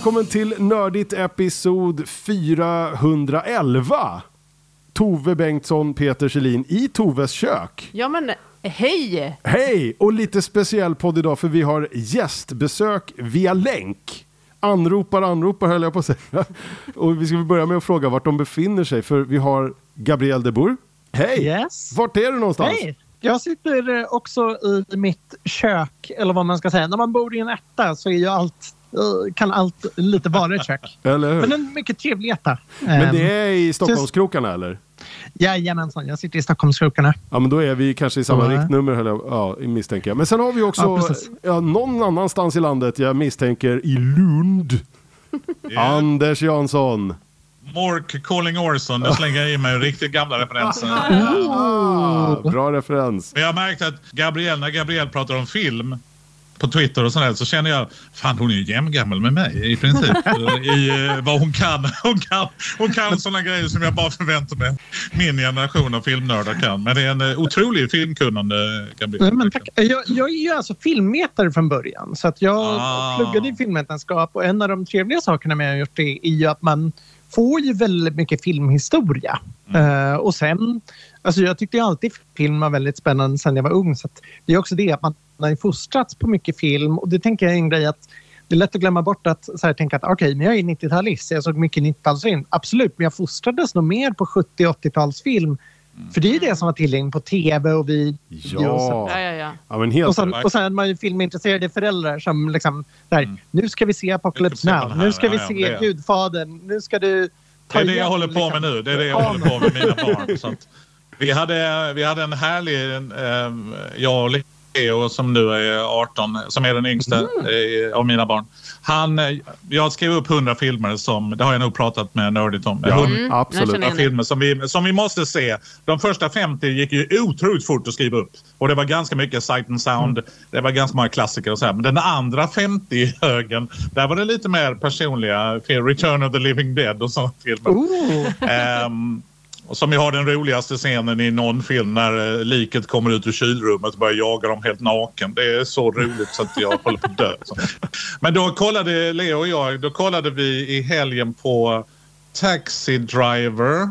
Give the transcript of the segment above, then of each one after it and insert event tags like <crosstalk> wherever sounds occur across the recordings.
välkommen till Nördigt Episod 411. Tove Bengtsson, Peter Kjellin i Toves kök. Ja men hej! Hej! Och lite speciell podd idag för vi har gästbesök via länk. Anropar, anropar höll jag på att säga. Och vi ska börja med att fråga vart de befinner sig för vi har Gabriel de Boer. Hej! Yes. Vart är du någonstans? Hej! Jag sitter också i mitt kök, eller vad man ska säga. När man bor i en etta så är ju allt, kan allt lite vara ett kök. <laughs> Eller hur? Men en mycket trevlig etta. Men det Ehm, är i Stockholmskrokarna eller? Jajamensan, jag sitter i Stockholmskrokarna. Ja men då är vi kanske i samma Ja. riktnummer jag, ja, misstänker jag. Men sen har vi också Ja, ja, någon annanstans i landet, jag misstänker i Lund. <laughs> Anders Jansson. Mork Calling Orson, nu slänger jag i mig riktigt gamla referenser. <laughs> Ah, bra referens. Men jag har märkt att Gabrielle, när Gabrielle pratar om film på Twitter och sådär så känner jag, fan hon är ju jämngammal med mig i princip. <laughs> I eh, vad hon kan. <laughs> Hon kan, hon kan sådana grejer som jag bara förväntar mig min generation av filmnördar kan. Men det är en eh, otrolig filmkunnande Gabrielle. Nej, men tack. Jag, jag är ju alltså filmvetare från början. Så att jag Ah. pluggade i filmvetenskap och en av de trevliga sakerna med att gjort det är ju att man får ju väldigt mycket filmhistoria. Eh, och sen, alltså jag tyckte alltid film var väldigt spännande sen jag var ung. Så att det är också det att man har ju fostrats på mycket film och det tänker jag är en grej att det är lätt att glömma bort att så här, tänka att okej, men jag är 90-talist, jag såg mycket 90-talsfilm. Absolut, men jag fostrades nog mer på 70 80-talsfilm. För det är ju det som var tillgängligt på tv och video. och så. Ja. Ja, ja, ja. ja men helt Och sen, och sen man ju filmintresserade föräldrar som liksom, där, nu ska vi se Apocalypse Now, nu ska vi ja, ja, se Gudfadern, nu ska du ta Det är det jag håller på med liksom. nu. Det är det jag håller på med mina barn. Så att vi, hade, vi hade en härlig, eh, jag och Leo som nu är 18, som är den yngsta eh, av mina barn. Han, eh, jag skrev upp 100 filmer som, det har jag nog pratat med Nördigt om. Ja, 100 Mm, absolut. filmer som vi, som vi måste se. De första 50 gick ju otroligt fort att skriva upp. Och det var ganska mycket sight and sound. Det var ganska många klassiker och så här. Men den andra 50-högen, där var det lite mer personliga. Return of the Living Dead och sådana filmer. Oh, Ehm, och som ju har den roligaste scenen i någon film när eh, liket kommer ut ur kylrummet och börjar jaga dem helt naken. Det är så roligt så att jag håller på att dö. Men då kollade Leo och jag, då kollade vi i helgen på Taxi Driver.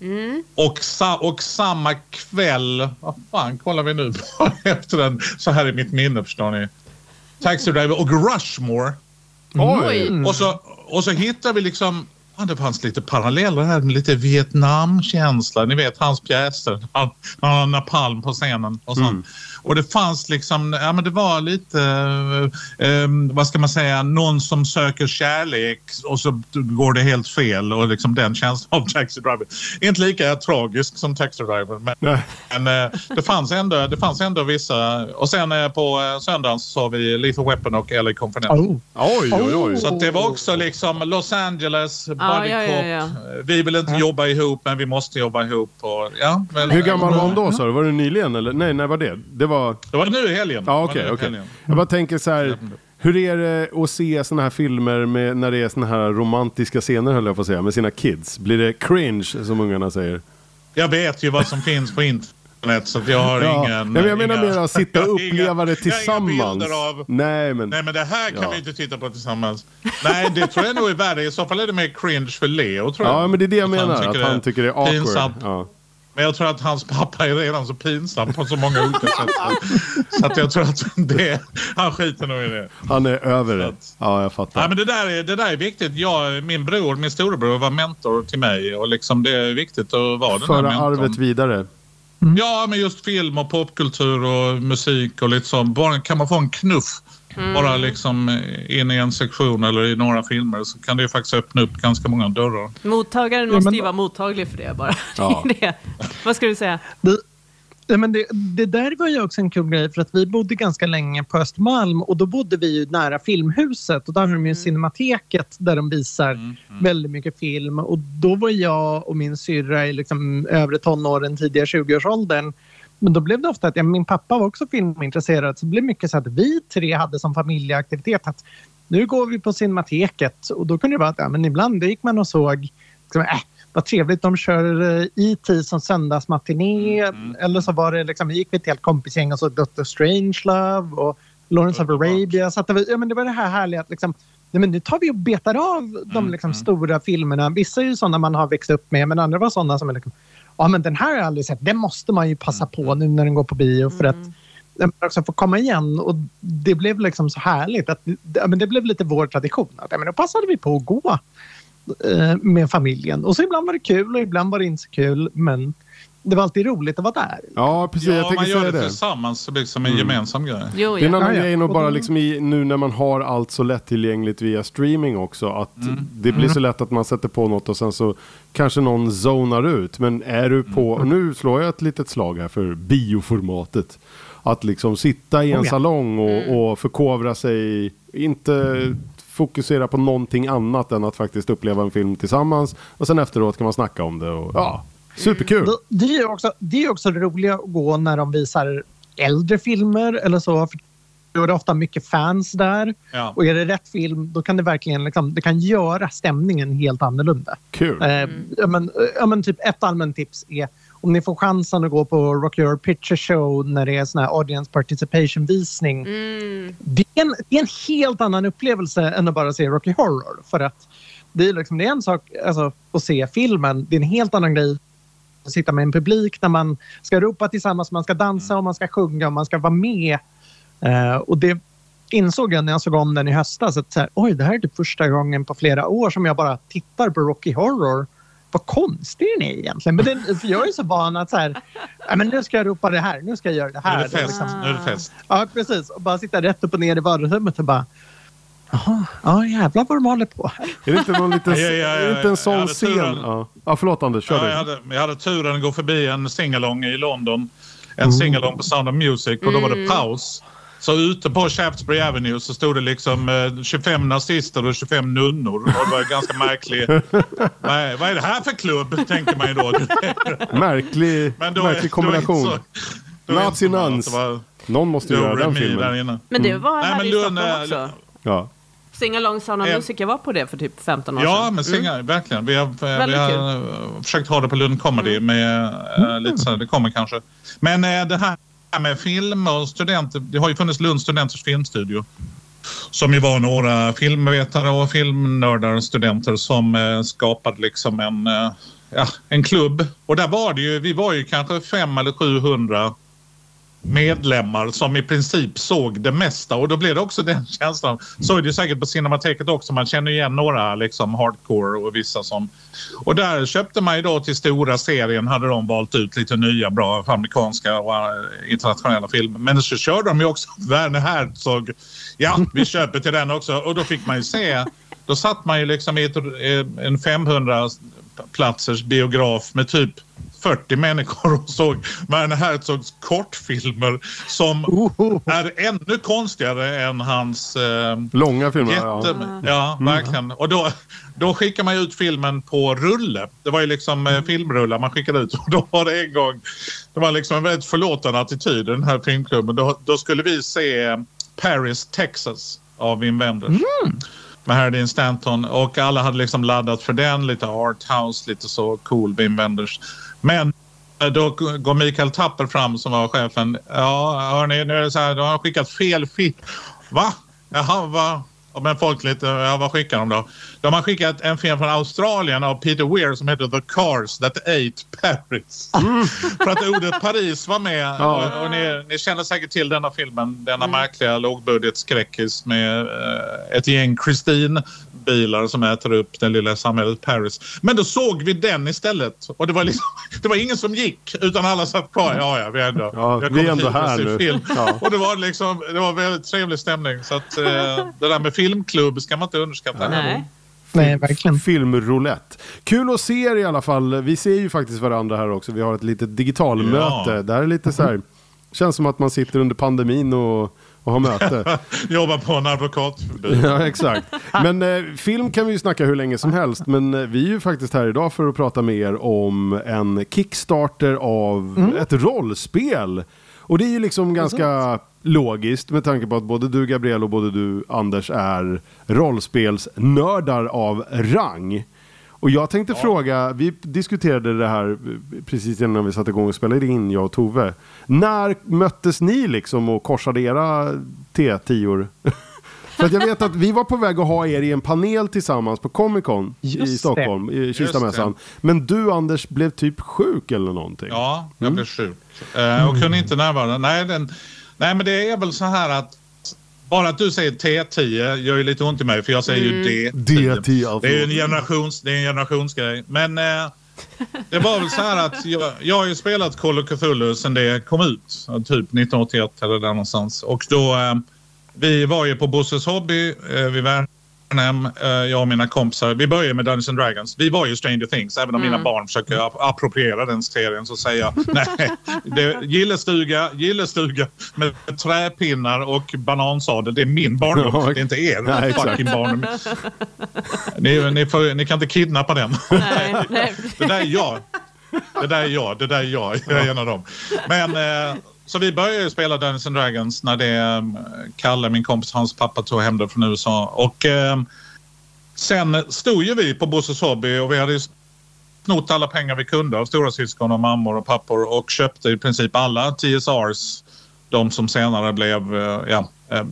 Mm. Och, sa, och samma kväll, vad fan kollar vi nu på <laughs> efter den? Så här är mitt minne förstår ni. Taxi Driver och Rushmore. Oj! Och, så, och så hittar vi liksom, ja, det fanns lite paralleller här med lite Vietnamkänsla. Ni vet hans pjäser, han, han har napalm på scenen och sånt. Mm. Och det fanns liksom, ja men det var lite, eh, eh, vad ska man säga, någon som söker kärlek och så går det helt fel och liksom den känslan av Taxi Driver. Inte lika tragisk som Taxi Driver men, men eh, det, fanns ändå, det fanns ändå vissa. Och sen eh, på eh, söndagen så har vi Lethal Weapon och LA Confidential. oh. Oj, oj, oj. Så att det var också liksom Los Angeles, buddy Ja, ja, ja, cop. ja. Vi vill inte jobba ihop men vi måste jobba ihop. Och, ja, väl, Hur gammal var hon då sa du? Var det nyligen eller? Nej, när var det? Det var... Det var nu i helgen. Ja okej, i okej. helgen. Jag bara tänker så här. Hur är det att se såna här filmer med, när det är såna här romantiska scener höll jag på att säga, med sina kids? Blir det cringe som ungarna säger? Jag vet ju vad som finns på internet så jag har <laughs> Ja. ingen... Nej, men jag menar inga- mer att sitta och uppleva det tillsammans. av- Nej men... Nej men det här kan Ja. vi inte titta på tillsammans. Nej det tror jag nog är värre. I så fall är det mer cringe för Leo tror jag. Ja men det är det jag han menar, tycker att han tycker det är awkward. pinsamt. Ja. Men jag tror att hans pappa är redan så pinsam på så många olika sätt. Så att jag tror att det, han skiter nog i det. Han är över det. Ja jag fattar. Nej, men det, där är, det där är viktigt. Jag, min bror, min storebror var mentor till mig och liksom det är viktigt att vara den här Föra arvet vidare. Ja, men just film och popkultur och musik och lite sånt. Bara kan man få en knuff bara liksom in i en sektion eller i några filmer så kan det ju faktiskt öppna upp ganska många dörrar. Mottagaren Ja, måste men- ju vara mottaglig för det bara. <laughs> Ja. Det. Vad ska du säga? Det, ja, men det, det där var ju också en kul grej för att vi bodde ganska länge på Östermalm och då bodde vi ju nära Filmhuset och där har de ju Cinemateket där de visar väldigt mycket film och då var jag och min syrra i liksom övre tonåren, tidiga 20-årsåldern. Men då blev det ofta att ja, min pappa var också filmintresserad så det blev mycket så att vi tre hade som familjeaktivitet att nu går vi på Cinemateket och då kunde det vara att ja, men ibland gick man och såg liksom, äh, vad trevligt, de kör eh, E.T. som söndagsmatiné. Eller så var det liksom, gick vi ett helt kompisgäng och såg Dr. Strangelove och Lawrence of. Arabia. Så att det, var, ja, men det var det här härliga att liksom, nej men nu tar vi och betar av de liksom, stora filmerna. Vissa är ju sådana man har växt upp med, men andra var sådana som är liksom, ja men den här har jag aldrig sett. Den måste man ju passa på nu när den går på bio för att den också får komma igen. Och det blev liksom så härligt. att det, men det blev lite vår tradition. Att, men då passade vi på att gå med familjen. Och så ibland var det kul och ibland var det inte så kul. Men det var alltid roligt att vara där. Ja, precis. jag Ja, tänker man gör säga det det. tillsammans så blir det som en gemensam grej. Jo, Det är en ja. annan Ja, ja. grej nog Och bara liksom i, nu när man har allt så lättillgängligt via streaming också. Att Mm. det blir så lätt att man sätter på något och sen så kanske någon zonar ut. Men är du på, Mm. och nu slår jag ett litet slag här för bioformatet. Att liksom sitta i en Oh ja. salong och, och förkovra sig. Inte fokusera på någonting annat än att faktiskt uppleva en film tillsammans. Och sen efteråt kan man snacka om det. Och, ja, superkul. Det- Det är ju också, det är också roliga att gå när de visar äldre filmer eller så. För då är det ofta mycket fans där. Ja. Och är det rätt film då kan det verkligen liksom, det kan göra stämningen helt annorlunda. Kul. Eh, ja, men, ja, men typ ett allmänt tips är om ni får chansen att gå på Rock Your Picture Show när det är sån här audience participation visning. Mm. Det, är en, det är en helt annan upplevelse än att bara se Rocky Horror. För att det är, liksom, det är en sak alltså, att se filmen. Det är en helt annan grej att sitta med en publik när man ska ropa tillsammans, man ska dansa och man ska sjunga och man ska vara med. Eh, och det insåg jag när jag såg om den i höstas. Att så här, Oj, det här är typ första gången på flera år som jag bara tittar på Rocky Horror. Vad konstig den är egentligen. Men den, för jag är så van att så här, "Ja, men nu ska jag ropa det här, nu ska jag göra det Nu här. är det fest. Liksom. Nu är det fest. Ja, precis. Och bara sitta rätt upp och ner i vardagsrummet och bara... Jaha, ja jävlar vad de håller på här. Är det inte någon liten, <laughs> Ja, ja, ja, inte en jag sån hade scen? turen. Ja. ja, förlåt Anders, kör Ja, du. jag, hade, jag hade turen att gå förbi en singalong i London. En Mm. singalong på Sound of Music och då var det paus. Så ute på Shaftesbury Avenue så stod det liksom eh, 25 nazister och 25 nunnor. Och det var ganska märkligt. vad, <laughs> är, vad är det här för klubb, tänker man ju då. Märklig, Men då, märklig kombination. Då, då Nazi insåg man att nuns. det var Någon måste ju göra den filmen. inne. Men det var Nej, här men i Stockholm också. Ja. Singalong Sound of Music, jag var på det för typ 15 år Ja, sedan. men singa, verkligen. Vi har, vi har eh, försökt ha det på Lund Comedy med eh, lite så här, det kommer kanske. Men eh, det här med film och studenter, det har ju funnits Lunds studenters filmstudio. Som ju var några filmvetare och filmnördar, studenter som eh, skapade liksom en, eh, ja, en klubb. Och där var det ju, vi var ju kanske fem eller 700 medlemmar som i princip såg det mesta och då blev det också den känslan. Så är det ju säkert på Cinemateket också. Man känner igen några liksom hardcore och vissa som... Och där köpte man ju då till stora serien hade de valt ut lite nya bra amerikanska och eh, internationella filmer. Men så körde de ju också <laughs> Werner Herzog. Ja, vi köper till den också. Och då fick man ju se. Då satt man ju liksom i ett, eh, en 500 platsers biograf med typ 40 människor och såg Werner Herzogs kortfilmer som är ännu konstigare än hans eh, Långa filmer. jätte... Ja. Ja, verkligen. Och då, då skickar man ut filmen på rulle. Det var ju liksom eh, filmrullar man skickade ut. <laughs> Och då var det en gång... Det var liksom en väldigt förlåtande attityd i den här filmklubben. Då, då skulle vi se eh, Paris, Texas av Wim Wenders. Med Harry Stanton och alla hade liksom laddat för den. Lite arthouse, lite så cool Wim Wenders. Men eh, då går Mikael Tapper fram som var chefen. Ja, hörni, nu är det så här, de har skickat fel film. Va? Jaha, va? Men folk lite, ja vad skickar de då? De har skickat en film från Australien av Peter Weir som heter The Cars That Ate Paris. <laughs> För att ordet Paris var med. Ja. Och, och ni, ni känner säkert till denna filmen. Denna märkliga lågbudgetskräckis med eh, ett gäng Christine-bilar som äter upp det lilla samhället Paris. Men då såg vi den istället. Och det var, liksom, <laughs> det var ingen som gick utan alla satt kvar. Ja, ja, vi är ändå, Ja, vi är ändå här nu. Film. Ja. Och det var liksom, det var väldigt trevlig stämning. Så att eh, det där med filmklubb ska man inte underskatta. Nej. Nej, verkligen. Filmroulette. Kul att se er i alla fall. Vi ser ju faktiskt varandra här också. Vi har ett litet digitalmöte. Ja. Det här är lite så här. Känns som att man sitter under pandemin och, och har möte. <laughs> Jobbar på en advokatbyrå. <laughs> ja, exakt. Men eh, film kan vi ju snacka hur länge som helst. Men eh, vi är ju faktiskt här idag för att prata mer om en Kickstarter av ett rollspel. Och det är ju liksom ganska logiskt med tanke på att både du Gabriel och både du Anders är rollspelsnördar av rang. Och jag tänkte fråga, vi diskuterade det här precis innan vi satte igång och spelade in, jag och Tove. När möttes ni liksom och korsade era T10or? <laughs> För att jag vet att vi var på väg att ha er i en panel tillsammans på Comic Con i det. Stockholm, i Kistamässan. Men du Anders blev typ sjuk eller någonting. Ja, jag blev sjuk. Eh, och kunde inte närvara. Nej, den, nej, men det är väl så här att bara att du säger T10 gör ju lite ont i mig för jag säger ju D10. D10 alltså. Det är ju en, generations, det är en generationsgrej. Men eh, det var väl så här att jag, jag har ju spelat Call of Cthulhu sedan det kom ut. Typ 1981 eller där någonstans. Och då, eh, vi var ju på Bosses Hobby eh, vid Värnhem, eh, jag och mina kompisar. Vi började med Dungeons and Dragons. Vi var ju Stranger Things. Även om mina barn försöker ap- appropriera den serien så säger jag <laughs> nej. Det gillestuga, gillestuga med träpinnar och banansadel. Det är min barndom. Ja, Det är inte er nej, fucking barndom. <laughs> Ni, ni, får, ni kan inte kidnappa den. Nej, nej. <laughs> Det där är jag. Det där är jag. Det där är jag. Jag är en av dem. Men, eh, så vi började ju spela Dungeons and Dragons när det um, Kalle, min kompis, hans pappa tog hem det från USA. Och eh, sen stod ju vi på Bosses Hobby och vi hade ju snott alla pengar vi kunde av stora syskon och mammor och pappor och köpte i princip alla TSRs. De som senare blev, eh, ja, eh,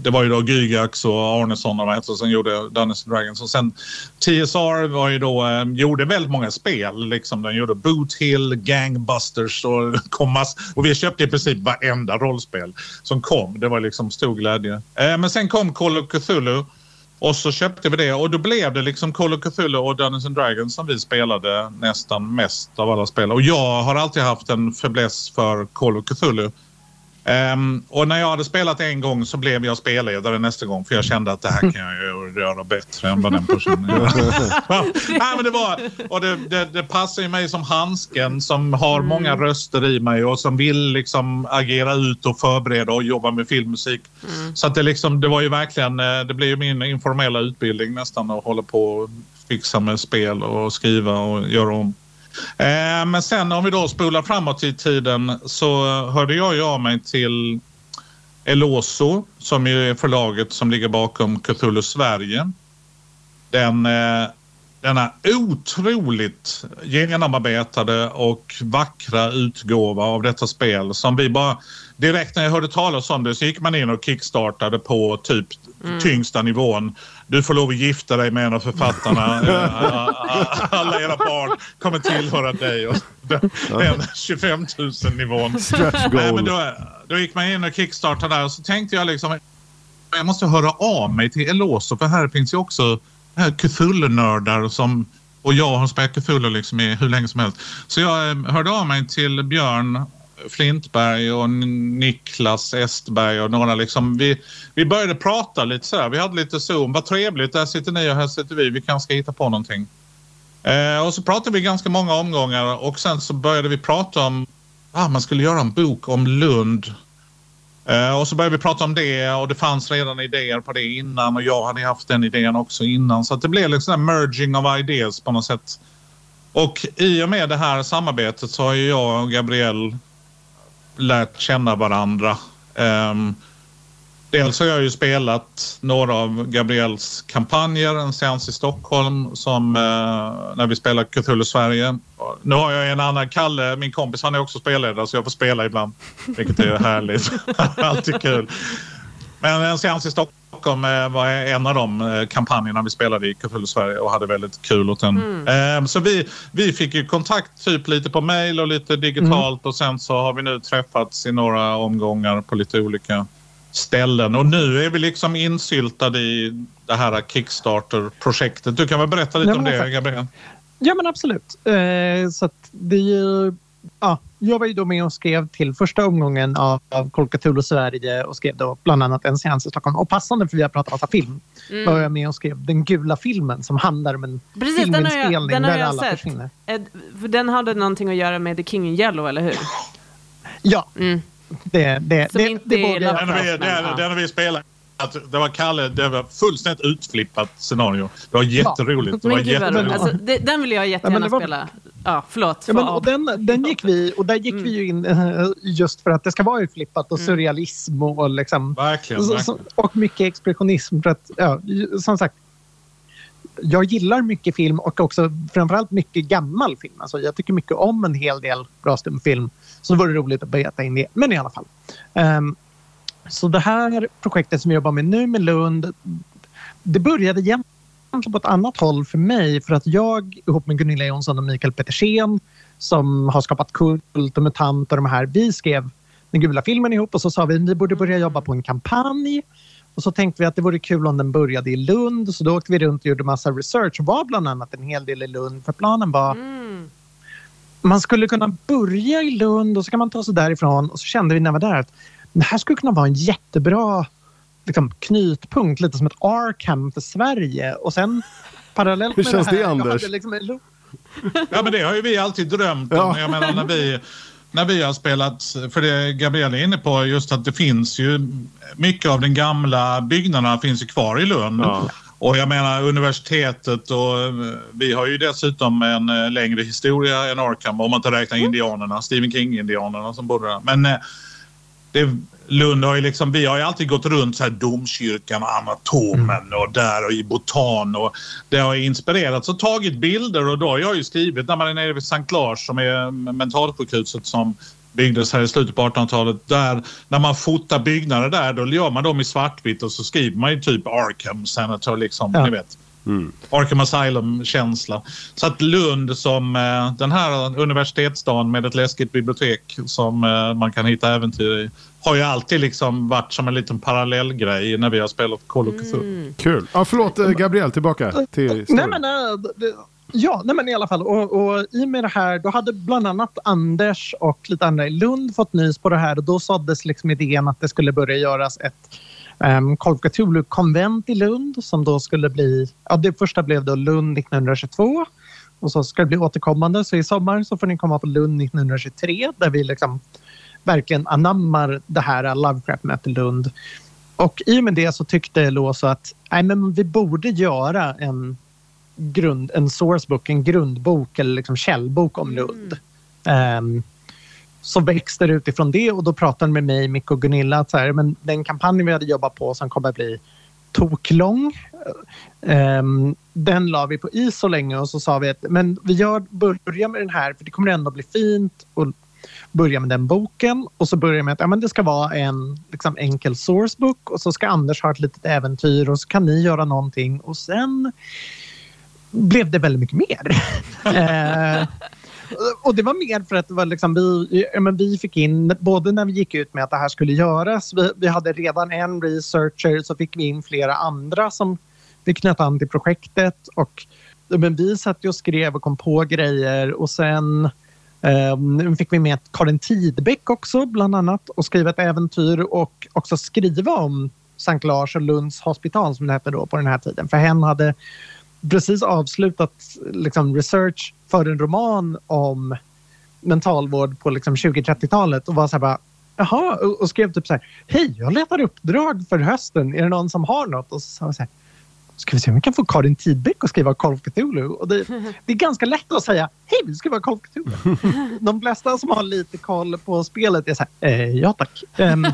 det var ju då Gygax och Arnesson och vad heter som gjorde Dungeons and Dragons. Och sen TSR var ju då, eh, gjorde väldigt många spel. Liksom. Den gjorde Boot Hill, Gangbusters och <laughs> kom mass- Och vi köpte i princip varenda rollspel som kom. Det var liksom stor glädje. Eh, men sen kom Call of Cthulhu. Och så köpte vi det och då blev det liksom Call of Cthulhu och Dungeons and Dragons som vi spelade nästan mest av alla spel. Och jag har alltid haft en fäbless för Call of Cthulhu. Ehm, och när jag hade spelat en gång så blev jag spelledare nästa gång för jag kände att det här kan jag göra bättre än vad den personen gör. <laughs> <laughs> Nej, men det, var, och det, det, det passar ju mig som handsken som har många röster i mig och som vill liksom agera ut och förbereda och jobba med filmmusik. Så att det, liksom, det var ju verkligen, eh, det blev ju min informella utbildning nästan att hålla på och fixa med spel och skriva och göra om. Eh, men sen om vi då spolar framåt i tiden så hörde jag ju av mig till Eloso som ju är förlaget som ligger bakom Cthulhu Sverige. Den, eh, denna otroligt genomarbetade och vackra utgåva av detta spel som vi bara direkt när jag hörde talas om det så gick man in och kickstartade på typ tyngsta nivån. Du får lov att gifta dig med en av författarna. Eh, <laughs> Alla era barn kommer tillhöra dig. Och den, den 25 000 nivån. Stretch Nej, men goal. då, då gick man in och kickstartade där och så tänkte jag liksom jag måste höra av mig till Eloso för här finns ju också här Cthulhu-nördar som och jag har spelat Cthulhu liksom i hur länge som helst. Så jag eh, hörde av mig till Björn Flintberg och Niklas Estberg och några liksom. Vi, vi började prata lite sådär. Vi hade lite Zoom. Vad trevligt, där sitter ni och här sitter vi. Vi kanske ska hitta på någonting. Eh, och så pratade vi ganska många omgångar och sen så började vi prata om ah, man skulle göra en bok om Lund. Eh, och så började vi prata om det och det fanns redan idéer på det innan och jag hade haft den idén också innan. Så att det blev liksom en merging of ideas på något sätt. Och i och med det här samarbetet så har ju jag och Gabriel lärt känna varandra. Um, dels har jag ju spelat några av Gabriels kampanjer, en seans i Stockholm som uh, när vi spelar Cthulhu Sverige. Nu har jag en annan, Kalle, min kompis, han är också spelledare så jag får spela ibland. Vilket är härligt. <laughs> Alltid kul. Men en seans i Stockholm eh, var en av de eh, kampanjerna vi spelade i Cthulhu Sverige och hade väldigt kul åt den. Eh, Så vi, vi fick ju kontakt typ lite på mail och lite digitalt och sen så har vi nu träffats i några omgångar på lite olika ställen och nu är vi liksom insyltade i det här Kickstarter-projektet. Du kan väl berätta lite Ja, om det. Gabriel? Ja, men absolut. Eh, så det är ju, ja, jag var ju då med och skrev till första omgången av, av Call Cthulhu Sverige och skrev då bland annat en seans i Stockholm. Och passande för vi har pratat massa film var jag med och skrev den gula filmen som handlar om en Mm. Precis, den har jag, filminspelning den har där jag alla sett. försvinner. Eh, För den hade någonting att göra med The King in Yellow, eller hur? Ja, Mm. det, det, Som det, inte det är. Den har vi, den, ja. den har vi spelat. Att det var Kalle, det var fullständigt utflippat scenario. Det var jätteroligt. Det var jätteroligt. Alltså, det, den vill jag Ja, jättegärna det var- spela. Ja, förlåt. Ja, men, och den, den gick vi och där gick Mm. vi ju in eh, just för att det ska vara utflippat och surrealism och, liksom Verkligen. Verkligen. Och mycket expressionism. För att, ja, som sagt, jag gillar mycket film och också framförallt mycket gammal film. Alltså, jag tycker mycket om en hel del bra stumfilm. Så det vore roligt att beta in det. Men i alla fall. Ehm, Så det här projektet som jag jobbar med nu med Lund, det började egentligen på ett annat håll för mig för att jag ihop med Gunilla Jonsson och Mikael Petersen som har skapat Kult och MUTANT och de här, vi skrev den gula filmen ihop och så sa vi att vi borde börja jobba på en kampanj. Och så tänkte vi att det vore kul om den började i Lund. Så då åkte vi runt och gjorde massa research och var bland annat en hel del i Lund. För planen var Mm. man skulle kunna börja i Lund och så kan man ta sig därifrån. Och så kände vi när vi var där att det här skulle kunna vara en jättebra liksom, knytpunkt, lite som ett Arkham för Sverige. Och sen parallellt Hur med känns det här... det, Anders? Liksom en Ja, men det har ju vi alltid drömt om. Ja. Jag menar när vi, när vi har spelat, för det Gabriel är inne på, just att det finns ju mycket av den gamla byggnaderna finns ju kvar i Lund. Ja. Och jag menar universitetet och eh, vi har ju dessutom en eh, längre historia än Arkham om man inte räknar indianerna, Stephen King-indianerna som bodde där. Men eh, det, Lund har ju liksom, vi har ju alltid gått runt så här domkyrkan och anatomen och där och i botan och det har inspirerats och tagit bilder och då har jag ju skrivit när man är nere vid Sankt Lars som är mentalsjukhuset som byggdes här i slutet på 1800-talet. Där, när man fotar byggnader där då gör man dem i svartvitt och så skriver man ju typ Arkham Senator liksom, Ja. ni vet. Arkham Asylum-känsla. Så att Lund som eh, den här universitetsstaden med ett läskigt bibliotek som eh, man kan hitta äventyr i har ju alltid liksom varit som en liten parallellgrej när vi har spelat Call of Cthulhu. Kul. Ja, förlåt, eh, Gabriel, tillbaka till Nej, storyn. men, äh, det- ja, nej, men i alla fall. Och, och I med det här, då hade bland annat Anders och lite andra i Lund fått nys på det här och då såddes liksom idén att det skulle börja göras ett um, Call of Cthulhu-konvent i Lund som då skulle bli, ja det första blev då Lund 1922 och så ska det bli återkommande. Så i sommar så får ni komma på Lund 1923 där vi liksom verkligen anammar det här Lovecraft möter Lund. Och i och med det så tyckte Lås att nej, men vi borde göra en, grund, en sourcebook, en grundbok eller liksom källbok om Lund. Ehm, så växte det utifrån det och då pratade med mig, Micke och Gunilla att så här, men den kampanjen vi hade jobbat på som kommer att bli toklång. Um, den la vi på is så länge och så sa vi att men vi gör, börjar med den här för det kommer ändå bli fint och börja med den boken och så börjar med att ja, men det ska vara en liksom, enkel sourcebook och så ska Anders ha ett litet äventyr och så kan ni göra någonting och sen blev det väldigt mycket mer. <laughs> Eh, och det var mer för att det var liksom vi, ja, men vi fick in, både när vi gick ut med att det här skulle göras, vi, vi hade redan en researcher, så fick vi in flera andra som vi knöt an till projektet och ja, men vi satt ju och skrev och kom på grejer och sen Um, fick vi med Karin Tidbeck också bland annat och skriva ett äventyr och också skriva om Sankt Lars och Lunds hospital som det hette då på den här tiden. För hen hade precis avslutat liksom, research för en roman om mentalvård på liksom, 20-30-talet och var så här bara Jaha, och, och skrev typ så här Hej, jag letar uppdrag för hösten. Är det någon som har något? Och så sa jag så här Ska vi se om vi kan få Karin Tidbeck att skriva Call of Cthulhu? Och det, det är ganska lätt att säga Hej, vi ska vara Call of Cthulhu. <laughs> De flesta som har lite koll på spelet är så här, eh, ja tack. <laughs>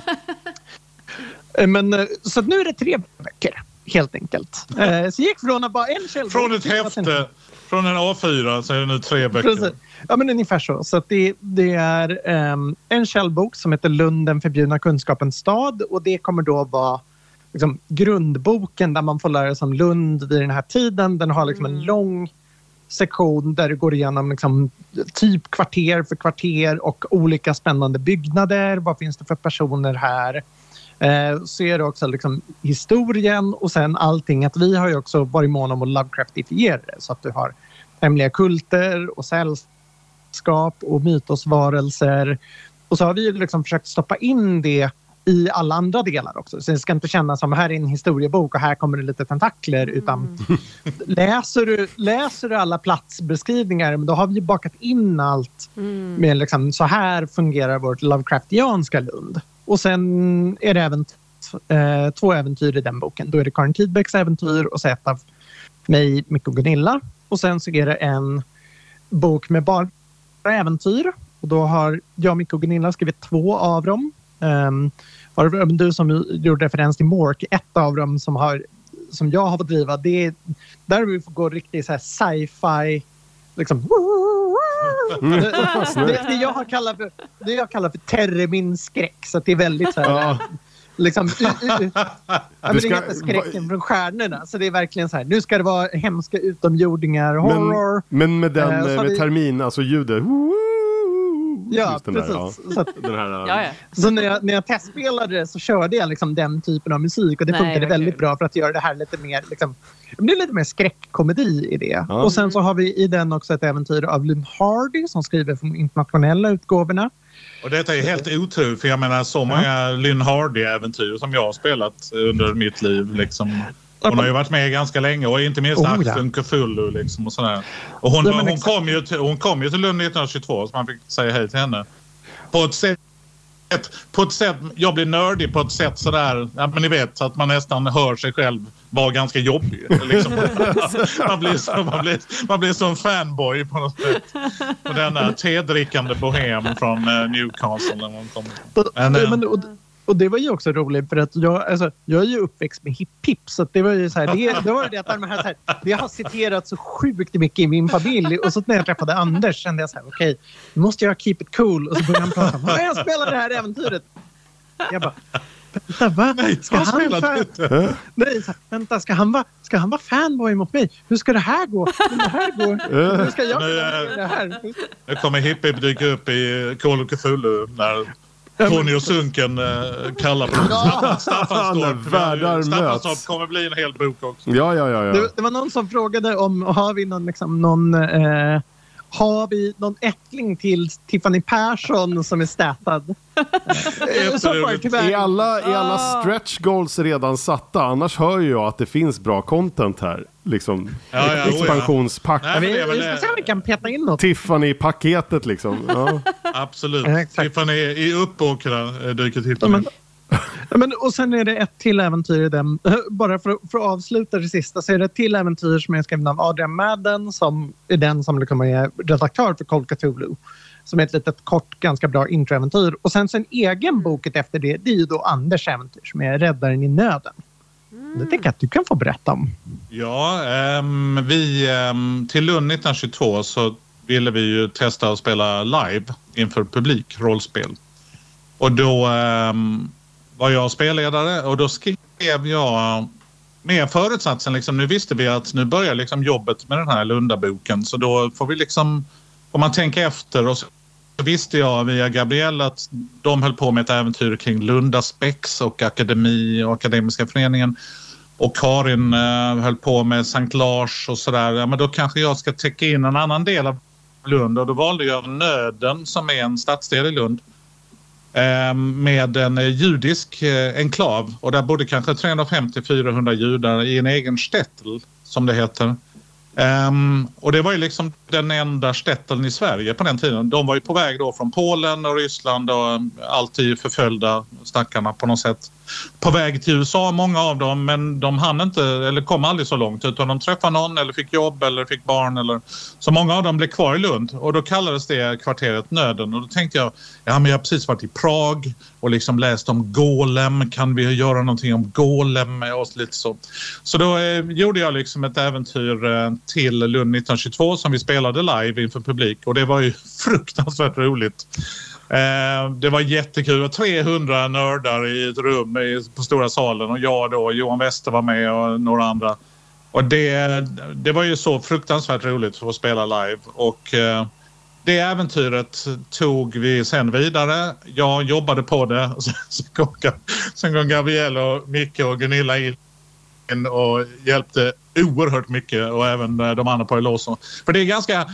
Eh, men, eh, så nu är det tre böcker, helt enkelt. Eh, så gick från att bara en källbok... Från ett häfte, från en A4 så är det nu tre böcker. Precis. Ja, men ungefär så. så att det, det är ehm, en källbok som heter Lund, den förbjudna kunskapens stad. Och det kommer då vara liksom, grundboken där man får lära sig om Lund vid den här tiden. Den har liksom en lång sektion där du går igenom liksom, typ kvarter för kvarter och olika spännande byggnader. Vad finns det för personer här? Eh, så är det också liksom historien och sen allting. Att vi har ju också varit måna om att Lovecraftifiera det så att du har hemliga kulter och sällskap och mytosvarelser. Och så har vi liksom försökt stoppa in det i alla andra delar också. Så det ska inte kännas som här är en historiebok och här kommer det lite tentakler. Utan <laughs> läser, du, läser du alla platsbeskrivningar då har vi bakat in allt Mm. med liksom, så här fungerar vårt Lovecraftianska Lund. Och sen är det även eh, två äventyr i den boken. Då är det Karin Tidbecks äventyr och så ett av mig, Micke och Gunilla. Och sen så är det en bok med bara äventyr. Och då har jag, Micke och Gunilla skrivit två av dem. Um, du som gjorde referens till Mork, ett av dem som, har, som jag har fått driva, det är, där har vi fått gå riktigt så sci-fi liksom, <laughs> det, det, det, jag har kallat för, det jag kallar för terminskräck. Så det är väldigt så här, Ja. Liksom, <laughs> ja, men Det det ska- är inte skräcken från stjärnorna. Så det är verkligen så här, nu ska det vara hemska utomjordingar, horror. Men, men med den Eh, så eh, med vi- termin, alltså ljudet. Ja, där, precis. ja. Så, att, Den här, Ja, ja. så när, jag, när jag testspelade det så körde jag liksom den typen av musik och det Nej, funkade väldigt kul. bra för att göra det här lite mer liksom, det blir lite mer skräckkomedi i det. Ja. Och sen så har vi i den också ett äventyr av Lynn Hardy som skriver för de internationella utgåvorna. Och detta är helt otroligt för jag menar så många Lynn Hardy-äventyr som jag har spelat under mitt liv. Liksom. Hon har ju varit med ganska länge och inte minst Oh, ja. Axel Cthulhu. Liksom, och sådär. Och hon, Ja, men hon, kom ju till, hon kom ju till Lund 1922 så man fick säga hej till henne. På ett sätt på ett sätt, jag blir nördig på ett sätt sådär, ja, men ni vet så att man nästan hör sig själv vara ganska jobbig. Liksom. <laughs> man, blir så, man, blir, man blir som fanboy på något sätt. På denna tedrickande bohem från eh, Newcastle. När man kommer. Och, Men, eh, men, och, det var ju också roligt för att jag, alltså, jag är ju uppväxt med hipp-hipp så det var ju så här, det, det var det att de här, så här, det har citerat så sjukt mycket i min familj och så när jag träffade Anders kände jag så här, okej, nu måste jag keep it cool och så började han prata om, "Ja, jag spelar det här äventyret. Jag bara, vänta va? Nej, Ska han han spelade fan- inte. Nej, så här, vänta, ska han, vara, ska han vara fanboy mot mig? Hur ska det här gå? Hur det här gå? Hur ska jag Nu, det här? Nu kommer Hippie dyka upp i Call of Cthulhu när Tony och Sunken eh, kallar på Ja. <laughs> Staffanstorp. Staffanstorp kommer bli en hel bok också. Ja, ja, ja. ja. Det, det var någon som frågade om har vi någon, liksom, någon eh, har vi någon ättling till Tiffany Persson som är stätad? <laughs> Är alla, är alla Ah. stretch goals redan satta? Annars hör jag att det finns bra content här. Liksom Ja, ja, oh ja. expansionspack. Nej, Ja, vi, vi ska se om vi kan peta in något. Tiffany-paketet liksom. Ja. <laughs> Absolut. Tiffany i Uppåkra eh, dyker Ja, Tiffany. men, ja, men, och sen är det ett till äventyr i den. Bara för, att- för att avsluta det sista så är det ett till äventyr som är skriven av Adrian Madden som är den som liksom är redaktör för Call Cthulhu. Som är ett litet kort, ganska bra introäventyr. Och sen så en egen bok efter det, det är ju då Anders äventyr som är Räddaren i nöden. Det tänker jag att du kan få berätta om. Ja, um, vi um, till Lund 1922 så ville vi ju testa att spela live inför publik, rollspel. Och då um, var jag spelledare och då skrev jag med förutsatsen, liksom, nu visste vi att nu börjar liksom jobbet med den här Lundaboken så då får vi liksom, får man tänka efter och så visste jag via Gabrielle att de höll på med ett äventyr kring Lundaspex och Akademi och Akademiska föreningen och Karin eh, höll på med Sankt Lars och sådär. Ja, men då kanske jag ska täcka in en annan del av Lund och då valde jag Nöden som är en stadsdel i Lund. Eh, med en eh, judisk eh, enklav och där bodde kanske 350-400 judar i en egen stättel som det heter. Ehm, och det var ju liksom den enda stätteln i Sverige på den tiden. De var ju på väg då från Polen och Ryssland och alltid förföljda stackarna på något sätt. På väg till USA många av dem men de hann inte eller kom aldrig så långt utan de träffade någon eller fick jobb eller fick barn eller så många av dem blev kvar i Lund och då kallades det kvarteret Nöden och då tänkte jag ja men jag har precis varit i Prag och liksom läst om Golem kan vi göra någonting om Golem med oss lite så. Så då eh, gjorde jag liksom ett äventyr eh, till Lund 1922 som vi spelade live inför publik och det var ju <laughs> fruktansvärt roligt. Eh, det var jättekul. 300 nördar i ett rum i, på stora salen och jag då, Johan Wester var med och några andra. Och det, det var ju så fruktansvärt roligt för att spela live och eh, det äventyret tog vi sen vidare. Jag jobbade på det. <laughs> Sen, kom, sen kom och Micke och Gunilla in och hjälpte oerhört mycket och även eh, de andra på Eloso. För det är ganska...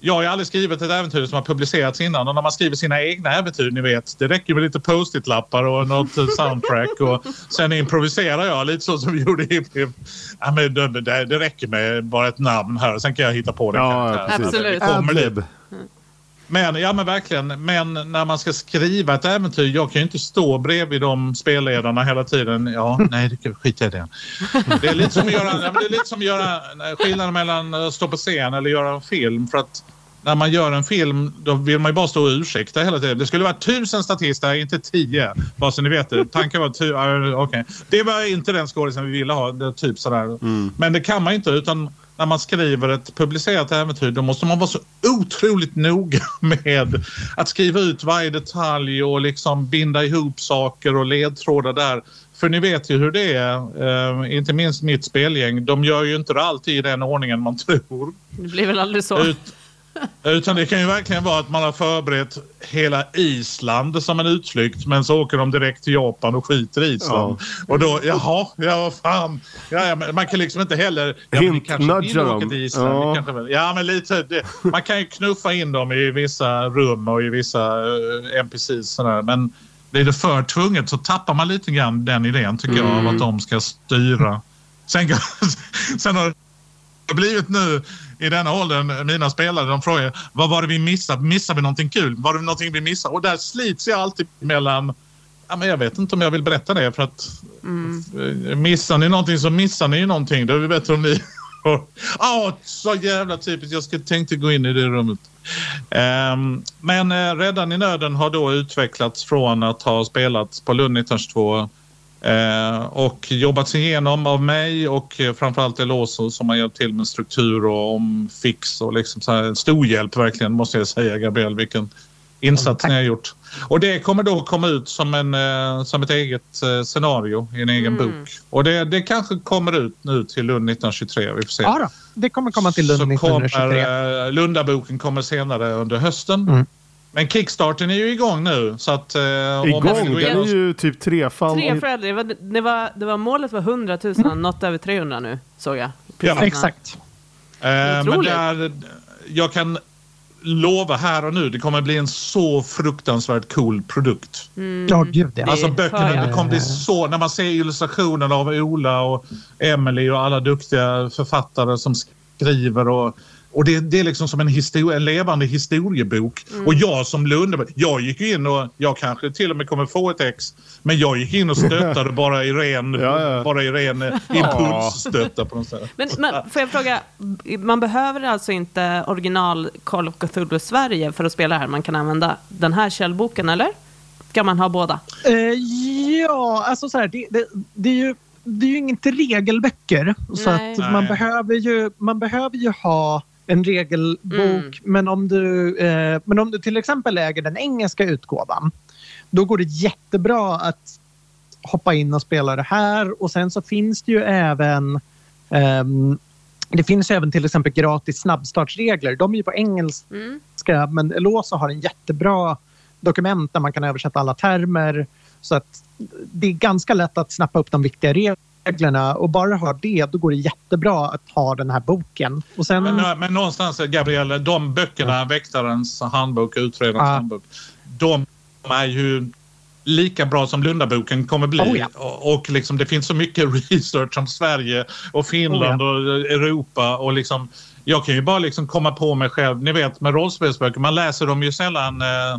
Jag har ju aldrig skrivit ett äventyr som har publicerats innan och när man skriver sina egna äventyr, ni vet, det räcker med lite post-it-lappar och något <laughs> soundtrack och sen improviserar jag lite så som vi gjorde i Hip ja, men det, det, det räcker med bara ett namn här, sen kan jag hitta på det. Ja. Absolut. Det kommer dit. Men, ja men verkligen. Men när man ska skriva ett äventyr, jag kan ju inte stå bredvid de spelledarna hela tiden. Ja, <laughs> nej, skita i det. Det är lite som att göra, det är lite som göra skillnaden mellan att stå på scen eller göra en film. För att när man gör en film, då vill man ju bara stå och ursäkta hela tiden. Det skulle vara tusen statister, inte tio. Bara så ni vet det. Tanken var tu- ja, okej. Det var inte den skådisen vi ville ha. Det, typ sådär. Men det kan man inte utan när man skriver ett publicerat äventyr då måste man vara så otroligt noga <laughs> med att skriva ut varje detalj och liksom binda ihop saker och ledtrådar där. För ni vet ju hur det är, eh, inte minst mitt spelgäng. De gör ju inte det alltid i den ordningen man <laughs> tror. Det blir väl aldrig så. Ut, utan det kan ju verkligen vara att man har förberett hela Island som en utflykt men så åker de direkt till Japan och skiter i Island. Ja. Och då, jaha, ja vad fan. Ja, ja, man kan liksom inte heller... Ja, Hint, kanske vill åka till Island. Ja. Kanske, ja, men lite. Det, man kan ju knuffa in dem i vissa rum och i vissa uh, eh, NPCs sådär. Men blir det för tvunget så tappar man lite grann den idén tycker mm. jag av att de ska styra. Sen, <laughs> sen har det blivit nu i denna åldern, mina spelare, de frågar vad var det vi missade? Missade vi någonting kul? Var det någonting vi missade? Och där slits jag alltid mellan Ja, men jag vet inte om jag vill berätta det för att mm. missar ni någonting så missar ni ju någonting. Då är det bättre om ni... Ja, oh, så jävla typiskt. Jag skulle tänkte gå in i det rummet. Um, men uh, Räddan i nöden har då utvecklats från att ha spelats på Lund 1922 Eh, och jobbats igenom av mig och eh, framförallt Eloso som har hjälpt till med struktur och omfix och liksom så här, stor hjälp verkligen måste jag säga Gabriel vilken insats ni har gjort. Och det kommer då komma ut som, en, eh, som ett eget eh, scenario i en egen mm. bok. Och det, det kanske kommer ut nu till Lund 1923. Vi får se. Ja, då. det kommer komma till Lund Så 1923. Kommer, eh, Lundaboken kommer senare under hösten. Mm. Men kickstarten är ju igång nu. Så att, eh, igång? Den är ju typ trefald. Trefaldig. Det var, det, var, det var målet var 100 000, mm. något över 300 nu såg jag. Ja. Exakt. Eh, men där, jag kan lova här och nu, det kommer bli en så fruktansvärt cool produkt. Mm. Ja, gud ja. Alltså böckerna, det kommer bli så, när man ser illustrationerna av Ola och Emily och alla duktiga författare som skriver och och det, det, är liksom som en, histori en levande historiebok. Mm. Och jag som Lunde, jag gick in och jag kanske till och med kommer få ett ex. Men jag gick in och stöttade <laughs> bara i ren, ja, ja. Bara i ren eh, impulsstötta på något sätt. Men, men får jag fråga, man behöver alltså inte original Call of Cthulhu Sverige för att spela här? Man kan använda den här källboken, eller? Ska man ha båda? Uh, ja, alltså så här, det, det, det är ju det är ju inte regelböcker. Så att man behöver, ju, man behöver ju ha en regelbok. Mm. Men, om du, eh, men om du till exempel äger den engelska utgåvan då går det jättebra att hoppa in och spela det här. Och sen så finns det ju även um, det finns även till exempel gratis snabbstartsregler. De är ju på engelska mm. men Elosa har en jättebra dokument där man kan översätta alla termer. Så att det är ganska lätt att snappa upp de viktiga reglerna reglerna och bara ha det, då går det jättebra att ha den här boken. Och sen... men, men någonstans, Gabriel, de böckerna, ja. Väktarens handbok, Utredarens ja. handbok, de är ju lika bra som Lundaboken kommer bli. Oh, ja. Och liksom, det finns så mycket <laughs> research om Sverige och Finland oh, ja. och Europa. och liksom, Jag kan ju bara liksom komma på mig själv. Ni vet med rollspelsböcker, man läser dem ju sällan eh,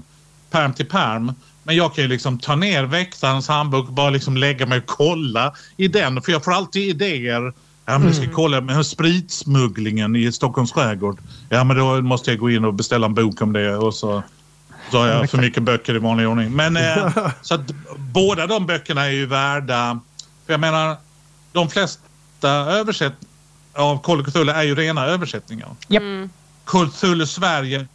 perm till perm. Men jag kan ju liksom ta ner väktarens handbok och bara liksom lägga mig och kolla i den. För jag får alltid idéer. Ja, men jag ska mm. kolla med spritsmugglingen i Stockholms skärgård. Ja, men då måste jag gå in och beställa en bok om det och så, så har jag för mycket böcker i vanlig ordning. Men eh, <laughs> så att båda de böckerna är ju värda... För jag menar, de flesta översättningar av Call of Cthulhu är ju rena översättningar. Yep. Mm. Cthulhu Sverige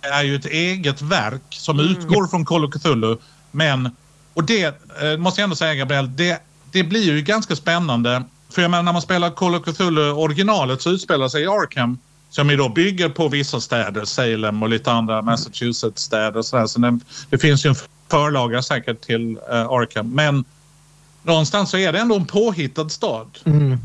är ju ett eget verk som mm. utgår från Call of Cthulhu. Men, och det eh, måste jag ändå säga Gabriel, det, det blir ju ganska spännande. För jag menar när man spelar Call of Cthulhu originalet så utspelar sig i Arkham som ju då bygger på vissa städer, Salem och lite andra Massachusetts-städer. Så, så det, det, finns ju en förlaga säkert till uh, Arkham. Men någonstans så är det ändå en påhittad stad. Mm.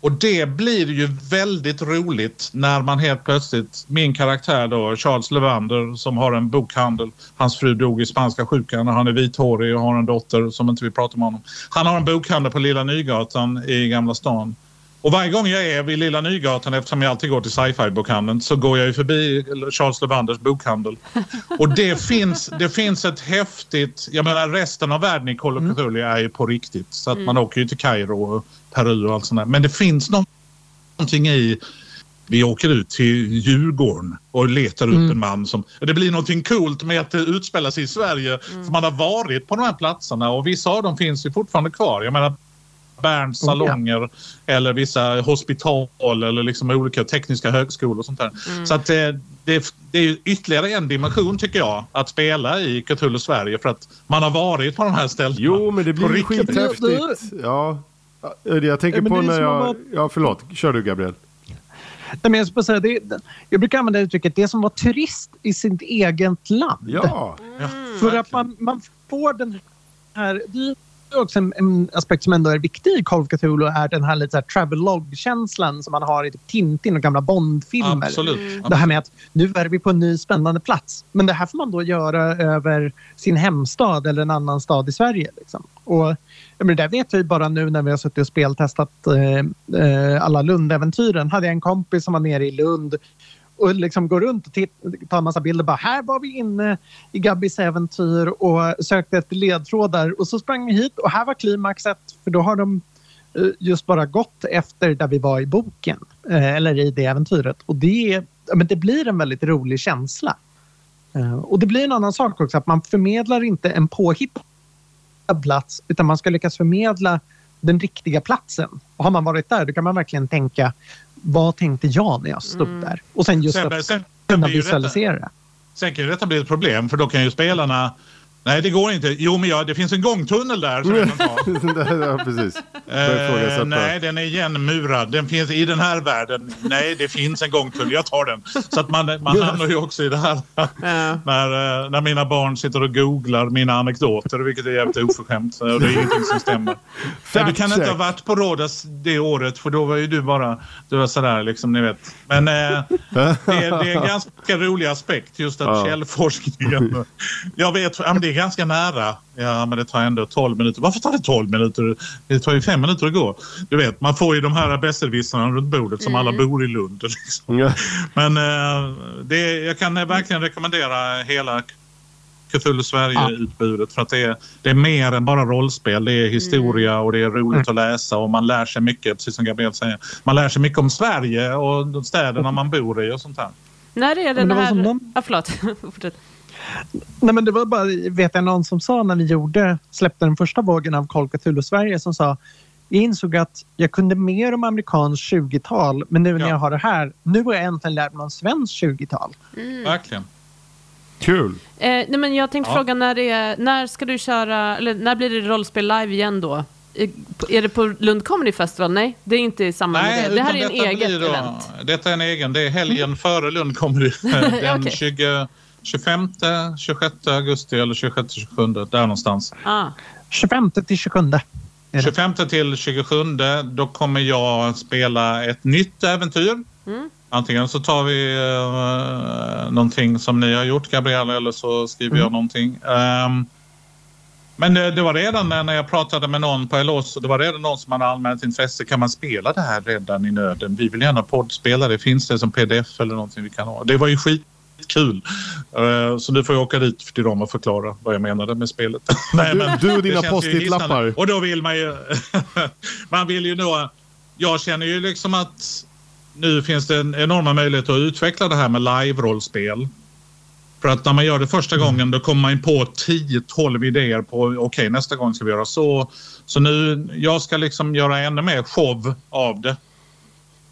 Och det blir ju väldigt roligt när man helt plötsligt, min karaktär då, Charles Levander som har en bokhandel. Hans fru dog i spanska sjukan och han är vithårig och har en dotter som inte vill prata med honom. Han har en bokhandel på Lilla Nygatan i Gamla stan. Och varje gång jag är vid Lilla Nygatan, eftersom jag alltid går till sci-fi-bokhandeln, så går jag ju förbi Charles Levanders bokhandel. Och det <laughs> finns, det finns ett häftigt... Jag menar resten av världen i Call of Cthulhu är ju på riktigt. Så att mm. man åker ju till Kairo och Peru och allt sånt där. Men det finns någonting i... Vi åker ut till Djurgården och letar upp mm. en man som... Det blir någonting coolt med att det utspelar sig i Sverige. Mm. För man har varit på de här platserna och vissa av dem finns ju fortfarande kvar. Jag menar Berns Oh, ja. salonger eller vissa hospital eller liksom olika tekniska högskolor och sånt där. Mm. Så att det, det, det är ytterligare en dimension tycker jag att spela i Cthulhu Sverige för att man har varit på de här ställena. Jo, men det blir riktigt. skithäftigt. Ja. Jag tänker på när som jag... att- Ja, förlåt. Kör du, Gabriel. Nej, men jag, ska säga, det, det- jag brukar använda uttrycket det som var turist i sitt eget land. Ja. Ja, För verkligen. att man, man får den här... Också en, en aspekt som ändå är viktig i Call of Cthulhu är den här lite travelog-känslan som man har i typ Tintin och gamla Bond-filmer. Absolut. Det här med att nu är vi på en ny spännande plats. Men det här får man då göra över sin hemstad eller en annan stad i Sverige. Liksom. Och, men det där vet vi bara nu när vi har suttit och speltestat eh, eh, alla Lund-äventyren. Hade jag en kompis som var nere i Lund och liksom går runt och titt- tar en massa bilder. Bara, här var vi inne i Gabbis äventyr och sökte efter ledtrådar. Och så sprang vi hit och här var klimaxet. För då har de eh, just bara gått efter där vi var i boken. Eh, eller i det äventyret. Och det, men det blir en väldigt rolig känsla. Eh, och det blir en annan sak också. Att man förmedlar inte en påhittad plats. Utan man ska lyckas förmedla den riktiga platsen. Och har man varit där då kan man verkligen tänka vad tänkte jag när jag stod där? Och sen just Sen, att sen, kunna visualisera det. Sen kan ju detta bli ett problem för då kan ju spelarna Nej, det går inte. Jo, men ja, det finns en gångtunnel där. Som jag kan ta. <laughs> ja, precis. Eh, nej, den är igenmurad. Den finns i den här världen. Nej, det finns en gångtunnel. Jag tar den. Så att man, man hamnar ju också i det här när, eh, när mina barn sitter och googlar mina anekdoter, vilket är jävligt oförskämt. Det är ingenting som stämmer. <laughs> Nej, du kan inte ha varit på Rhodos det året för då var ju du bara du var sådär liksom, ni vet. Men eh, det, är, det är en <laughs> ganska rolig aspekt just att Ja. källforskningen. Jag vet, det är ganska nära. Ja, men det tar ändå 12 minuter. Varför tar det 12 minuter? Det tar ju fem minuter att gå. Du vet, man får ju de här besserwissrarna runt bordet som alla bor i Lund. <laughs> Liksom. Ja. Men eh, det, jag kan eh, verkligen rekommendera hela Cthulhu Sverige-utbudet för att det är, det är mer än bara rollspel. Det är historia och det är roligt att läsa och man lär sig mycket, precis som Gabriel säger. Man lär sig mycket om Sverige och de städerna man bor i och sånt där. När är den här... Ja, förlåt. <laughs> Nej, men det var bara, vet jag, någon som sa när vi gjorde, släppte den första vågen av Call Cthulhu Sverige som sa jag insåg att jag kunde mer om amerikanskt 20-tal men nu när Ja. jag har det här, nu har jag äntligen lärt mig om svenskt 20-tal. Verkligen. Kul. Eh, nej, men jag tänkte Ja. fråga, när, det är, när ska du köra, eller när blir det rollspel live igen då? Eh, Är det på Lund Comedy Festival? Nej, det är inte i samband med det. Det här är en då- event. Detta är en egen. Det är helgen före Lund Comedy. <laughs> Den Okej. 20, 25, 26 augusti eller 26, 27 där någonstans. Ah. 25 till 27. är det. 25 till 27 då kommer jag spela ett nytt äventyr. Mm. Antingen så tar vi uh, någonting som ni har gjort Gabriella eller så skriver jag någonting. Ehm, men det, det var redan när när jag pratade med någon på LOS och det var redan någon som hade anmält intresse. Kan man spela det här redan i nöden? Vi vill gärna poddspela det. Finns det som pdf eller någonting vi kan ha? Det var ju skitkul. Eh, så nu får jag åka dit till dem och förklara vad jag menade med spelet. <laughs> Nej, Du- men du och dina post-it-lappar. Och då vill man ju... <laughs> man vill ju då... Jag känner ju liksom att nu finns det en enorma möjligheter att utveckla det här med live-rollspel. För att när man gör det första gången då kommer man på 10-12 idéer på okej nästa gång ska vi göra så. Så nu, jag ska liksom göra ännu mer show av det.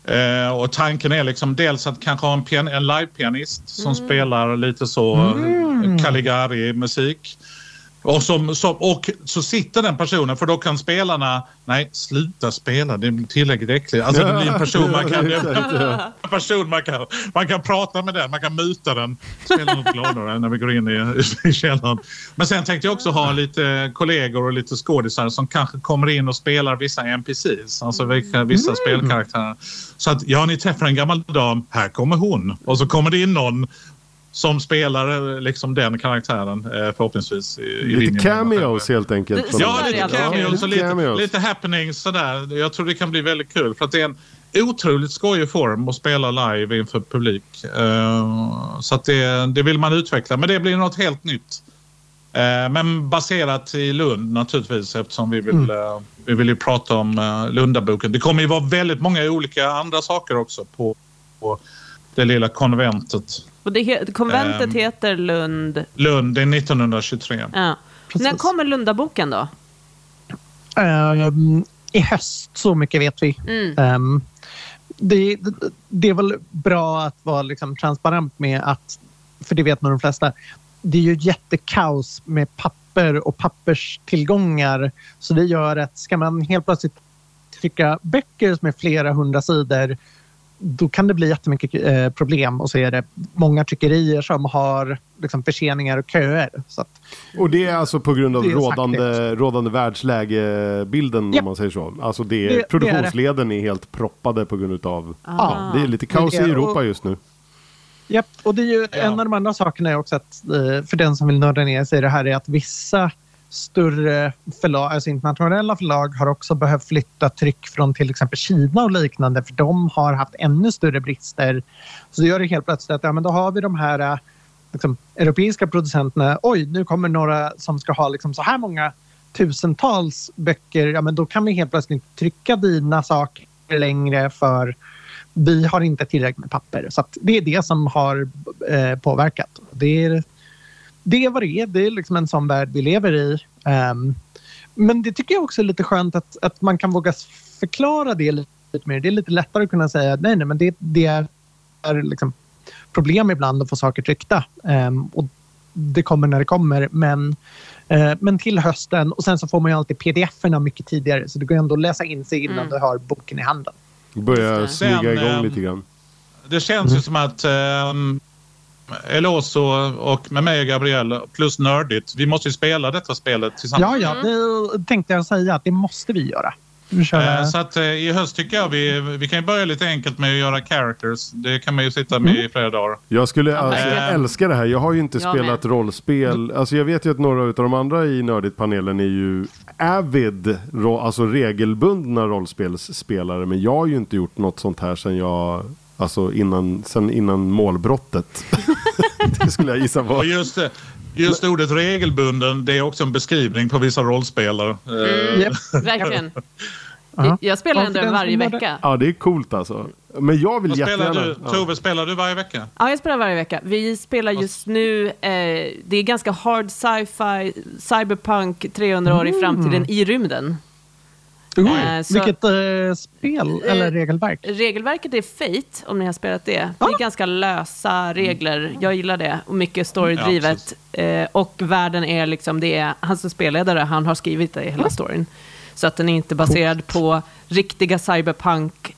Eh, och tanken är liksom dels att kanske ha en, en live-pianist som spelar lite så mm. Caligari-musik. Och, som, som, och så sitter den personen, för då kan spelarna... Nej, sluta spela. Det blir tillräckligt äckligt. Alltså det blir en person man kan... <laughs> En person man kan, man kan prata med den, man kan muta den. Spela något gladare när vi går in i, i källaren. Men sen tänkte jag också ha lite kollegor och lite skådisar som kanske kommer in och spelar vissa NPCs, alltså vilka, vissa spelkaraktärer. Så att ja, ni träffar en gammal dam, här kommer hon. Och så kommer det in någon som spelar eh, liksom den karaktären eh, förhoppningsvis. I, Lite själv cameos helt enkelt. Ja, lite cameos och lite lite, cameos. lite happenings sådär. Jag tror det kan bli väldigt kul för att det är en otroligt skojig form att spela live inför publik. Eh, så att det, det vill man utveckla, men det blir något helt nytt. Eh, men baserat i Lund naturligtvis eftersom vi vill, eh, vi vill ju prata om uh, Lundaboken. Det kommer ju vara väldigt många olika andra saker också på, på det lilla konventet. Och det he- konventet Ehm. heter Lund... Lund, det är 1923. Ja. När kommer Lundaboken då? Ehm, i höst, så mycket vet vi. Mm. Um, det, det, det är väl bra att vara liksom transparent med att, för det vet nog de flesta, det är ju jättekaos med papper och papperstillgångar. Så det gör att ska man helt plötsligt trycka böcker som är flera hundra sidor då kan det bli jättemycket eh, problem och så är det många tryckerier som har liksom, förseningar och köer. Så att, Och det är alltså på grund av rådande, rådande världslägebilden Ja. om man säger så. Alltså det, Det- det är det. produktionsleden är helt proppade på grund av... Ah. Det är lite kaos i Europa och- just nu. Japp, och det är ju Ja. en av de andra sakerna är också att eh, för den som vill nörda ner sig i det här är att vissa större förlag, alltså internationella förlag har också behövt flytta tryck från till exempel Kina och liknande för de har haft ännu större brister. Så det gör det helt plötsligt att ja, men då har vi de här eh, liksom, europeiska producenterna. Oj, nu kommer några som ska ha liksom, så här många tusentals böcker. Ja, men då kan vi helt plötsligt trycka dina saker längre för vi har inte tillräckligt med papper. Så att det är det som har eh, påverkat. Det är, det är vad det är. Det är liksom en sån värld vi lever i. Ehm, men det tycker jag också är lite skönt att, att man kan våga förklara det lite mer. Det är lite lättare att kunna säga att nej, nej, men det, det är, är liksom problem ibland att få saker tryckta. Ehm, och det kommer när det kommer. Men, eh, men till hösten och sen så får man ju alltid pdf-erna mycket tidigare så det går ändå att läsa in sig innan Mm. du har boken i handen. Det. smyga igång ehm, lite grann. Det känns ju som att um, Eloso och med mig och Gabrielle plus Nördigt, vi måste ju spela detta spelet tillsammans. Ja, ja, det tänkte jag säga att det måste vi göra. Eh, Så att eh, i höst tycker jag vi, vi kan ju börja lite enkelt med att göra characters. Det kan man ju sitta med i flera dagar. Jag skulle alltså, jag älskar det här. Jag har ju inte Jag spelat med. rollspel. Alltså jag vet ju att några av de andra i Nördigt-panelen är ju avid, alltså regelbundna rollspelsspelare. Men jag har ju inte gjort något sånt här sen jag, alltså innan, sen innan målbrottet. <laughs> det skulle jag gissa på. just, det- just ordet regelbunden, det är också en beskrivning på vissa rollspelare. Eh, Japp. Verkligen. <laughs> Ja. Jag spelar Ja, ändå den varje vecka. Ja, det är coolt alltså. Men jag vill spelar jättegärna... du? Ja. Tove, spelar du varje vecka? Ja, jag spelar varje vecka. Vi spelar just nu, eh, det är ganska hard sci-fi, cyberpunk, 300 år i framtiden i rymden. Eh, så- Vilket eh, spel eller regelverk? Regelverket är Fate, om ni har spelat det. Det är ganska lösa regler. Jag gillar det. Och mycket storydrivet. eh, och världen är liksom, det är han som spelledare, han har skrivit det i hela storyn. Så att den är inte baserad på riktiga cyberpunk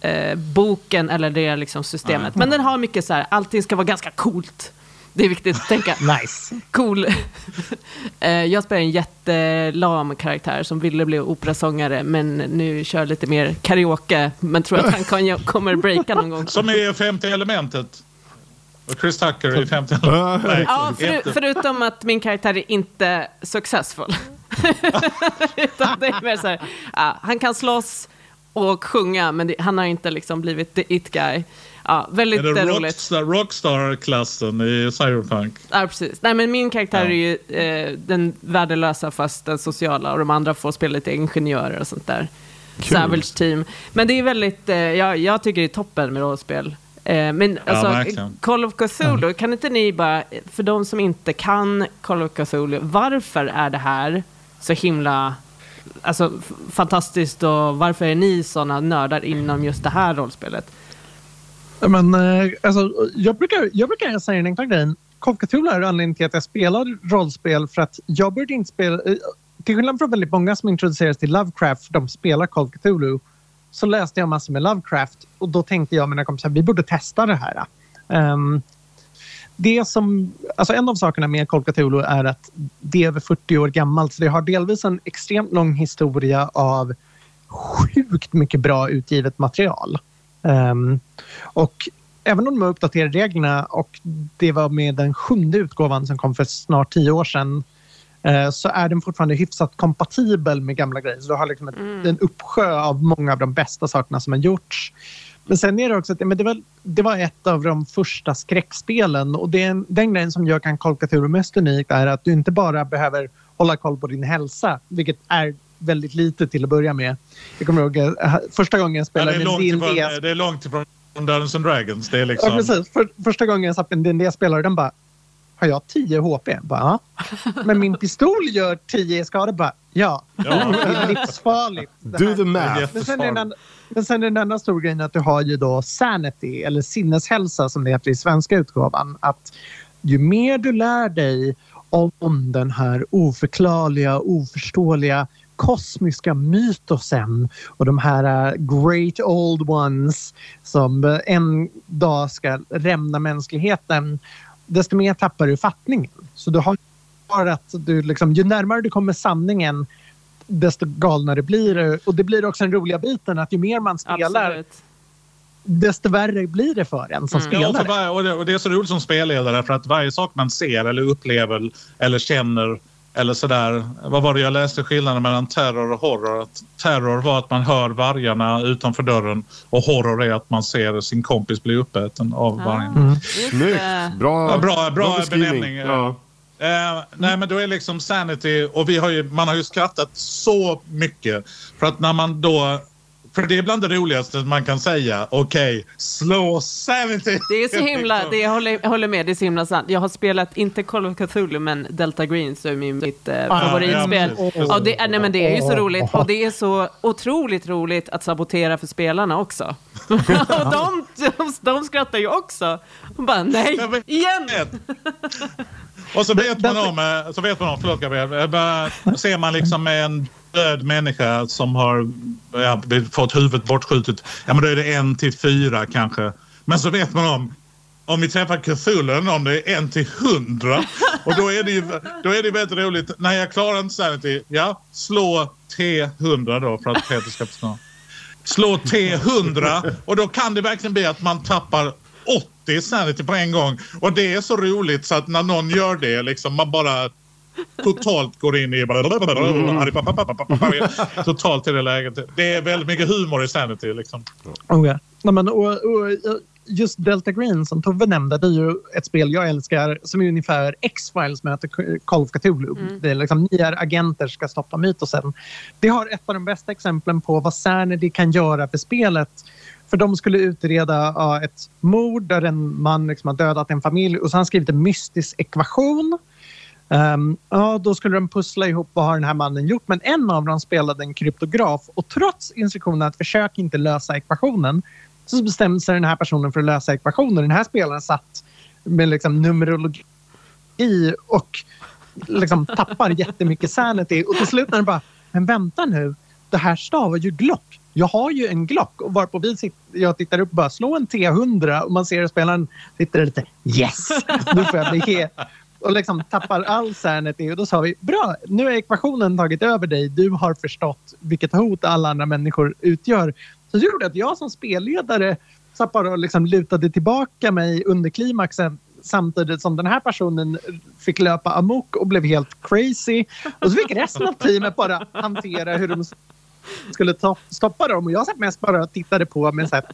eh, boken eller det liksom systemet. Men den har mycket så här, allting ska vara ganska coolt. Det är viktigt att tänka. Nice. Cool. Eh, jag spelar en jättelam karaktär som ville bli operasångare men nu kör lite mer karaoke. Men tror att han <laughs> kan, kommer breaka någon gång. Som är femte elementet. Och Chris Tucker i femte elementet. Ja, för, förutom att min karaktär är inte successful. <laughs> Utan det är mer så här, ja, han kan slåss och sjunga men det, han har inte liksom blivit the it guy. Ja, väldigt Är det roligt. rockstar, rockstar-klassen i Cyberpunk? Ja, precis. Nej, men min karaktär Ja. är ju eh, den värdelösa fast den sociala och de andra får spela lite ingenjörer och sånt där. Kul. Savage team. Men det är väldigt, eh, jag, jag tycker det är toppen med rollspel. Eh, men alltså, verkligen. Call of Cthulhu, kan inte ni bara, för de som inte kan Call of Cthulhu, varför är det här så himla alltså, f- fantastiskt och varför är ni sådana nördar inom just det här rollspelet? Men, eh, alltså, jag, brukar, jag brukar säga den enkla grejen. Kofkatula är anledningen till att jag spelar rollspel för att jag började inte spela... Eh, till skillnad från väldigt många som introduceras till Lovecraft, för de spelar Call Cthulhu, så läste jag massor med Lovecraft och då tänkte jag och mina kompisar vi borde testa det här. Um, det som, alltså en av sakerna med Call Cthulhu är att det är över 40 år gammalt så det har delvis en extremt lång historia av sjukt mycket bra utgivet material. Ehm, och även om de har uppdaterat reglerna och det var med den sjunde utgåvan som kom för snart tio år sedan eh, så är den fortfarande hyfsat kompatibel med gamla grejer. Så du har liksom ett, en uppsjö av många av de bästa sakerna som har gjorts. Men sen är det också att men det, var, det var ett av de första skräckspelen och det är en, den grejen som gör Cthulhu mest unikt är att du inte bara behöver hålla koll på din hälsa, vilket är väldigt lite till att börja med. Jag kommer ihåg eh, första gången jag Ja, spelade det, är ifrån, det är långt ifrån Dungeons and Dragons. Det är liksom... Ja, precis. För, första gången jag satt med en D&D-spelare, den bara... har jag 10 HP? Bara, ja. <laughs> Men min pistol gör 10 skador. Bara, ja. Det är livsfarligt. <laughs> Do the math. Men sen, är den, andra- men sen är den andra stora grejen att du har ju då sanity, eller sinneshälsa som det heter i svenska utgåvan. Att ju mer du lär dig om den här oförklarliga, oförståeliga kosmiska mytosen och de här eh, great old ones som eh, en dag ska rämna mänskligheten, desto mer tappar du fattningen. Så du har har att du liksom, ju närmare du kommer sanningen desto galnare blir det. Och det blir också den roliga biten att ju mer man spelar Absolut. desto värre blir det för en som Mm. Ja, och, för spelare. varje, och, det, och det är så roligt som spelledare för att varje sak man ser eller upplever eller känner eller sådär. Vad var det jag läste skillnaden mellan terror och horror? Att terror var att man hör vargarna utanför dörren och horror är att man ser sin kompis bli uppäten av vargarna. Mm. Just Snyggt. Bra, Ja, bra- bra beskrivning. benämning. Ja. Eh, nej men då är liksom Sanity och vi har ju, man har ju skrattat så mycket för att när man då för det är bland det roligaste man kan säga. Okej, slå Sanity. Det är så himla, <laughs> det jag, håller, jag håller med, det är så himla sant. Jag har spelat, inte Call of Cthulhu, men Delta Green så är min, mitt eh, Ah, favoritspel. ja, precis. Ja, det, nej, men det är ju så roligt och det är så otroligt roligt att sabotera för spelarna också. och <laughs> de, de, de skrattar ju också. Och bara, nej, igen! Och så vet man om, eh, så vet man om, förlåt Gabriel, eh, ser man liksom en död människa som har ja, fått huvudet bortskjutet. Ja men då är det en till fyra kanske. Men så vet man om om vi träffar Cthulhu om det är en till hundra. Och då är det ju då är det väldigt roligt. Nej jag klarar inte Sanity. Ja, slå T100 då för att Peter ska förstå. Slå T100 och då kan det verkligen bli att man tappar 80 sanity på en gång. Och det är så roligt så att när någon gör det liksom man bara totalt går in i totalt i det läget. Det är väldigt mycket humor i sanity liksom. Oh, ja. Nej, men, och, och, just Delta Green som Tove nämnde, det är ju ett spel jag älskar som är ungefär X-Files möter Call of Cthulhu. Det är liksom ni är agenter ska stoppa mytosen. Det har ett av de bästa exemplen på vad Sanity kan göra för spelet. För de skulle utreda ja, ett mord där en man liksom har dödat en familj och så har han skrivit en mystisk ekvation. Um, ja, då skulle de pussla ihop vad har den här mannen gjort. Men en av dem spelade en kryptograf och trots instruktionen att försök inte lösa ekvationen så bestämde sig den här personen för att lösa ekvationen. Den här spelaren satt med liksom numerologi och liksom tappar jättemycket sanity. Och till slut när den bara, men vänta nu, det här stavar ju Glock. Jag har ju en Glock och varpå vi sitter, jag tittar upp och bara slå en T100 och man ser att spelaren sitter där lite yes, nu får jag bli het. Och liksom tappar all sanity och då sa vi bra, nu har ekvationen tagit över dig. Du har förstått vilket hot alla andra människor utgör. Så det gjorde att jag som spelledare satt bara och liksom lutade tillbaka mig under klimaxen samtidigt som den här personen fick löpa amok och blev helt crazy. Och så fick resten av teamet bara hantera hur de skulle to- stoppa dem. Och jag satt mest bara och tittade på. Men så här,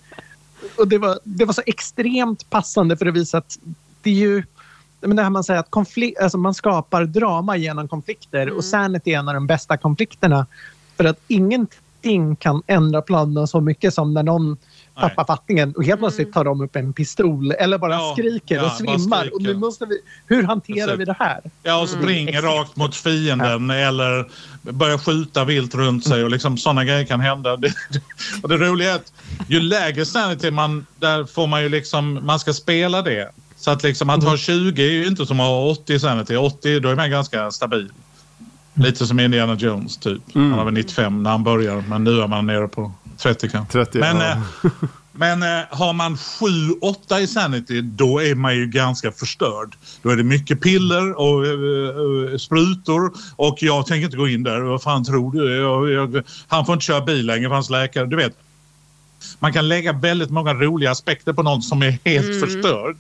och det var, det var så extremt passande för att visa att det är ju men det här man säger att konflikt, alltså man skapar drama genom konflikter och Sanity är en av de bästa konflikterna. För att ingenting kan ändra planen så mycket som när någon Nej. tappar fattningen och helt plötsligt tar de upp en pistol eller bara Ja, skriker ja, och bara svimmar. skriker. Och nu måste vi, hur hanterar Precis. vi det här? Ja, och springer rakt mot fienden eller börjar skjuta vilt runt sig och liksom sådana grejer kan hända. <laughs> Det, och det roliga är att ju lägre sanity man, där får man ju liksom, man ska spela det. Så att liksom att ha 20 är ju inte som att ha 80 sanity. 80, då är man ganska stabil. Lite som Indiana Jones typ. Han var väl 95 när han börjar men nu är man nere på 30 kanske. 30, men ja. eh, men eh, har man 7-8 i sanity då är man ju ganska förstörd. Då är det mycket piller och eh, eh, sprutor och jag tänker inte gå in där. Vad fan tror du? Jag, jag, han får inte köra bil längre för hans läkare. Du vet. Man kan lägga väldigt många roliga aspekter på något som är helt förstörd.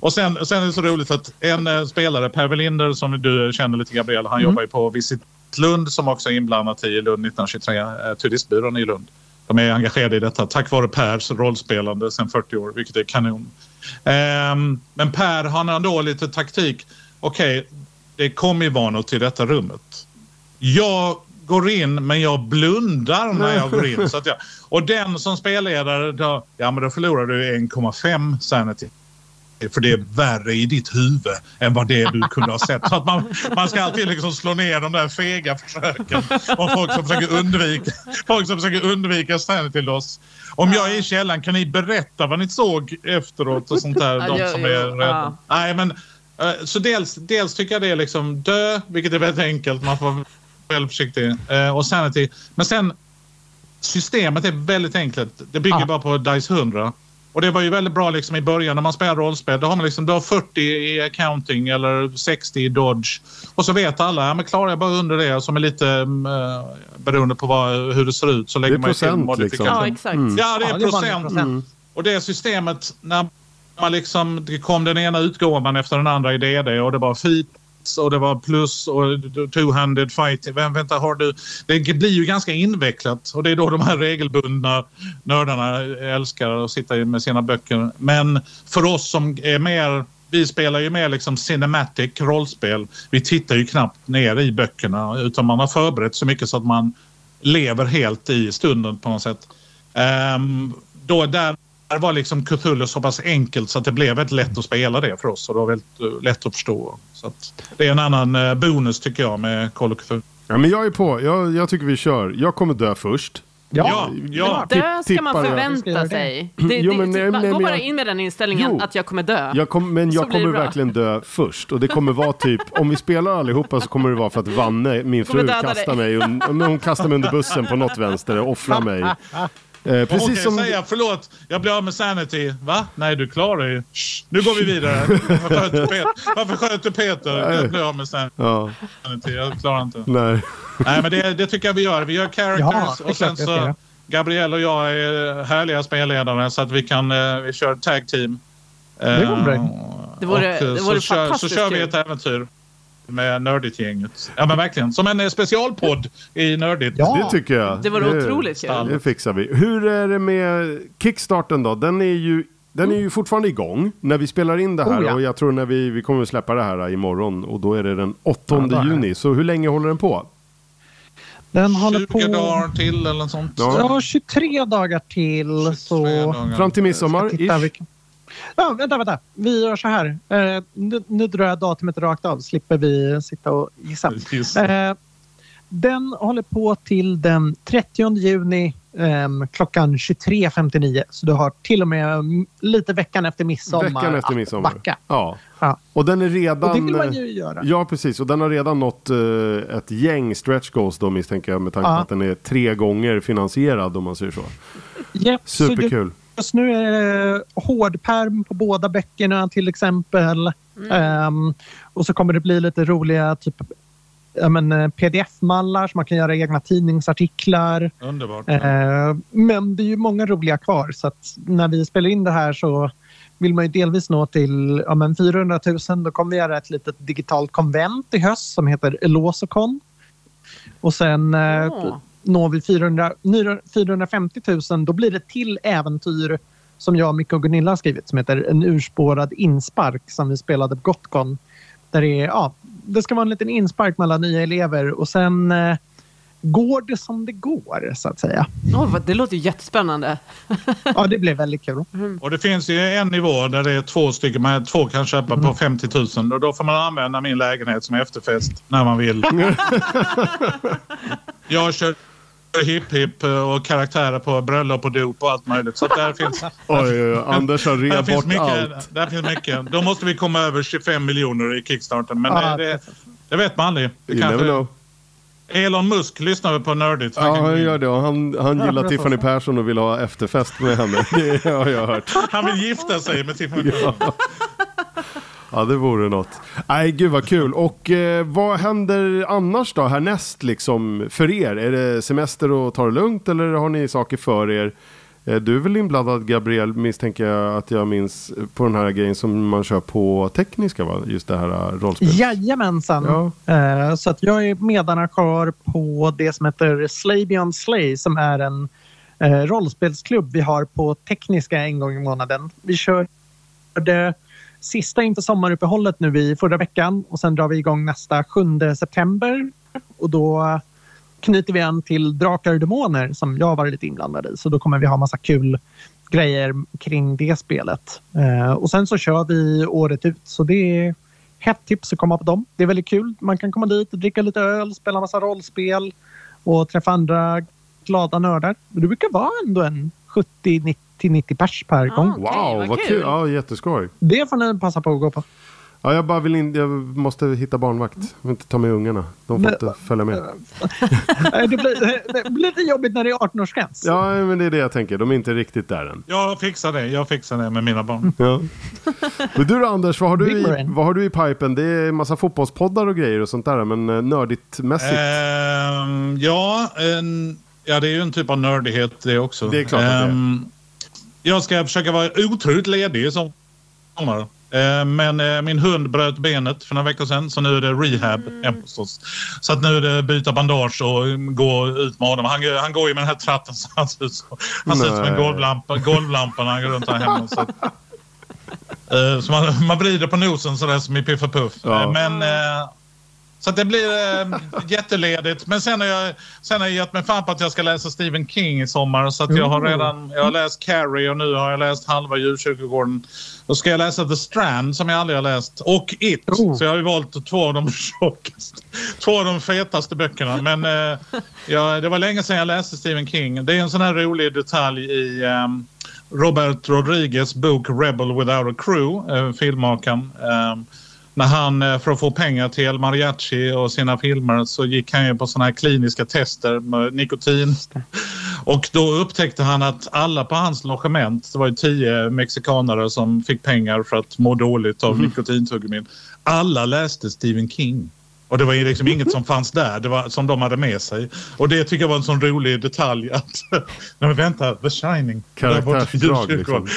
Och sen, sen är det så roligt att en eh, spelare, Per Welinder som du känner lite Gabriel, han jobbar ju på Visit Lund som också är inblandat i Lund 1923, eh, turistbyrån i Lund. De är engagerade i detta tack vare Pers rollspelande sedan 40 år, vilket är kanon. Ehm, men Per, han har då lite taktik. Okej, det kommer vanor till detta rummet. Jag går in, men jag blundar när jag går in. Så att jag, <laughs> och den som spelledare, då, ja men då förlorar du 1,5 sanity. För det är värre i ditt huvud än vad det du kunde ha sett. Så att man, man ska alltid liksom slå ner de där fega försöken och folk som försöker undvika, folk som försöker undvika sanity loss. Om jag är i källaren, kan ni berätta vad ni såg efteråt och sånt där? de som är rädda. Nej, men eh, så dels, dels tycker jag det är liksom dö, vilket är väldigt enkelt. Man får vara väldigt försiktig. Eh, och sanity. Men sen systemet är väldigt enkelt. Det bygger bara på DICE 100. Och det var ju väldigt bra liksom i början när man spelar rollspel. Då har man liksom, du har 40 i accounting eller 60 i dodge. Och så vet alla, ja men klarar jag bara under det som är lite uh, beroende på vad, hur det ser ut så lägger man ju till modifikation. Liksom. Ja, exakt. Mm. Ja, det är ja, procent. Det procent. Mm. Och det systemet, när man liksom, det kom den ena utgåvan efter den andra i DD och det var fint och det var plus och two-handed fight. Vem, vänta, har du... Det blir ju ganska invecklat och det är då de här regelbundna nördarna älskar att sitta med sina böcker. Men för oss som är mer vi spelar ju mer liksom cinematic rollspel. Vi tittar ju knappt ner i böckerna utan man har förberett så mycket så att man lever helt i stunden på något sätt. Um, då där det var liksom Cthulhu så pass enkelt så att det blev väldigt lätt att spela det för oss och det var väldigt uh, lätt att förstå. Så att det är en annan uh, bonus tycker jag med Call of Cthulhu. Ja, men jag är på. Jag, jag tycker vi kör. Jag kommer dö först. Ja, ja. Dö ska man förvänta sig. Det, jo, men, det, nej, gå bara in med den inställningen jo, att jag kommer dö. Jag kom, men jag kommer verkligen dö först. Och det kommer vara typ, <laughs> om vi spelar allihopa så kommer det vara för att Vanne, min fru, kastar mig, hon kastar mig under bussen på något vänster och offrar mig. <laughs> Eh, precis Okej, som... säga förlåt, jag blir av med sanity. Va? Nej, du klarar dig. Nu går vi vidare. Varför sköter Peter? Varför sköter Peter? Jag blir av med sanity. Ja. Jag klarar inte. Nej. Nej, men det, det tycker jag vi gör. Vi gör characters ja, och sen så... Gabriel och jag är härliga spelledare så att vi kan eh, vi kör tag team. Det vore bra. Det vore, det vore så, kör, så kör vi ett äventyr med Nördigt-gänget. Ja men verkligen. Som en eh, specialpodd i Nördigt. Ja. Det tycker jag. Det var det, otroligt kul. Det fixar vi. Hur är det med Kickstarten då? Den är ju den är ju fortfarande igång när vi spelar in det här oh, ja. och jag tror när vi, vi kommer att släppa det här imorgon och då är det den 8 ja, juni. Så hur länge håller den på? Den håller på... dagar till eller något sånt? Ja, ja 23 dagar till. 23 så... Dagar. Fram till midsommar? Ja, vänta, vänta. Vi gör så här. Eh, nu, nu drar jag datumet rakt av. Slipper vi sitta och gissa. Eh, den håller på till den 30 juni eh, klockan 23.59. Så du har till och med lite veckan efter midsommar, veckan efter midsommar. att backa. Ja. ja. Och den är redan... Och det vill man ju göra. Ja, precis. Och den har redan nått uh, ett gäng stretch goals då misstänker jag med tanke på ja. att den är tre gånger finansierad om man säger så. Yep, Superkul. Så Just nu är det hårdperm på båda böckerna till exempel. Mm. Um, och så kommer det bli lite roliga typ eh, pdf-mallar så man kan göra egna tidningsartiklar. Underbart. Uh, men det är ju många roliga kvar så att när vi spelar in det här så vill man ju delvis nå till ja, men 400 000. Då kommer vi göra ett litet digitalt konvent i höst som heter Elosocon. Och sen oh når vi 400, 450 000 då blir det till äventyr som jag, Micke och Gunilla har skrivit som heter En urspårad inspark som vi spelade på Gotcon. Där det, är, ja, det ska vara en liten inspark mellan nya elever och sen eh, går det som det går så att säga. Oh, det låter jättespännande. ja, det blev väldigt kul. Mm. Och det finns ju en nivå där det är två stycken, man två kan köpa mm. på 50 000 och då får man använda min lägenhet som efterfest när man vill. <laughs> jag kör hipp hipp och karaktärer på bröllop och dop och allt möjligt. Så där finns... <laughs> Oj, oj, oj. Anders har reat bort mycket, allt. Där finns mycket. Då måste vi komma över 25 miljoner i Kickstarten. Men ah, det, det, vet man aldrig. Det kanske, Elon Musk lyssnar på Nördigt. Ja, han gör det. Han, han gillar ja, Tiffany Persson och vill ha efterfest med henne. <laughs> Det har jag hört. Han vill gifta sig med Tiffany Persson. Ja. Ja, det vore något. Nej, gud vad kul. Och eh, vad händer annars då härnäst liksom för er? Är det semester och ta det lugnt eller har ni saker för er? Eh, du är väl inblandad Gabriel, misstänker jag att jag minns, på den här grejen som man kör på tekniska va? Just det här eh, rollspelet. Jajamensan. Ja. Så att jag är medarrangör på det som heter Slay Beyond Slay som är en rollspelsklubb vi har på tekniska en gång i månaden. Vi kör det sista inför sommaruppehållet nu i förra veckan och sen drar vi igång nästa 7 september. Och då knyter vi an till Drakar och Demoner som jag har varit lite inblandad i. Så då kommer vi ha massa kul grejer kring det spelet. Eh, och sen så kör vi året ut så det är hett tips att komma på dem. Det är väldigt kul. Man kan komma dit och dricka lite öl, spela massa rollspel och träffa andra glada nördar. Det brukar vara ändå en 70 90 pers per gång. Okej, Wow, vad vad kul. kul! Ja, jätteskoj. Det får ni passa på att gå på. Ja, jag bara vill in, jag måste hitta barnvakt. Jag vill inte ta med ungarna. De får Men- inte följa med. <laughs> Det, blir, det blir lite jobbigt när det är 18-årsgräns. Ja, men det är det jag tänker. De är inte riktigt där än. Jag fixar det. Jag fixar det med mina barn. <laughs> Ja. Men du då Anders, vad har du, i, vad har du i pipen? Det är en massa fotbollspoddar och grejer och sånt där. Men eh, nördigt mässigt. Ehm, ja, en, ja, det är ju en typ av nördighet det också. Det är klart att det är. Jag ska försöka vara otroligt ledig i sommar. Ehm, men eh, min hund bröt benet för några veckor sedan så nu är det rehab oss. Så att nu är det byta bandage och mm, gå ut med honom. Han, han går ju med den här tratten så han ser ut som, han ser ut som en golvlampa, golvlampa när han går runt här hemma. Så, eh, så man, man vrider på nosen sådär som i Piff och Puff. Ja. Eh, Men eh, så det blir eh, jätteledigt. Men sen har, jag, sen har jag gett mig fan på att jag ska läsa Stephen King i sommar. Så jag har redan jag har läst Carrie och nu har jag läst halva djurkyrkogården. Då ska jag läsa The Strand som jag aldrig har läst. Och It. Oh. Så jag har ju valt två av de <laughs> tjockaste, två av de fetaste böckerna. Men eh, ja, det var länge sedan jag läste Stephen King. Det är en sån här rolig detalj i ehm, Robert Rodriguez bok Rebel Without a Crew, eh, filmmakaren. Ehm, när han eh, för att få pengar till El Mariachi och sina filmer så gick han ju på såna här kliniska tester med nikotin. Och då upptäckte han att alla på hans logement, det var ju tio mexikanare som fick pengar för att må dåligt av nikotintuggummin. Alla läste Stephen King. Och det var ju liksom inget som fanns där, det var som de hade med sig. Och det tycker jag var en sån rolig detalj att... <laughs> Nej men vänta, The Shining. Karaktärsdrag, liksom.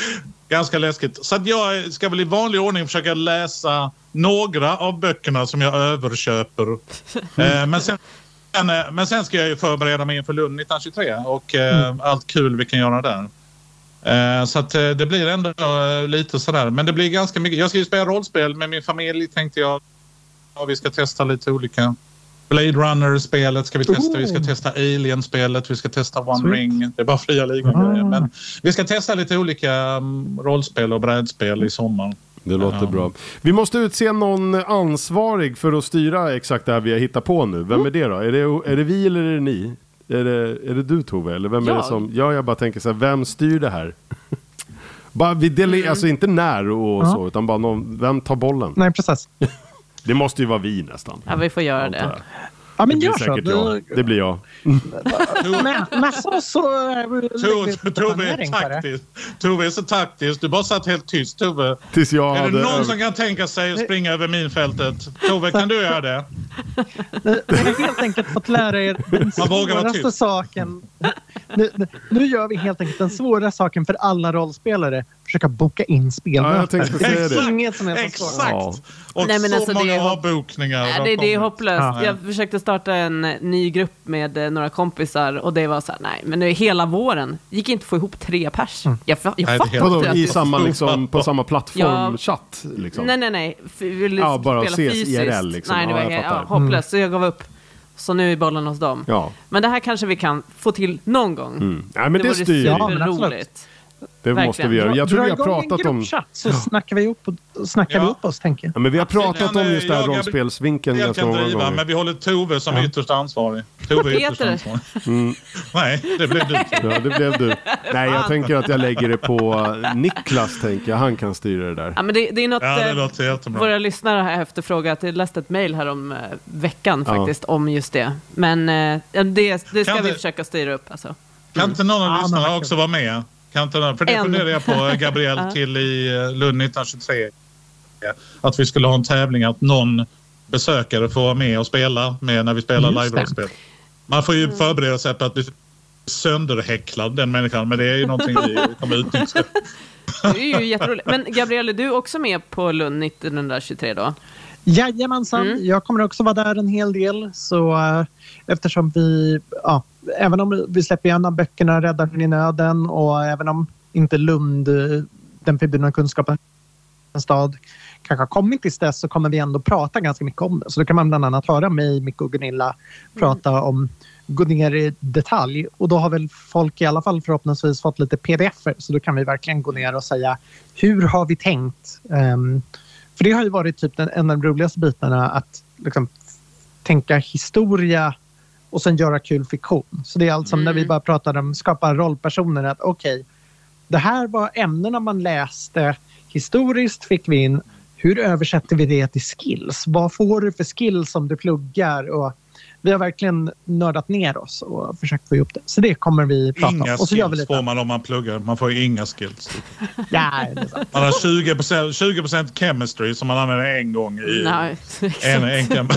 Ganska läskigt. Så att jag ska väl i vanlig ordning försöka läsa några av böckerna som jag överköper. <laughs> eh, men, sen, men, eh, men sen ska jag ju förbereda mig inför Lund 1923 och eh, allt kul vi kan göra där. Eh, så att eh, det blir ändå eh, lite sådär. Men det blir ganska mycket. Jag ska ju spela rollspel med min familj tänkte jag. Och vi ska testa lite olika. Blade Runner-spelet ska vi testa. Vi ska Oh. testa Alien-spelet. Vi ska testa One Sweet. Ring. Det är bara fria ligan. Ah. Men vi ska testa lite olika mm, rollspel och brädspel i sommar. Det låter Ja. bra. Vi måste utse någon ansvarig för att styra exakt det här vi har hittat på nu. Vem är det då? Är det, är det vi eller är det ni? Är det, är det du Tove? Eller vem är det Jag. som... Ja, jag bara tänker så här, vem styr det här? <laughs> bara, vi dele, Alltså inte när och Ja. så, utan bara någon, vem tar bollen? Nej, precis. <laughs> Det måste ju vara vi nästan. Ja, vi får göra det. Ja, men Det gör blir så. säkert Du, jag. Det blir jag. så, så eh, Tove, är det. taktisk. Tove är så taktisk. Du bara satt helt tyst Tove. Tills jag Är hade... det någon som kan tänka sig att springa över minfältet? Tove, kan du göra det? Ni har helt enkelt fått lära er den Man vågar vara svåraste saken. Nu, nu- gör vi helt enkelt den svåra saken för alla rollspelare. Försöka boka in Ja, spelmöten. jag tänkte säga det det. är inget som är så svårt. Exakt! Ja. Och Nej, men så alltså, det många är hopp- avbokningar. Det, det är hopplöst. Ja. Jag försökte starta en ny grupp med eh, några kompisar och det var så här, nej, men nu hela våren gick inte att få ihop tre pers. Mm. Jag, jag Nej, det fattar Vadå, inte. att i det- samma, liksom, på samma plattform, Ja. chatt? Liksom. Nej, nej, nej. F- Ja, bara spela ses fysiskt. IRL, liksom. Nej, det Ja, var jag helt, fattar. ja, hopplöst. Så jag gav upp. Så nu är bollen hos dem. Ja. Men det här kanske vi kan få till någon gång. Mm. Nej, men det, vore styr Ja, vi. Det måste verkligen. vi göra. Jag tror Dra vi har igång en pratat om... gruppchatt så snackar vi upp, snackar vi Ja. upp oss, tänker jag. Ja, men vi har Absolut. pratat om just det här jag- jag- rollspelsvinkeln Jag ganska kan många driva, gånger. men vi håller Tove som ytterst ansvarig. Tove är ytterst ansvarig. Mm. <laughs> Nej, det blev du. Ja, det blev du. Nej, jag tänker att jag lägger det på Niklas, tänker jag. Han kan styra det där. Ja, men det, det är något Ja, det eh, låter jättebra. våra lyssnare har efterfrågat. Jag läste ett mejl här om eh, veckan Ja. faktiskt om just det. Men eh, ja, det, det ska Kan vi det- försöka styra upp. Alltså. Kan inte någon av Ja, lyssnarna också vara med? Kan för det En. funderar jag på, <laughs> Gabriel, Ja. till i eh, Lund 1923. Att vi skulle ha en tävling att någon besökare får vara med och spela med när vi spelar live-rollspel. Man får ju förbereda sig på att bli sönderhäcklad, den människan. Men det är ju någonting vi kommer utnyttja. <laughs> Det är ju jätteroligt. Men Gabriel, är du också med på Lund 1923 då? Jajamensan, Mm. jag kommer också vara där en hel del. Så, eh, eftersom vi, ja, även om vi släpper en av böckerna Räddaren i nöden och även om inte Lund, eh, den förbjudna kunskapen, en stad kanske har kommit tills dess så kommer vi ändå prata ganska mycket om det. Så då kan man bland annat höra mig, Micke och Gunilla prata om gå ner i detalj. Och då har väl folk i alla fall förhoppningsvis fått lite pdf-er så då kan vi verkligen gå ner och säga hur har vi tänkt? Um, för det har ju varit typ den, en av de roligaste bitarna att liksom, tänka historia och sen göra kul fiktion. Så det är alltså mm. när vi bara pratade om skapa rollpersoner att okej, okay, det här var ämnena man läste. Historiskt fick vi in hur översätter vi det till skills? Vad får du för skills som du pluggar? Och vi har verkligen nördat ner oss och försökt få ihop det. Så det kommer vi prata inga om. Så skills gör vi lite. får man om man pluggar. Man får inga skills. ja, man har 20 procent, 20 chemistry som man använder en gång i Nej, en, en, <laughs> en,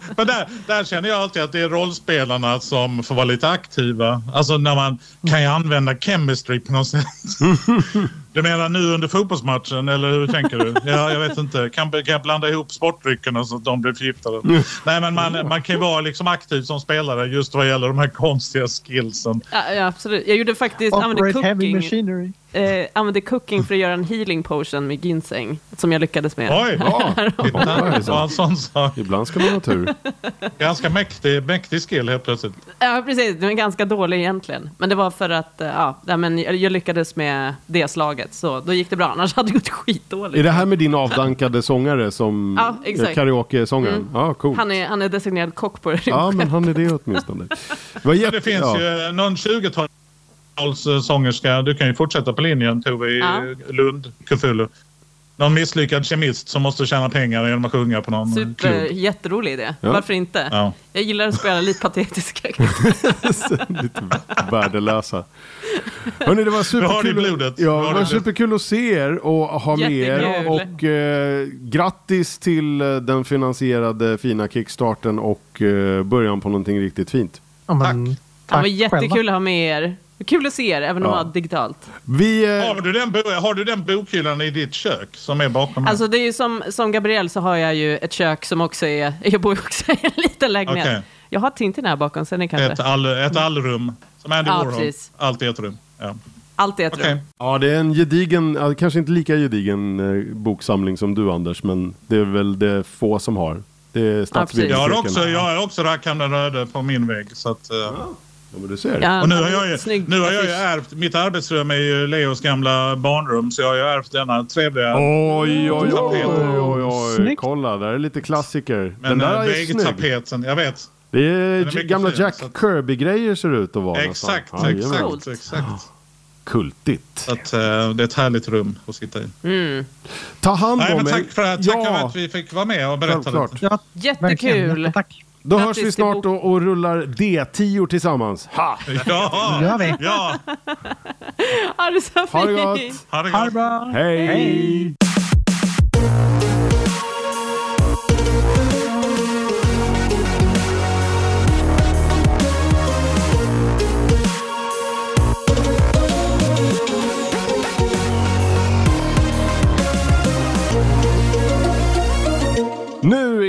<laughs> Men där, där känner jag alltid att det är rollspelarna som får vara lite aktiva. Alltså när man kan ju använda chemistry på något sätt. <laughs> Du menar nu under fotbollsmatchen eller hur tänker du? Ja, jag vet inte. Kan, kan jag blanda ihop sportdryckerna så att de blir förgiftade? Mm. <laughs> Nej, men man, man kan ju vara liksom aktiv som spelare just vad gäller de här konstiga skillsen. Ja, ja absolut. Jag gjorde faktiskt... Operate heavy machinery eh, använde cooking för att göra en healing potion med ginseng. Som jag lyckades med. Oj! Ja, <laughs> en sån sak. Ibland ska man ha tur. <laughs> Ganska mäktig, mäktig skill helt plötsligt. Ja, precis. Den är ganska dålig egentligen. Men det var för att eh, ja, men jag lyckades med det slaget. Så då gick det bra. Annars hade det gått skitdåligt. Är det här med din avdankade sångare som <laughs> ja, exakt. karaoke-sångaren? Mm. Ja, cool. Han är, han är designerad kock på det. Ja, men han är det åtminstone. Det, jätte... det finns ja. ju någon 20-tal sångerska. Du kan ju fortsätta på linjen Tove i ja. Lund, Cthulhu. Någon misslyckad kemist som måste tjäna pengar genom att sjunga på någon Super, klubb. Jätterolig idé. Ja. Varför inte? Ja. Jag gillar att spela lite patetiska <laughs> Lite värdelösa. Hörrni, det var superkul, ja, det var superkul att se er och ha med er. Och eh, grattis till eh, den finansierade fina kickstarten och eh, början på någonting riktigt fint. Ja, men, tack. tack. Det var jättekul själva. att ha med er. Kul att se er, även om ja. digitalt. Vi, eh... har, du den, har du den bokhyllan i ditt kök som är bakom? Alltså det är ju som, som Gabriel så har jag ju ett kök som också är, jag bor också i en liten lägenhet. Okay. Jag har Tintin här bakom, sen är kanske... Ett, all, ett allrum, som Andy ja, Warhol. Precis. Allt i ett rum. Ja. Allt i ett okay. rum. Ja, det är en gedigen, kanske inte lika gedigen eh, boksamling som du Anders, men det är väl det få som har. Det är stadsbiblioteken. jag har också, jag har också Rackham Röde på min vägg. Så att, uh... Ja, men du ser. Ja, och nu har jag ju, nu har jag ju ärvt, mitt arbetsrum är ju Leos gamla barnrum så jag har ju ärvt denna trevliga Oj, oj, oj, oj, oj. Kolla, där är lite klassiker. Men Den där är snygg. jag vet. Det är, är gamla fin, Jack att... Kirby-grejer ser ut att vara. Exakt, nästan. exakt, exakt. Kultigt. Att, uh, det är ett härligt rum att sitta i. Mm. Ta hand om men Tack för, tack ja. för att vi fick vara med och berätta lite. Ja, Jättekul. Tack. Då hörs vi snart och, och rullar D10 tillsammans. Ha! Ja, gör vi. Ja. <laughs> ha det så fint. Ha det gott. Ha det, gott. Ha det bra. Hej. Hej.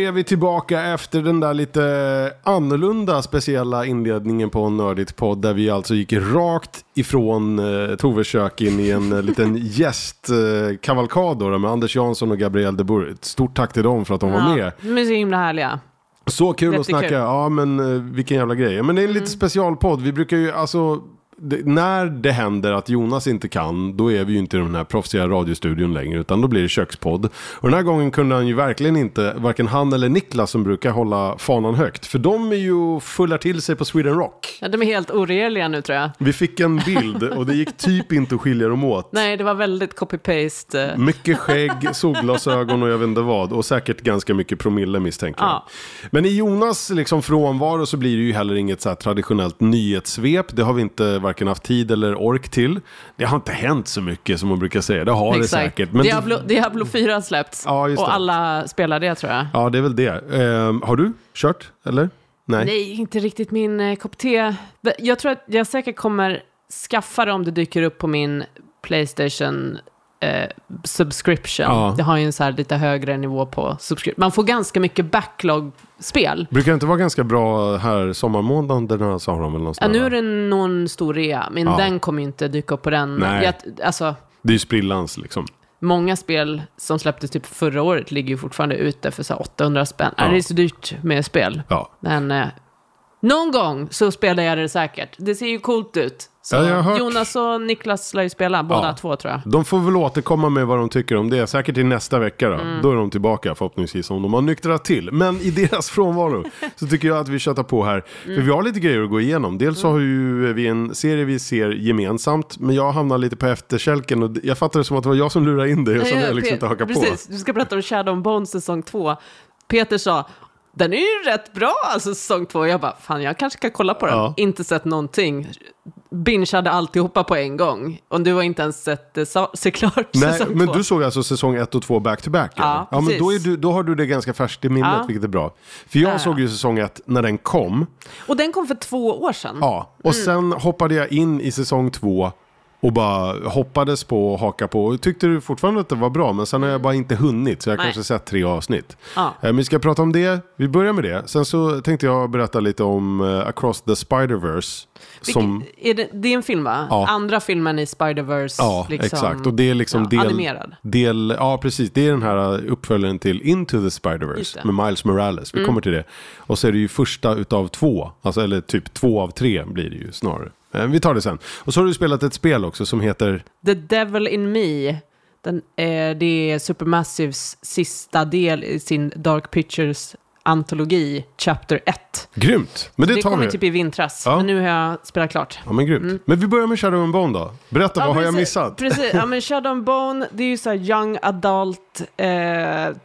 Är vi tillbaka efter den där lite annorlunda speciella inledningen på en nördigt podd där vi alltså gick rakt ifrån eh, Toves kök in i en eh, liten <laughs> gästkavalkad eh, med Anders Jansson och Gabriel de Boer. Stort tack till dem för att de ja, var med. De är så himla härliga. Så kul att snacka, ja men eh, vilken jävla grej. Men det är en mm. lite specialpodd. Vi brukar ju alltså det, när det händer att Jonas inte kan, då är vi ju inte i den här proffsiga radiostudion längre, utan då blir det kökspodd. Och den här gången kunde han ju verkligen inte, varken han eller Niklas som brukar hålla fanan högt, för de är ju fullar till sig på Sweden Rock. Ja, de är helt oregerliga nu tror jag. Vi fick en bild och det gick typ inte att skilja dem åt. Nej, det var väldigt copy-paste. Mycket skägg, solglasögon och jag vet inte vad, och säkert ganska mycket promille misstänker jag. Ja. Men i Jonas liksom frånvaro så blir det ju heller inget så här traditionellt nyhetssvep, det har vi inte varken haft tid eller ork till. Det har inte hänt så mycket som man brukar säga. Det har Exakt. det säkert. Men Diablo, Diablo 4 har släppts ja, och alla spelar det tror jag. Ja, det är väl det. Uh, har du kört, eller? Nej. Nej, inte riktigt min eh, kopp te. Jag tror att jag säkert kommer skaffa det om det dyker upp på min Playstation eh, subscription. Ja. Det har ju en så här lite högre nivå på subscription. Man får ganska mycket backlog-spel. Brukar det inte vara ganska bra här sommarmånaderna sa de väl Ja, nu är det någon stor rea, men ja. den kommer ju inte dyka upp på den. Nej. Jag, alltså, det är ju sprillans liksom. många spel som släpptes typ förra året ligger ju fortfarande ute för så här 800 spänn. Ja. Det är så dyrt med spel. Ja. Men eh, någon gång så spelar jag det säkert. Det ser ju coolt ut. Ja, hört- Jonas och Niklas lär ju spela, båda Ja. två tror jag. De får väl återkomma med vad de tycker om det, säkert till nästa vecka då. Mm. Då är de tillbaka förhoppningsvis om de har nyktrat till. Men i deras <laughs> frånvaro så tycker jag att vi köttar på här. Mm. För vi har lite grejer att gå igenom. Dels så har ju vi en serie vi ser gemensamt, men jag hamnar lite på efterkälken och jag fattar det som att det var jag som lurade in dig och sen har jag liksom inte hakat på. Precis, du ska berätta om Shadow and Bone säsong två. Peter sa, den är ju rätt bra alltså säsong två. Jag bara, fan jag kanske ska kolla på den. Ja. Inte sett någonting. Bingeade alltihopa på en gång. Och du har inte ens sett det sa- se klart Nej, säsong men två. du såg alltså säsong 1 och 2 back to back? Ja, ja men då, är du, då har du det ganska färskt i minnet, Ja. vilket är bra. För jag Ja, såg ju säsong 1 när den kom. Och den kom för två år sedan. Ja, och sen hoppade jag in i säsong två och bara hoppades på och haka på. Och tyckte du fortfarande att det var bra, men sen har jag bara inte hunnit. Så jag har Nej. kanske sett tre avsnitt. Ja. Eh, Men vi ska prata om det. Vi börjar med det. Sen så tänkte jag berätta lite om eh, Across the Spider-Verse. Som... Är det, det är en film va? Ja. Andra filmen i Spider-Verse. Ja, liksom, exakt. Och det är liksom ja, del, Animerad. del... Ja, precis. Det är den här uh, uppföljaren till Into the Spider-Verse. Mm. med Miles Morales. Vi kommer till det. Och så är det ju första utav två. Alltså, eller typ två av tre blir det ju snarare. Eh, vi tar det sen. Och så har du spelat ett spel också som heter... The Devil in Me. Den, eh, det är Supermassives sista del i sin Dark Pictures antologi, Chapter 1. Grymt! Men det, Det tar vi. ju typ i vintras, Ja. men nu har jag spelat klart. Ja, men grymt. Men vi börjar med Shadow and Bone då. Berätta, Ja, vad har jag missat? Precis, ja men <laughs> Shadow and Bone, det är ju så här young adult, eh,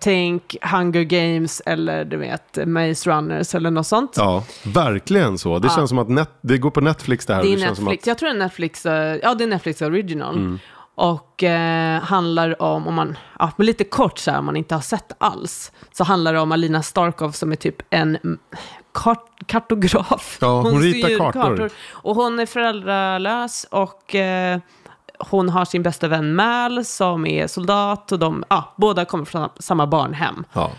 tänk Hunger Games eller du vet Maze Runners eller något sånt. Ja, verkligen så. Det Ja. känns som att net, det går på Netflix det här. Det är känns Netflix, Som jag tror det är Netflix, eh, ja det är Netflix original. Mm. Och eh, handlar om, om man, ja, men lite kort så här, om man inte har sett alls, så handlar det om Alina Starkov som är typ en kart, kartograf. Ja, hon ritar styr kartor. Och hon är föräldralös och eh, hon har sin bästa vän Mal som är soldat och de, ja, båda kommer från samma barnhem. ja.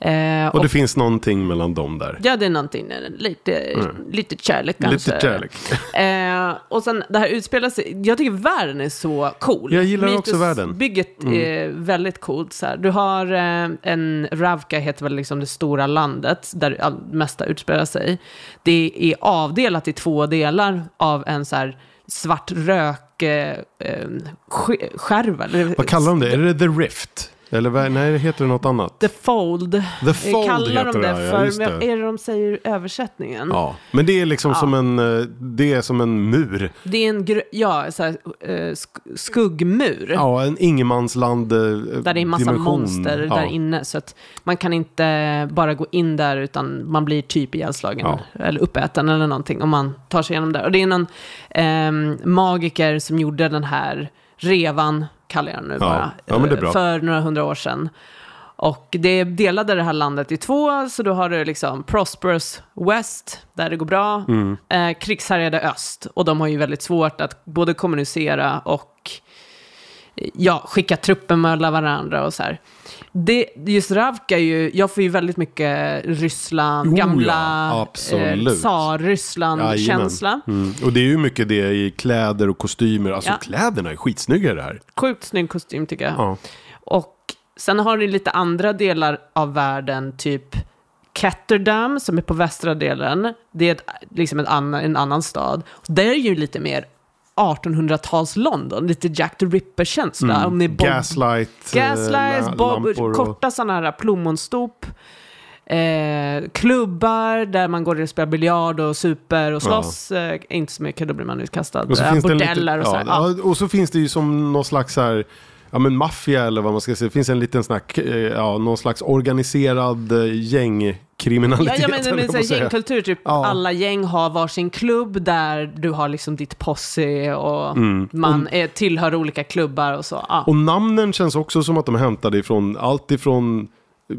Eh, Och det finns någonting mellan dem där. Ja, det är någonting, eh, lite, lite kärlek kanske. Lite kärlek. <laughs> Eh, och sen det här utspelar sig, jag tycker världen är så cool. Jag gillar också världen. Mm. Bygget är väldigt coolt. Så här. Du har eh, en, Ravka heter väl liksom det stora landet, där det mesta utspelar sig. Det är avdelat i två delar av en så här svart rök eh, eh, sk- skärva. Vad kallar de det? Är det The Rift? Eller nej, det heter något annat. The Fold. The Fold kallar heter de det, det ja, för, men det. är det de säger översättningen? Ja, men det är liksom Ja. som en, eh, det är som en mur. Det är en ja, så här, eh, sk- skuggmur. Ja, en ingenmansland eh, Där det är en massa dimension. monster ja. där inne. Så att man kan inte bara gå in där utan man blir typ ihjälslagen. Ja. Eller uppäten eller någonting om man tar sig igenom där. Och det är någon ehm, magiker som gjorde den här revan, kallar jag den nu Ja. bara. Ja. För några hundra år sedan. Och det delade det här landet i två, så då har du liksom Prosperous West, där det går bra, Mm. eh, krigshärjade öst, och de har ju väldigt svårt att både kommunicera och eh, ja, skicka truppen mellan varandra och så här. Det, just Ravka är ju, jag får ju väldigt mycket Ryssland, gamla eh, tsar-Ryssland-känsla. Mm. Och det är ju mycket det i kläder och kostymer. Alltså Ja. kläderna är skitsnygga i det här. Sjukt snygg kostym tycker jag. Ja. Och sen har du lite andra delar av världen, typ Ketterdam som är på västra delen. Det är ett, liksom en, annan, en annan stad. Där är ju lite mer 1800-tals London, lite Jack the Ripper-känsla. Om ni Bob- Mm. Gaslight, eh, Gaslights, la- bob, lampor och- korta sådana här plommonstop. Eh, klubbar där man går och spelar biljard och super och slåss. Eh, inte så mycket, då blir man utkastad. Och så, Eh, finns bordeller liten, och så ja, här. Ja. ja, och så finns det ju som någon slags så här, ja men maffia eller vad man ska säga. Det finns en liten här, eh, ja, någon slags organiserad eh, gängkriminalitet. Ja, ja, men, men så här, gängkultur, typ Ja. alla gäng har varsin klubb där du har liksom ditt posse och Mm. man är, tillhör olika klubbar och så. Ja. Och namnen känns också som att de är hämtade ifrån allt ifrån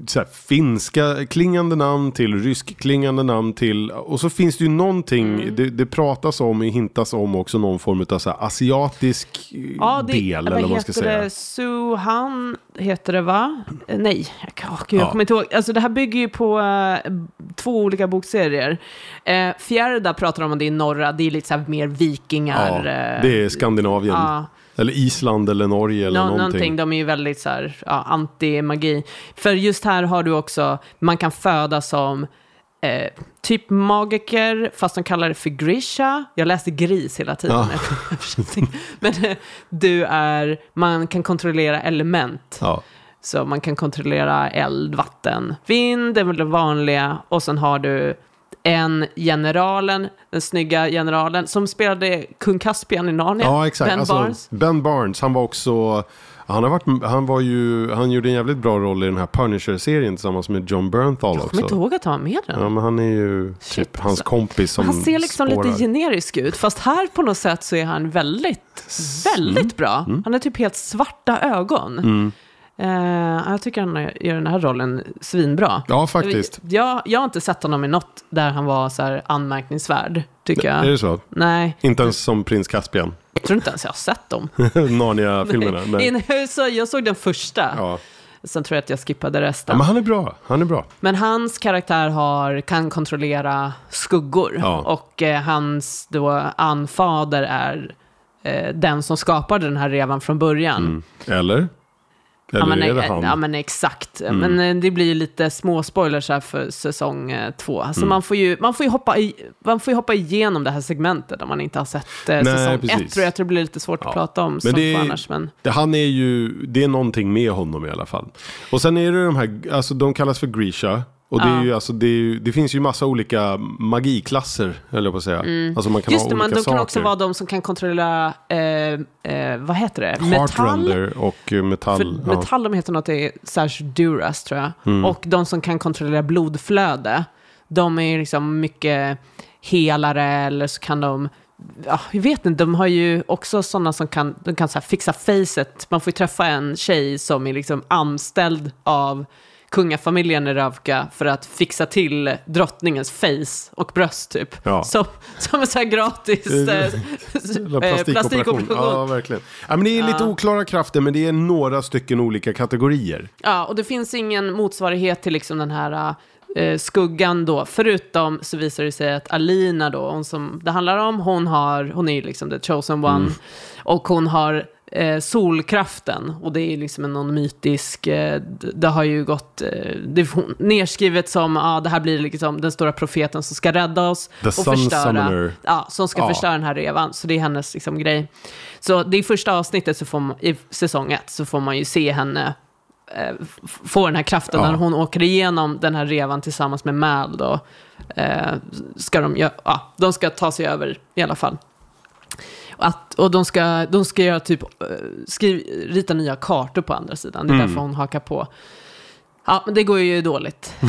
så finska klingande namn till rysk klingande namn till och så finns det ju någonting, Mm. det, det pratas om, hintas om också någon form av så asiatisk eh, Ja, det, del eller vad man ska säga. det? Suhan heter det va? Eh, Nej, oh, gud, jag Ja. kommer inte ihåg. Alltså det här bygger ju på eh, två olika bokserier. Eh, Fjärda pratar om att det är norra, det är lite så här mer vikingar. Ja, det är Skandinavien. Ja. Eller Island eller Norge eller Nå- någonting. någonting. De är ju väldigt så här, ja, anti-magi. För just här har du också, man kan födas som eh, typ magiker, fast de kallar det för grisha. Jag läste gris hela tiden. Ja. <laughs> Men eh, du är, man kan kontrollera element. Ja. Så man kan kontrollera eld, vatten, vind, det är väl det vanliga. Och sen har du en generalen, den snygga generalen, som spelade kung Caspian i Narnia. Ja, exakt. Ben alltså, Barnes. Ben Barnes, han var också... Han, har varit, han, var ju, han gjorde en jävligt bra roll i den här Punisher-serien tillsammans med John Bernthal Jag kommer inte också. ihåg att han var med den. Ja, men han är ju Shit, typ hans alltså. kompis som han ser liksom spårar. lite generisk ut, fast här på något sätt så är han väldigt, väldigt bra. Mm. Han har typ helt svarta ögon. Eh, jag tycker han gör den här rollen svinbra. Ja, faktiskt. Jag, jag har inte sett honom i något där han var så här anmärkningsvärd, tycker jag. Är det så? Nej, Inte ens som prins Caspian. jag tror inte ens jag har sett dem. <laughs> Narnia-filmerna. Nej. Nej. Jag, så, jag såg den första, Ja. sen tror jag att jag skippade ja, resten. men han är bra. Han är bra. Men hans karaktär har, kan kontrollera skuggor. Ja. Och eh, hans då anfader är eh, den som skapade den här revan från början. Mm. Eller? Eller Ja men, är det eh, han? Mm. ja men exakt. Men eh, det blir ju lite små spoilers här för säsong eh, två. Alltså Mm. man, får ju, man, får ju hoppa i, man får hoppa igenom det här segmentet om man inte har sett eh, säsong precis. ett. Tror jag, tror det blir lite svårt Ja. att prata om Men det annars. Men... Det, han är ju, det är någonting med honom i alla fall. Och sen är det de här, alltså de kallas för Grisha. Och det, är Ja. ju, alltså, det, är ju, det finns ju massa olika magiklasser, höll jag på att säga. Alltså man kan Mm. Just ha det, men de saker. kan också vara de som kan kontrollera, eh, eh, vad heter det, metall. Och eh, metall. För ja. Mm. metall de heter något i Serge Duras tror jag. Och de som kan kontrollera blodflöde, de är liksom mycket helare eller så kan de Ja, jag vet inte, de har ju också sådana som kan, de kan så fixa facet. Man får ju träffa en tjej som är liksom anställd av kungafamiljen i Ravka för att fixa till drottningens face och bröst typ. Ja. Som, som en så här gratis eh, <laughs> Eller eh, plastikoperation. plastikoperation. Ja, verkligen. Ja, men det är lite oklara krafter, men det är några stycken olika kategorier. Ja, och det finns ingen motsvarighet till liksom den här eh, skuggan då. Förutom så visar det sig att Alina då, hon som det handlar om, hon, har, hon är liksom the chosen one. Och hon har eh, solkraften. Och det är liksom en någon mytisk, eh, det har ju gått, eh, det är nerskrivet som, ja det här blir liksom den stora profeten som ska rädda oss. The och förstöra. Summoner. Ja, som ska Ja. förstöra den här revan. Så det är hennes liksom, grej. Så det är första avsnittet så får man, i säsong ett så får man ju se henne eh, få den här kraften Ja. när hon åker igenom den här revan tillsammans med Mal då. Eh, ska de, ja, de ska ta sig över i alla fall. Att, och de ska, de ska göra typ, eh, skriv, rita nya kartor på andra sidan. Det är Mm. därför hon hakar på. Ja, men det går ju dåligt. <laughs>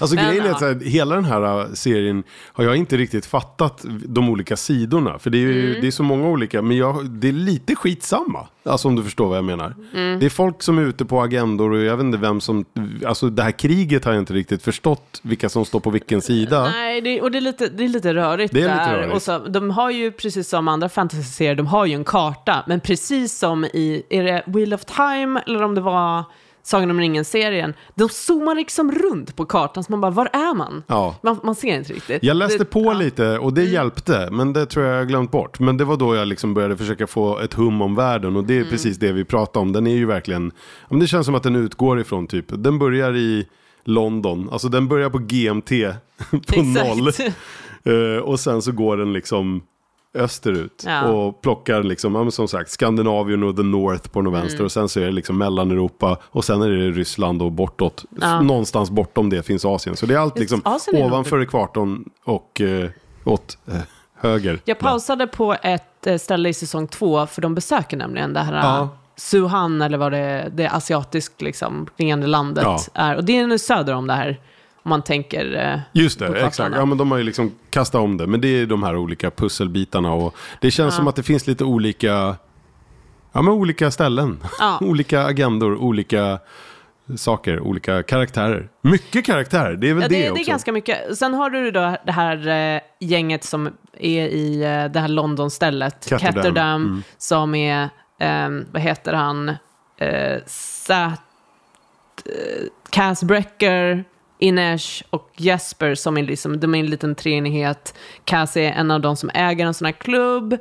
Alltså Men, grejen är att så här, hela den här äh, serien har jag inte riktigt fattat de olika sidorna. För det är, Mm. ju, det är så många olika, men jag, det är lite skitsamma. Alltså om du förstår vad jag menar. Mm. Det är folk som är ute på agendor och jag vet inte vem som, alltså det här kriget har jag inte riktigt förstått vilka som står på vilken sida. Nej, det, och det är, lite, det är lite rörigt Det är lite där. rörigt. Och så, de har ju, precis som andra fantasy-serier, de har ju en karta. Men precis som i, är det Wheel of Time, eller om det var Sagan om ringen-serien, de zoomar liksom runt på kartan, så man bara, var är man? Ja. Man, man ser inte riktigt. Jag läste det, på ja. Mm. lite och det hjälpte, men det tror jag jag glömt bort. Men det var då jag liksom började försöka få ett hum om världen och det är Mm. precis det vi pratar om. Den är ju verkligen, men det känns som att den utgår ifrån typ, den börjar i London, alltså den börjar på GMT <laughs> på noll. Exakt. <laughs> Eh, och sen så går den liksom österut Ja. och plockar liksom, som sagt, Skandinavien och the North på någon Mm. vänster och sen så är det liksom Mellaneuropa och sen är det Ryssland och bortåt. Ja. Någonstans bortom det finns Asien. Så det är allt liksom Asien är ovanför ekvatorn och eh, åt eh, höger. Jag pausade på ett eh, ställe i säsong två, för de besöker nämligen det här Ja. Suhan, eller vad det det asiatiskt liksom, klingande landet Ja. är. Och det är nu söder om det här, om man tänker... eh, Just det, exakt. ja. Ja, men de har ju liksom kastat om det. Men det är de här olika pusselbitarna och det känns som att det finns lite olika, ja men olika ställen. Ja. <laughs> olika agendor, olika saker, olika karaktärer. Mycket karaktärer, det är väl Ja, det, det, det också. är ganska mycket. Sen har du då det här eh, gänget som är i eh, det här London-stället. Ketterdam, Mm. som är, ehm, vad heter han, eh, Sat, eh, Cass Brecker, Inesh och Jesper som är liksom, de är en liten treenighet. Cass är en av de som äger en sån här klubb.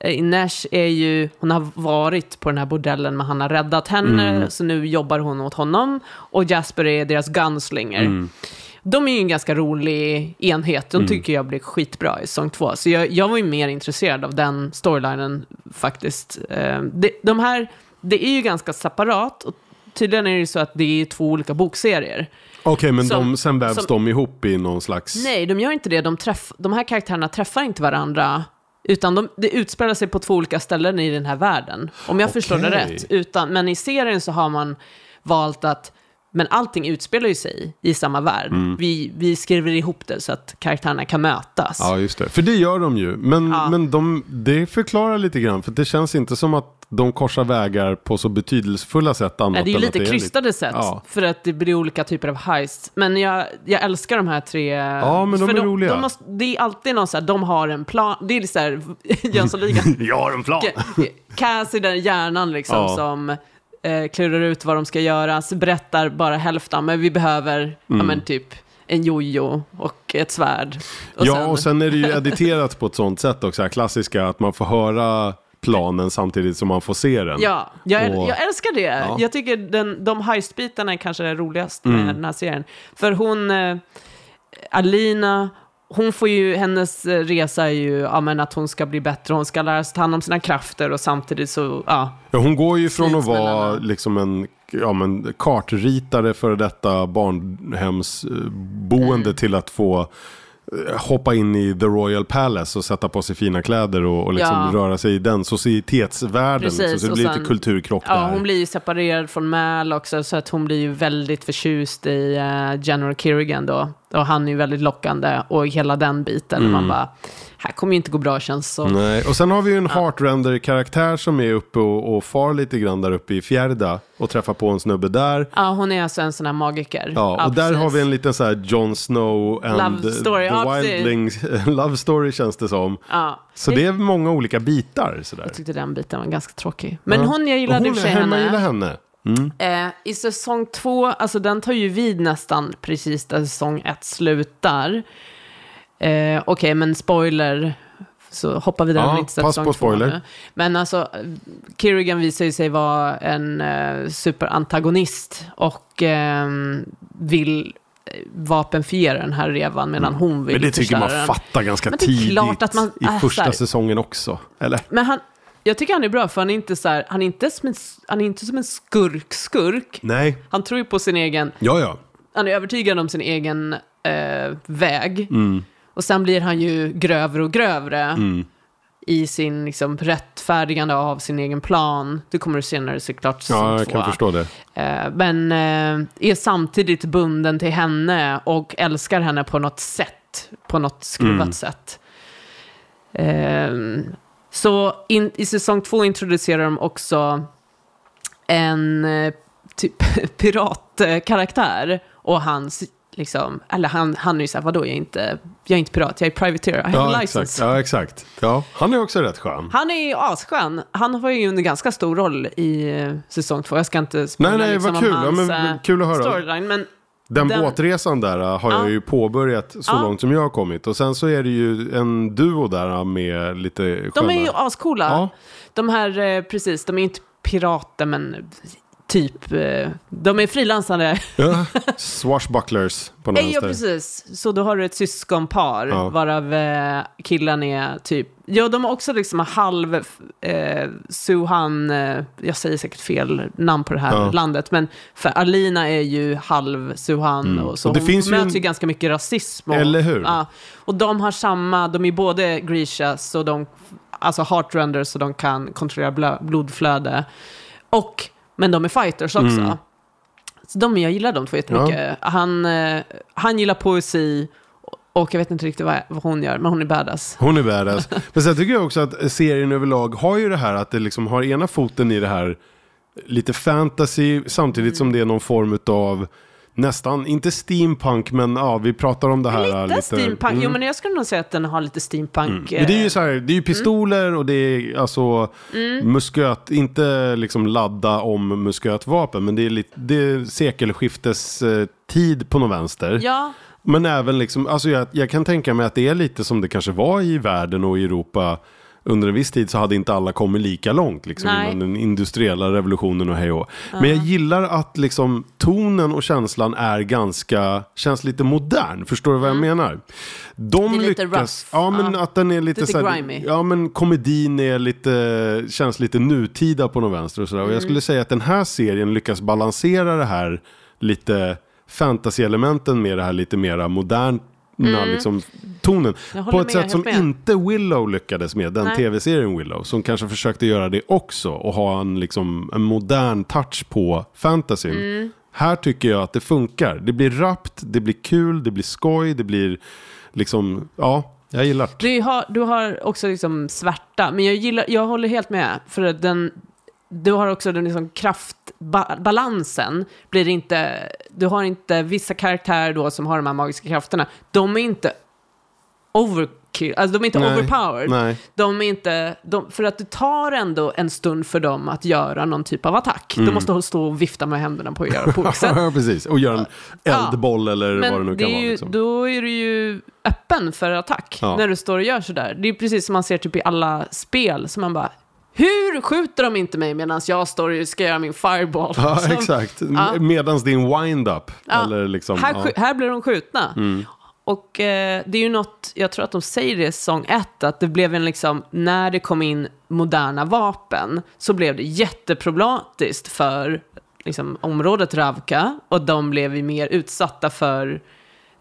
Eh, Nash är ju, hon har varit på den här bordellen men han har räddat henne, Mm. så nu jobbar hon åt honom. Och Jasper är deras gunslinger. Mm. De är ju en ganska rolig enhet, Mm. de tycker jag blir skitbra i säsong två. Så jag, jag var ju mer intresserad av den storylinen faktiskt. Eh, det, de här, det är ju ganska separat, och tydligen är det ju så att det är två olika bokserier. Okej, men Som- de, sen vävs som- de ihop i någon slags... Nej, de gör inte det. De, träff, de här karaktärerna träffar inte varandra. Utan de, det utspelar sig på två olika ställen i den här världen. Om jag förstår det rätt. Utan, men i serien så har man valt att men allting utspelar ju sig i samma värld. Vi, vi skriver ihop det så att karaktärerna kan mötas. Mm. Ja, just det. För det gör de ju. Men, Ja. men de, det förklarar lite grann. För det känns inte som att de korsar vägar på så betydelsefulla sätt. Annat Nej, det är ju lite krystade sätt, Ja. för att det blir olika typer av heists. Men jag, jag älskar de här tre. Ja, men de för är roliga. De måste, det är alltid någon så här, de har en plan. Det är lite så här, <laughs> Jönssonligan. <laughs> Jag har en plan. Cass är den hjärnan liksom Ja. som eh, klurar ut vad de ska göra, så berättar bara hälften, men vi behöver, Mm. ja men typ en jojo och ett svärd. Och ja, sen- och sen är det ju <laughs> editerat på ett sånt sätt också. Klassiska, att man får höra planen samtidigt som man får se den. Ja, jag, Och- jag älskar det. Ja. Jag tycker den, de heistbitarna är kanske det roligaste med Mm. den här serien. För hon, eh, Alina, hon får ju, hennes eh, resa är ju ja, men att hon ska bli bättre, hon ska lära sig ta hand om sina krafter och samtidigt så, ja. Ja, hon går ju från att vara liksom en ja, men, kartritare för detta barnhemsboende Mm. till att få hoppa in i The Royal Palace och sätta på sig fina kläder och, och liksom Ja. röra sig i den societetsvärlden. Precis, liksom. Så det blir sen- lite kulturkrock Ja, där. hon blir ju separerad från Mal också, så att hon blir ju väldigt förtjust i uh, General Kerrigan då. Och han är ju väldigt lockande, och hela den biten. Mm. Man bara, här kommer ju inte gå bra känns så. Nej, och sen har vi ju en Heartrender-karaktär som är uppe och, och far lite grann där uppe i Fjärda och träffar på en snubbe där. Ja, hon är alltså en sån här magiker. Ja, och där precis. har vi en liten så här Jon Snow and Love story, the ja. Wildlings <laughs> love story känns det som. Ja. Så det är många olika bitar sådär. Jag tyckte den biten var ganska tråkig. Men Ja. hon, jag gillade i och för sig henne. gillar henne. Mm. Eh, I säsong två, alltså den tar ju vid nästan precis där säsong ett slutar. Eh, Okej, men spoiler, så hoppar vi där Ja, om ni inte sett pass på spoiler. Men alltså, Kerrigan visar ju sig vara en eh, superantagonist och ehm, vill eh, vapenfiera den här revan medan hon vill Mm. Men det tycker man den. fattar ganska tidigt man- i äh, första här. säsongen också. Eller? Men han, jag tycker han är bra, för han är inte så här, han är inte som en, han är inte som en skurk-skurk. Nej, Han tror ju på sin egen, ja ja. han är övertygad om sin egen eh, väg. Mm. Och sen blir han ju grövre och grövre Mm. i sin liksom, rättfärdigande av sin egen plan. Det kommer du senare såklart. säsong Ja, jag två. kan förstå det. Eh, men eh, är samtidigt bunden till henne och älskar henne på något sätt. På något skruvat Mm. sätt. Eh, så in, i säsong två introducerar de också en typ <laughs> piratkaraktär. Och hans, liksom, eller han, han är ju såhär, vadå, jag är inte, jag är inte pirat, jag är privateer, I have a Ja, license. exakt. Ja, exakt. Ja, han är också rätt skön. Han är ju asskön. Han har ju en ganska stor roll i eh, säsong två. Jag ska inte spoila Nej, nej, liksom vad om kul. Ja, hans men eh, kul att höra. storyline. Men Den, Den- båtresan där äh, har jag Ja. ju påbörjat så Ja. långt som jag har kommit. Och sen så är det ju en duo där med lite sköna... de är ju ascoola. Ja. De här, eh, precis, de är inte pirater, men typ, eh, de är frilansare. Ja, <laughs> swashbucklers på den Ja, precis. Så då har du ett syskonpar, Ja. varav eh, killen är typ... Ja, de har också liksom halv eh, Suhan, eh, jag säger säkert fel namn på det här Ja. landet, men för Alina är ju halv Suhan, och så Och det hon finns ju en- ju ganska mycket rasism. Och, Eller hur? Ja, och de har samma, de är både Grishas, och de, alltså heartrenders, så de kan kontrollera blodflöde. Och, men de är fighters också. Mm. Så de, jag gillar de två jättemycket. Han, eh, han gillar poesi och jag vet inte riktigt vad, hon gör, men hon är badass. Hon är badass. <laughs> Men sen tycker jag också att serien överlag har ju det här att det liksom har ena foten i det här lite fantasy samtidigt som det är någon form av nästan, inte steampunk men ja, vi pratar om det här. Lite, steampunk. Mm. Jo, men jag skulle nog säga att den har lite steampunk. Men det är ju eh, så här, det är ju pistoler och det är alltså Mm. musköt, inte liksom ladda om muskötvapen, men det är, lite, det är sekelskiftes tid på något vänster. Ja, Men även liksom, alltså jag, jag kan tänka mig att det är lite som det kanske var i världen och i Europa under en viss tid så hade inte alla kommit lika långt liksom, Nej. innan den industriella revolutionen och hej och. Men jag gillar att liksom, tonen och känslan är ganska, känns lite modern. Förstår du vad jag menar? De Mm. Det är lite lyckas, rough. ja men Ja. att den är lite, Lite så här- grimy. ja men komedin är lite, känns lite nutida på något vänster och sådär. Och Mm. jag skulle säga att den här serien lyckas balansera det här lite fantasy-elementen med det här lite mera moderna liksom, tonen. Mm. På ett sätt som med. inte Willow lyckades med, den tv-serien Willow. Som kanske försökte göra det också och ha en, liksom, en modern touch på fantasyn. Mm. Här tycker jag att det funkar. Det blir rappt, det blir kul, det blir skoj, det blir liksom, ja, jag gillar det. Du har, du har också liksom svärta, men jag, gillar, jag håller helt med. För den, du har också den liksom kraftbalansen. Blir inte, du har inte vissa karaktärer då som har de här magiska krafterna. De är inte overkill, alltså de är inte Nej, overpowered. nej. De är inte, de, för att det tar ändå en stund för dem att göra någon typ av attack. Mm. Du måste stå och vifta med händerna på på. <laughs> Ja, precis. Och göra en Ja. eldboll eller vad det Men nu det kan är vara. ju, Liksom. då är du ju öppen för attack Ja. när du står och gör sådär. Det är precis som man ser typ i alla spel, som man bara hur skjuter de inte mig medan jag står och ska göra min fireball? Ja, Som- exakt. Ja. Medans din wind-up. Ja. Eller liksom, här, ja. Mm. här blir de skjutna. Och eh, det är ju något, jag tror att de säger det i säsong ett, att det blev en liksom, när det kom in moderna vapen, så blev det jätteproblematiskt för liksom, området Ravka, och de blev ju mer utsatta för,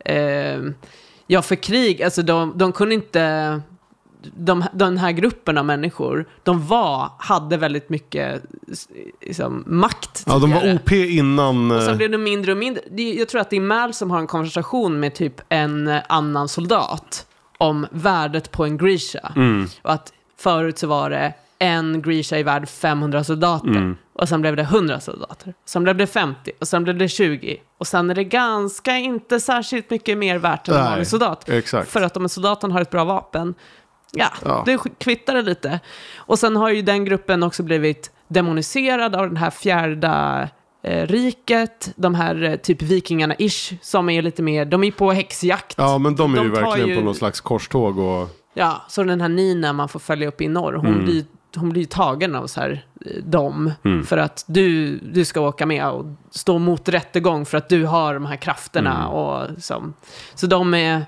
eh, ja, för krig. Alltså de, de kunde inte, de, den här gruppen av människor, de var, hade väldigt mycket liksom, makt ja, de var tidigare. OP innan... Och sen eh, blev det mindre och mindre. Jag tror att det är Mal som har en konversation med typ en annan soldat om värdet på en Grisha. Mm. Och att förut så var det en Grisha är värd 500 soldater. Mm. Och sen blev det 100 soldater. Sen blev det 50 och sen blev det 20. Och sen är det ganska inte särskilt mycket mer värt än en vanlig soldat. exakt. För att om en soldaten har ett bra vapen, ja, Ja. det kvittar det lite. Och sen har ju den gruppen också blivit demoniserad av den här fjärde eh, riket, de här eh, typ vikingarna-ish, som är lite mer, de är på häxjakt. Ja, men de är ju tar verkligen ju- på någon slags korståg och... Ja, så den här Nina man får följa upp i norr, hon, Mm. blir, hon blir tagen av så här, eh, dem. För att du, du ska åka med och stå mot rättegång för att du har de här krafterna. Mm. Och, som, så de är,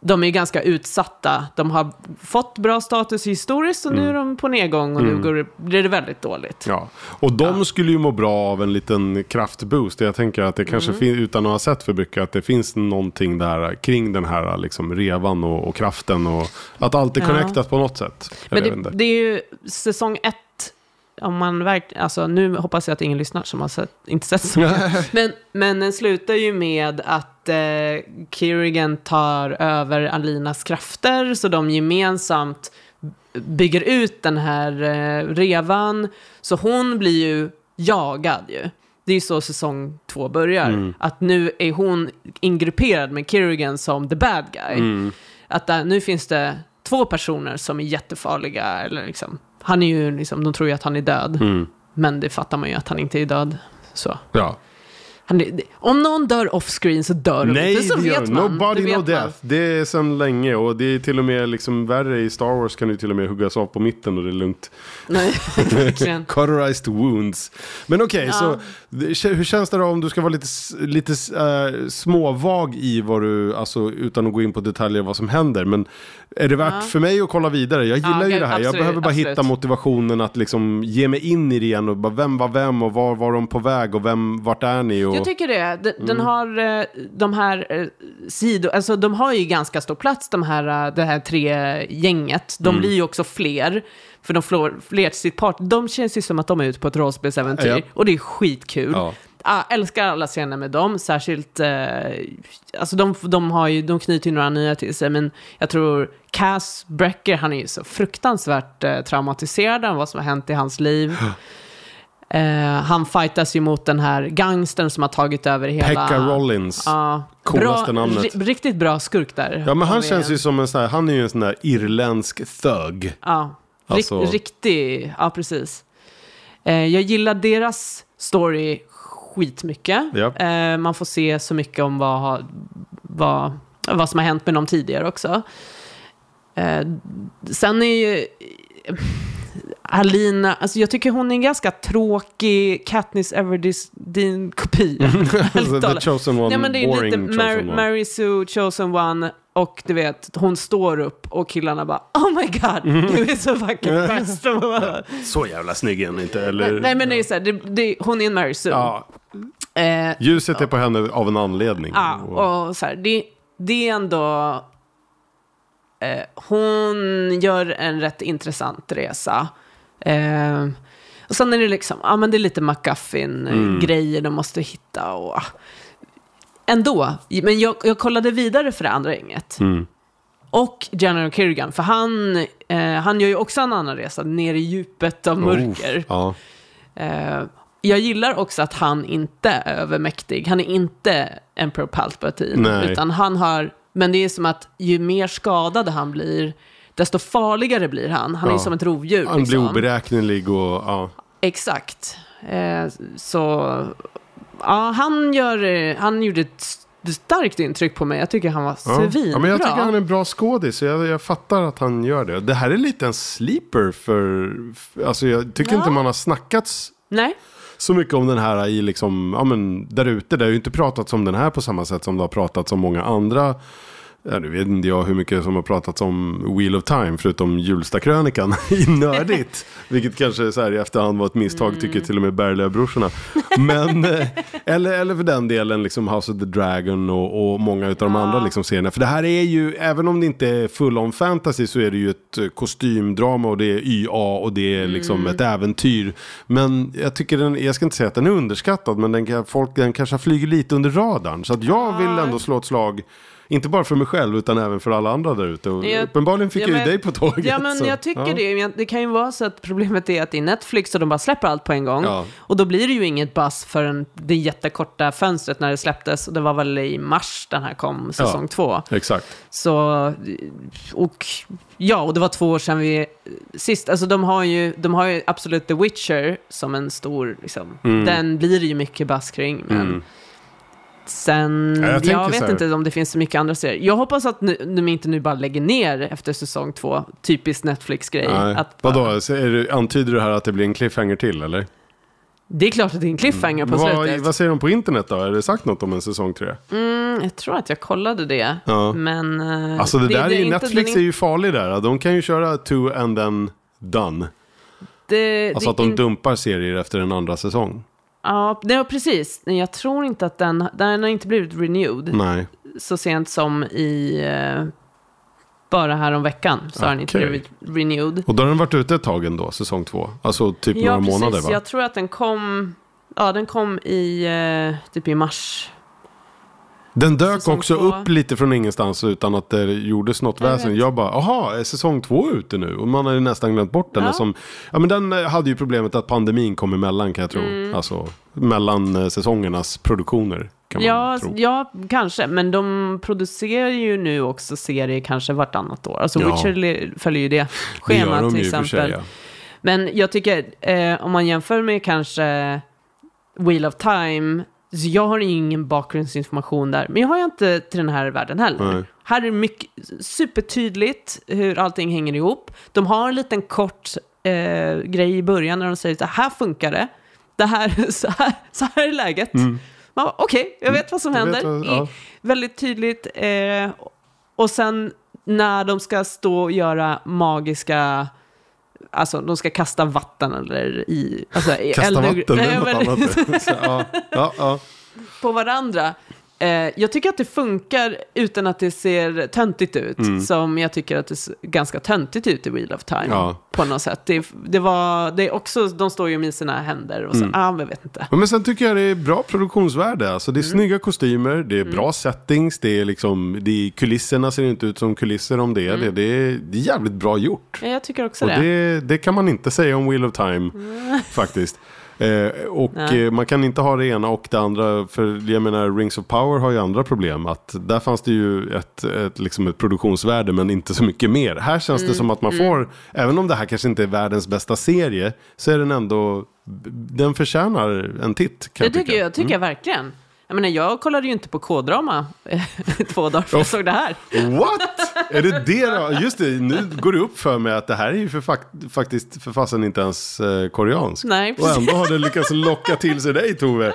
de är ganska utsatta. De har fått bra status historiskt och nu är de på nedgång och nu går det, blir det väldigt dåligt. Mm. Ja, och de skulle ju må bra av en liten kraftboost. Jag tänker att det kanske Mm. fin- utan att ha sett för mycket, att det finns någonting där kring den här liksom revan och, och kraften och att allt är Ja. connectat på något sätt. Men Jag det, det är ju säsong ett, om man verkligen, alltså nu hoppas jag att ingen lyssnar som har sett, inte sett säsong ett. <laughs> men, men den slutar ju med att eh, Kirigan tar över Alinas krafter, så de gemensamt bygger ut den här eh, revan. Så hon blir ju jagad ju. Det är ju så säsong två börjar. Att nu är hon ingrupperad med Kirigan som the bad guy. Att där, nu finns det två personer som är jättefarliga. Eller liksom, han är ju liksom, de tror ju att han är död. Mm. Men det fattar man ju att han inte är död. Så. Ja. Han om någon dör offscreen så dör de Nej, inte. Så gör vet man. Nobody vet no man. death. Det är sedan länge och det är till och med liksom värre i Star Wars kan du till och med huggas av på mitten och det är lugnt. Nej, <laughs> <laughs> verkligen. Cauterized wounds. Men okej, Ja. så hur känns det då om du ska vara lite, lite äh, småvag i vad du, alltså utan att gå in på detaljer vad som händer. Men är det värt Ja. för mig att kolla vidare? Jag gillar ju gud, det här. jag absolut, behöver bara absolut. hitta motivationen att liksom ge mig in i det igen och bara vem var vem och var var de på väg och vem, vart är ni? Och... Jag tycker det. Den, Mm. den har eh, de här eh, sidor, alltså de har ju ganska stor plats, de här, eh, det här tre gänget. De Mm. blir ju också fler, för de får fler till sitt part. De känns ju som att de är ute på ett rollspelsäventyr, Ja. och det är skitkul. Ja. Ah, älskar alla scener med dem, särskilt, eh, alltså de, de, har ju, de knyter ju några nya till sig, men jag tror Cass Brecker, han är ju så fruktansvärt eh, traumatiserad av vad som har hänt i hans liv. Eh, han fightas ju mot den här gangstern som har tagit över hela... Pekka Rollins. Ja, Coolaste bra, namnet. ri- riktigt bra skurk där. Ja, men han känns ju som en sån här, han är ju en sån där irländsk thug. Ja, Alltså- rikt, riktig, ja precis. Eh, jag gillar deras story skitmycket. Ja. Eh, man får se så mycket om vad, vad, vad som har hänt med dem tidigare också. Eh, sen är ju Alina, alltså jag tycker hon är en ganska tråkig Katniss Everdeen-kopia. <laughs> The chosen one, ja, men det är lite Mar-. Mary Sue, chosen one. Och du vet, hon står upp och killarna bara Oh my god, du är så fucking <laughs> bäst. Så jävla snygg är hon inte, eller? Nej men det är så här, det, det, hon är en Mary Sue. Ja, Eh, ljuset är på henne av en anledning. Ja, Och- så här, det, det är ändå... Eh, hon gör en rätt intressant resa. Eh, och sen är det liksom, ja men det är lite McGuffin-grejer de måste hitta och... ah. Ändå, men jag, jag kollade vidare för det andra gänget. Mm. Och General Kirrigan, för han, eh, han gör ju också en annan resa, ner i djupet av mörker. Oh, ja. Eh, jag gillar också att han inte är övermäktig. Han är inte Emperor Palpatine. Nej. Utan han har, men det är som att ju mer skadad han blir, desto farligare blir han. Han är Ja. som ett rovdjur. Han blir liksom. oberäknelig och ja. Exakt. Eh, så, ja, han, gör, han gjorde ett st- starkt intryck på mig. Jag tycker han var Ja. svinbra. ja, men jag tycker han är en bra skådis. Jag, jag fattar att han gör det. Det här är lite en sleeper för... för- Alltså jag tycker Ja. inte man har snackats Nej, så mycket om den här i liksom, ja men där ute. Det har ju inte pratats om den här på samma sätt som det har pratats om många andra. Ja, nu vet inte jag hur mycket som har pratats om Wheel of Time förutom Hjulstakrönikan <laughs> i nördigt. <laughs> vilket kanske så här i efterhand var ett misstag Mm. tycker till och med Berglöf-brorsorna. Men, <laughs> eh, eller, eller för den delen liksom House of the Dragon och, och många av de andra liksom serierna. För det här är ju, även om det inte är full on fantasy så är det ju ett eh, kostymdrama och det är YA och det är liksom Mm. ett äventyr. Men jag tycker den, jag ska inte säga att den är underskattad men den, folk, den kanske flyger lite under radarn. Så att jag vill ändå slå ett slag inte bara för mig själv utan även för alla andra där ute. Jag- uppenbarligen fick Ja, jag ju men- dig på tåget. Ja, men så, jag tycker ja. det. Det kan ju vara så att problemet är att det är Netflix och de bara släpper allt på en gång. Ja. Och då blir det ju inget buzz förrän det jättekorta fönstret när det släpptes. Och det var väl i mars den här kom, säsong Ja. två. Exakt. Så, och ja, och det var två år sedan vi sist, alltså de har ju, de har ju absolut The Witcher som en stor, liksom, Mm. den blir det ju mycket buzz kring. Men sen, Ja, jag jag, vet inte om det finns så mycket andra serier. Jag hoppas att nu, de inte nu bara lägger ner efter säsong två, typiskt Netflix-grej. Bara- Vadå, det, antyder du här att det blir en cliffhanger till eller? Det är klart att det är en cliffhanger på Vad, slutet. vad säger de på internet då? Är det sagt något om en säsong tre? Mm, jag tror att jag kollade det. Ja. Men... eh, Alltså det, där är ju, Netflix den är ju farlig där. De kan ju köra two and then done. det- Alltså det att de dumpar serier efter en andra säsong. Ja, det var precis. Jag tror inte att den, den har inte blivit renewed Nej. så sent som i eh, bara här om veckan så har den inte blivit renewed. Och då har den varit ute ett tag ändå, säsong två. Alltså typ Ja, några precis. månader va? Jag tror att den kom, ja, den kom i eh, typ i mars. Den dök Säsong också två. upp lite från ingenstans utan att det gjordes något Jag väsen. vet. Jag bara, aha, är säsong två ute nu? Och man hade nästan glömt bort den. Ja. Som, ja, men den eh, hade ju problemet att pandemin kom emellan kan jag tro. Mm. Alltså mellan eh, säsongernas produktioner kan man Ja, tro. ja, kanske. Men de producerar ju nu också serier kanske vartannat år. Alltså Ja. Witcher följer ju det det gör schemat de till ju exempel. sig. Ja. Men jag tycker, eh, om man jämför med kanske Wheel of Time, så jag har ingen bakgrundsinformation där. Men jag har inte till den här världen heller. Nej. Här är det mycket, supertydligt hur allting hänger ihop. De har en liten kort eh, grej i början när de säger att här funkar det. Det här, <laughs> så, här, så här är läget. Man bara, okej, jag vet vad som Jag händer. vad- ja. Väldigt tydligt. Eh, och sen när de ska stå och göra magiska... Alltså, de ska kasta vatten eller i... Alltså, Kasta eld vatten, det är något annat. <laughs> Ja, ja, ja. på varandra. Eh, jag tycker att det funkar utan att det ser töntigt ut. Mm. Som jag tycker att det ser ganska töntigt ut i Wheel of Time. Ja. På något sätt. Det, det var, det är också, de står ju med sina händer och så, Mm. ah, men vet inte. Men sen tycker jag det är bra produktionsvärde. Alltså Mm. det är snygga kostymer, det är bra settings, det är liksom, det är, kulisserna ser inte ut som kulisser om det. är Det, det, är, det är jävligt bra gjort. Ja, Jag tycker också Och det. det, det kan man inte säga om Wheel of Time <laughs> faktiskt. Eh, och Nej. eh, man kan inte ha det ena och det andra. För jag menar Rings of Power har ju andra problem. Att där fanns det ju ett, ett, liksom ett produktionsvärde men inte så mycket mer. Här känns Mm, det som att man får, även om det här kanske inte är världens bästa serie. Så är den ändå, den förtjänar en titt Det tycker jag, tycker jag verkligen. Jag menar, jag kollade ju inte på K-drama två dagar för jag såg det här. What? Är det det? Just det, nu går det upp för mig att det här är ju för fak- faktiskt för fasen inte ens eh, koreansk. Nej, Och precis. ändå har det lyckats locka till sig dig Tove.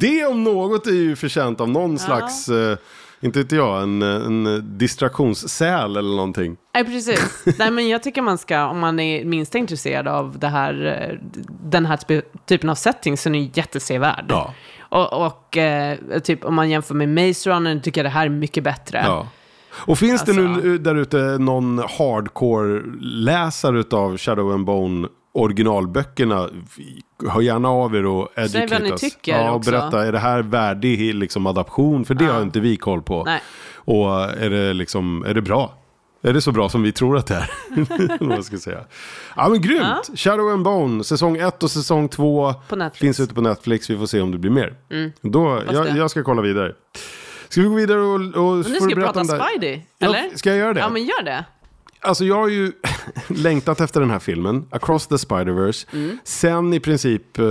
Det om något är ju förtjänt av någon slags, eh, inte vet jag, en, en distraktionssäl eller någonting. Nej, precis. Nej, men jag tycker man ska, om man är minst intresserad av det här, eh, den här typ- typen av setting, så är den jättesevärd. Ja. Och, och eh, typ om man jämför med Maze Runner, tycker jag det här är mycket bättre. Ja. Och finns det Alltså. nu där ute någon hardcore-läsare av Shadow and Bone originalböckerna, hör gärna av er och Säg vad educate ni tycker ja, och också. Berätta, är det här värdig liksom, adaption? För det Ja. har inte vi koll på. Nej. Och är det, liksom, är det bra? Är det så bra som vi tror att det är? <laughs> Vad ska säga. Ja men grymt! Shadow and Bone, säsong 1 och säsong 2 På Netflix. Mm. finns ute på Netflix. Vi får se om det blir mer. Då, jag, jag ska kolla vidare. Ska vi gå vidare och, och nu ska berätta prata om? Spidey, Ja, eller? ska jag göra det? Ja, men gör det. Alltså jag har ju <laughs> längtat efter den här filmen, Across the Spider-Verse, Mm. sen i princip eh,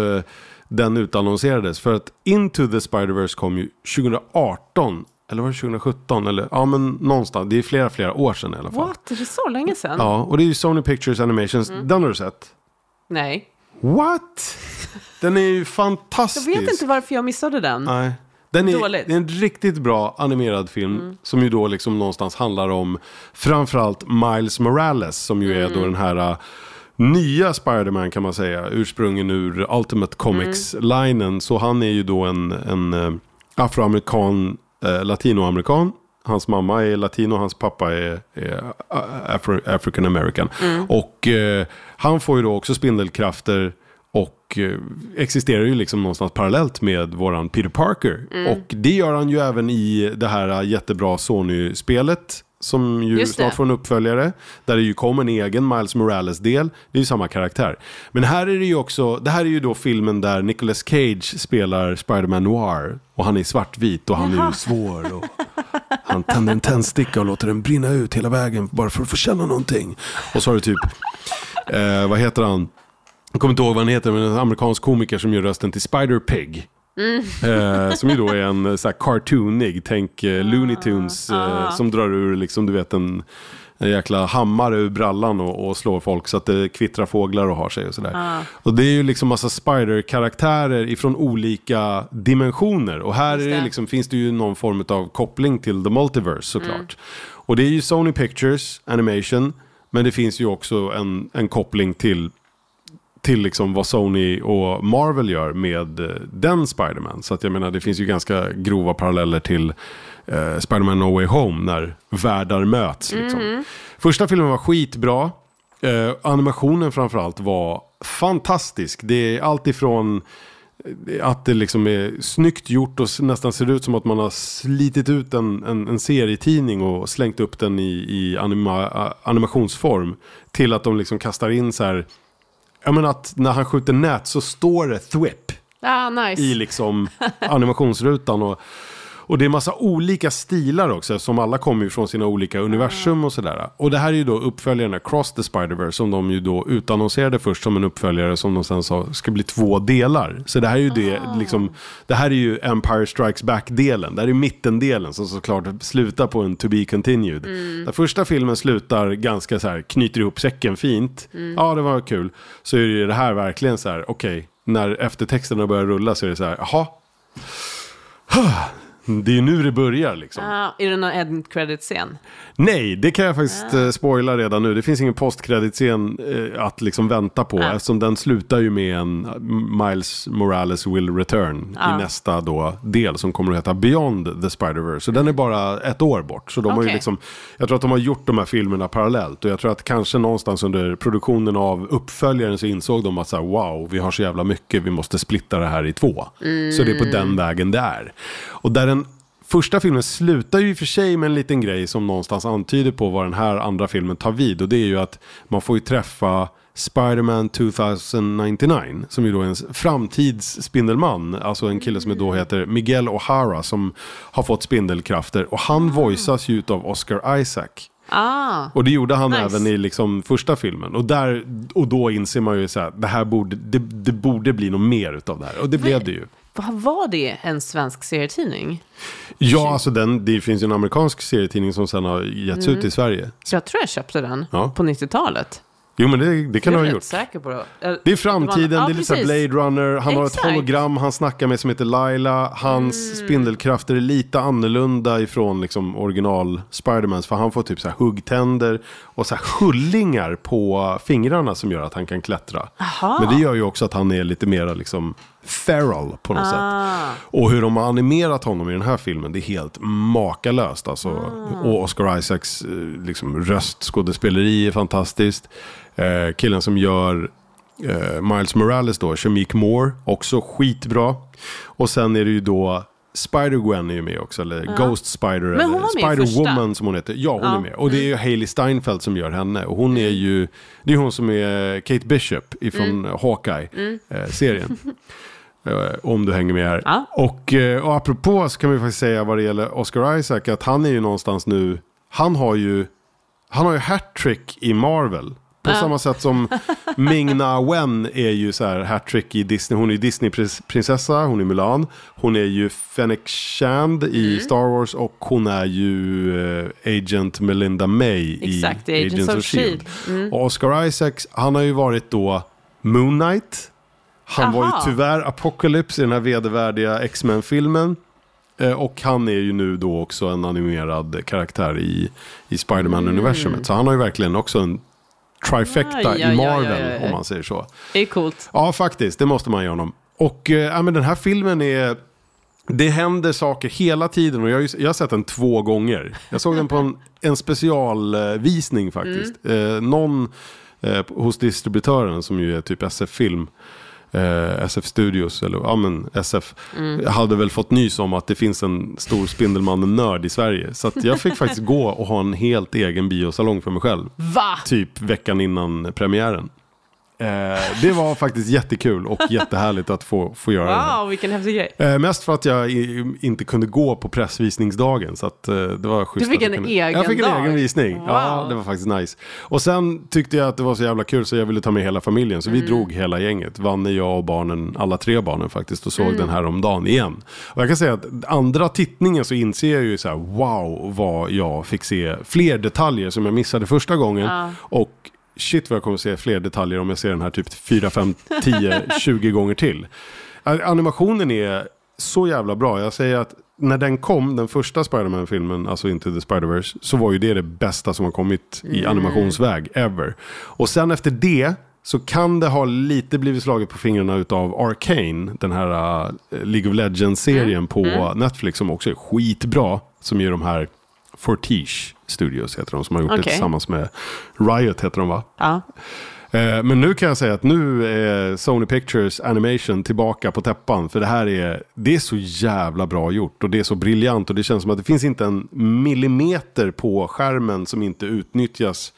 den utannonserades. För att Into the Spider-Verse kom ju 2018, eller var det 2017? Eller, ja men någonstans, det är flera, flera år sedan i alla fall. What? Är det så länge sedan? Ja, och det är ju Sony Pictures Animations, Mm. den har du sett? Nej. What? Den är ju Jag fantastisk. vet inte varför jag missade den. Nej. Den är, Dåligt. det är en riktigt bra animerad film som ju då liksom någonstans handlar om framförallt Miles Morales som ju är då den här uh, nya Spider-Man kan man säga, ursprungen ur Ultimate Comics-linen. Så han är ju då en, en uh, afroamerikan, latinoamerikan. Hans mamma är latino, hans pappa är, är uh, Afro, African American. Och uh, han får ju då också spindelkrafter och eh, existerar ju liksom någonstans parallellt med våran Peter Parker. Och det gör han ju även i det här eh, jättebra Sony-spelet. Som ju snart får en uppföljare. Där det ju kom en egen Miles Morales-del. Det är ju samma karaktär. Men här är det ju också, det här är ju då filmen där Nicolas Cage spelar Spider-Man Noir. Och han är svartvit och han är ju svår. Och han tänder en tändsticka och låter den brinna ut hela vägen bara för att få känna någonting. Och så har du typ, eh, vad heter han? Jag kommer inte ihåg vad han heter, men en amerikansk komiker som gör rösten till Spider-Pig. Eh, som ju då är en eh, så här cartoonig, tänk eh, Looney Tunes eh, som drar ur liksom, du vet en, en jäkla hammare ur brallan och, och slår folk så att det kvittrar fåglar och har sig och sådär. Och det är ju liksom massa Spider-karaktärer ifrån olika dimensioner. Och här Just är det det. liksom, finns det ju någon form av koppling till The Multiverse såklart. Och det är ju Sony Pictures Animation, men det finns ju också en, en koppling till till liksom vad Sony och Marvel gör med eh, den Spider-Man. Så att jag menar, det finns ju ganska grova paralleller till eh, Spider-Man No Way Home när världar möts. Liksom. Första filmen var skitbra. Eh, animationen framförallt var fantastisk. Det är allt ifrån eh, att det liksom är snyggt gjort och nästan ser ut som att man har slitit ut en, en, en serietidning och slängt upp den i, i anima, animationsform. Till att de liksom kastar in så här, jag menar att när han skjuter nät så står det thwip Ah, nice. i liksom <laughs> animationsrutan. Och, och det är massa olika stilar också, som alla kommer ju från sina olika universum och sådär. Och det här är ju då uppföljaren Across the Spider-Verse som de ju då utannonserade först som en uppföljare som de sen sa ska bli två delar. Så det här är ju det, liksom, det här är ju Empire Strikes Back-delen. Det här är mittendelen som såklart slutar på en to be continued. Den första filmen slutar ganska så här, knyter ihop säcken fint. Ja, det var kul. Så är ju det här verkligen så här, okej, när eftertexterna börjar rulla så är det så här, jaha, det är ju nu det börjar liksom. Ja, är det någon end credit-scen? Nej, det kan jag faktiskt Ah. eh, spoila redan nu. Det finns ingen postkreditscen eh, att liksom vänta på. Ah. Eftersom den slutar ju med en eh, Miles Morales will return Ah. i nästa då del som kommer att heta Beyond the Spider-Verse. Så den är bara ett år bort. Så de har ju liksom, jag tror att de har gjort de här filmerna parallellt. Och jag tror att kanske någonstans under produktionen av uppföljaren så insåg de att så här, wow, vi har så jävla mycket, vi måste splitta det här i två. Så det är på den vägen det är. Och där den Första filmen slutar ju i och för sig med en liten grej som någonstans antyder på vad den här andra filmen tar vid. Och det är ju att man får ju träffa Spider-Man 2099. Som ju då är en framtidsspindelman. Alltså en kille som då heter Miguel O'Hara som har fått spindelkrafter. Och han voiceas ju av Oscar Isaac. Ah, Och det gjorde han Nice. även i liksom första filmen. Och, där, och då inser man ju så här, det här borde, det, det borde bli något mer utav det här. Och det blev det ju. Var det en svensk serietidning? Ja, alltså den, det finns ju en amerikansk serietidning som sen har getts Mm. ut i Sverige. Jag tror jag köpte den Ja. på 90-talet. Jo, men det, det kan du ha gjort. säker på det. Det är framtiden, var- ja, det är lite. Blade Runner, han har ett Exakt. hologram han snackar med som heter Laila. Hans Mm. spindelkrafter är lite annorlunda ifrån liksom original Spidermans. För han får typ så här huggtänder och så här hullingar på fingrarna som gör att han kan klättra. Aha. Men det gör ju också att han är lite mera liksom feral på något sätt. Ah. Och hur de har animerat honom i den här filmen, det är helt makalöst. Alltså. Ah. Och Oscar Isaacs eh, liksom, röstskådespeleri är fantastiskt. Eh, killen som gör eh, Miles Morales då, Shamik Moore, också skitbra. Och sen är det ju då Spider-Gwen är ju med också, eller Ghost Spider, eller. Spider-Woman som hon heter. Ja, hon Ja. Mm. är med. Och det är ju Hailey Steinfeld som gör henne. Och hon är ju, det är hon som är Kate Bishop ifrån Mm. Hawkeye-serien. Eh, <laughs> Om du hänger med här. Ja. Och, eh, och apropå så kan vi faktiskt säga vad det gäller Oscar Isaac att han är ju någonstans nu, han har ju, han har ju hattrick i Marvel. På Ja. samma sätt som <laughs> Ming-Na Wen är ju så här hattrick i Disney. Hon är ju Disney-prinsessa, hon är Mulan. Hon är ju Fennec Shand i Mm. Star Wars och hon är ju eh, Agent Melinda May Exakt, i Agents of Shield. S.H.I.E.L.D.. Och Oscar Isaacs, han har ju varit då Moon Knight. Han var ju Aha. tyvärr Apocalypse i den här vedervärdiga X-Men-filmen. Eh, Och han är ju nu då också en animerad karaktär i, i Spiderman-universumet. Så han har ju verkligen också en trifecta Aj, aj, i Marvel, aj. om man säger så. Det är coolt. Ja, faktiskt. Det måste man ge honom. Och ja, men den här filmen är... Det händer saker hela tiden och jag har, ju, jag har sett den två gånger. Jag såg den på en, <laughs> en specialvisning faktiskt. Eh, någon eh, hos distributören som ju är typ SF Film. Eh, SF Studios, eller ja men SF. Hade väl fått nys om att det finns en stor Spindelmannen-nörd i Sverige. Så jag fick faktiskt gå och ha en helt egen biosalong för mig själv. Va? Typ veckan innan premiären. Eh, det var faktiskt jättekul och <laughs> jättehärligt att få, få göra det här. Wow, vilken häftig grej. Eh, mest för att jag inte kunde gå på pressvisningsdagen. Så att, eh, det var schysst Du fick att jag en kunde... egen Jag fick en dag? egen visning. Ja, Wow. det var faktiskt nice. Och sen tyckte jag att det var så jävla kul så jag ville ta med hela familjen. Så vi Mm. drog hela gänget. Vanne, jag och barnen, alla tre barnen faktiskt. Och såg Mm. den här om dagen igen. Och jag kan säga att andra tittningen så inser jag ju så här, wow vad jag fick se fler detaljer som jag missade första gången. Ja. Och shit vad jag kommer se fler detaljer om jag ser den här typ 4, 5, 10, 20 gånger till. Animationen är så jävla bra. Jag säger att när den kom, den första Spider-Man-filmen, alltså Into the Spider-Verse, så var ju det det bästa som har kommit i animationsväg ever. Och sen efter det så kan det ha lite blivit slaget på fingrarna utav Arcane, den här uh, League of Legends-serien på Netflix som också är skitbra. Som är de här Fortiche Studios heter de, som har gjort det Okej. tillsammans med Riot heter de va? Ja. Eh, Men nu kan jag säga att nu är Sony Pictures Animation tillbaka på täppan. För det här är, det är så jävla bra gjort och det är så briljant. Och det känns som att det finns inte en millimeter på skärmen som inte utnyttjas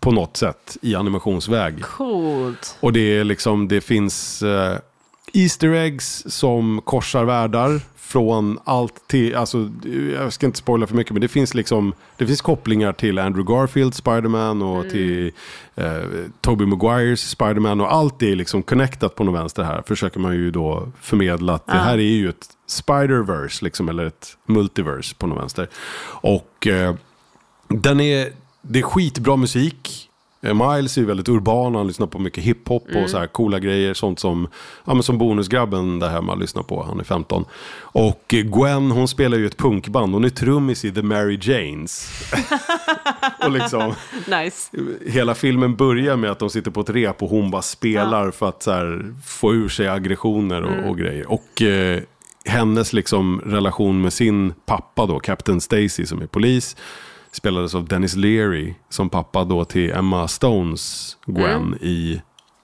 på något sätt i animationsväg. Coolt. Och det är liksom, det finns eh, Easter eggs som korsar världar från allt till, alltså jag ska inte spoila för mycket men det finns liksom, det finns kopplingar till Andrew Garfield Spiderman och till eh, Tobey Maguires Spiderman och allt är liksom connectat på något vänster här. Försöker man ju då förmedla att det här är ju ett Spider-Verse liksom, eller ett multiverse på något vänster. Och eh, den är, det är skitbra musik. Eh, Miles är ju väldigt urban, han lyssnar på mycket hiphop och så här coola grejer. Sånt som, ja, men som bonusgrabben där hemma lyssnar på, han är 15. Och eh, Gwen, hon spelar ju ett punkband, hon är trummis i The Mary Janes. <laughs> och liksom, <laughs> Nice. hela filmen börjar med att de sitter på ett rep och hon bara spelar för att här, få ur sig aggressioner och, och grejer. Och eh, hennes liksom relation med sin pappa då, Captain Stacy som är polis, spelades av Dennis Leary som pappa då till Emma Stones Gwen i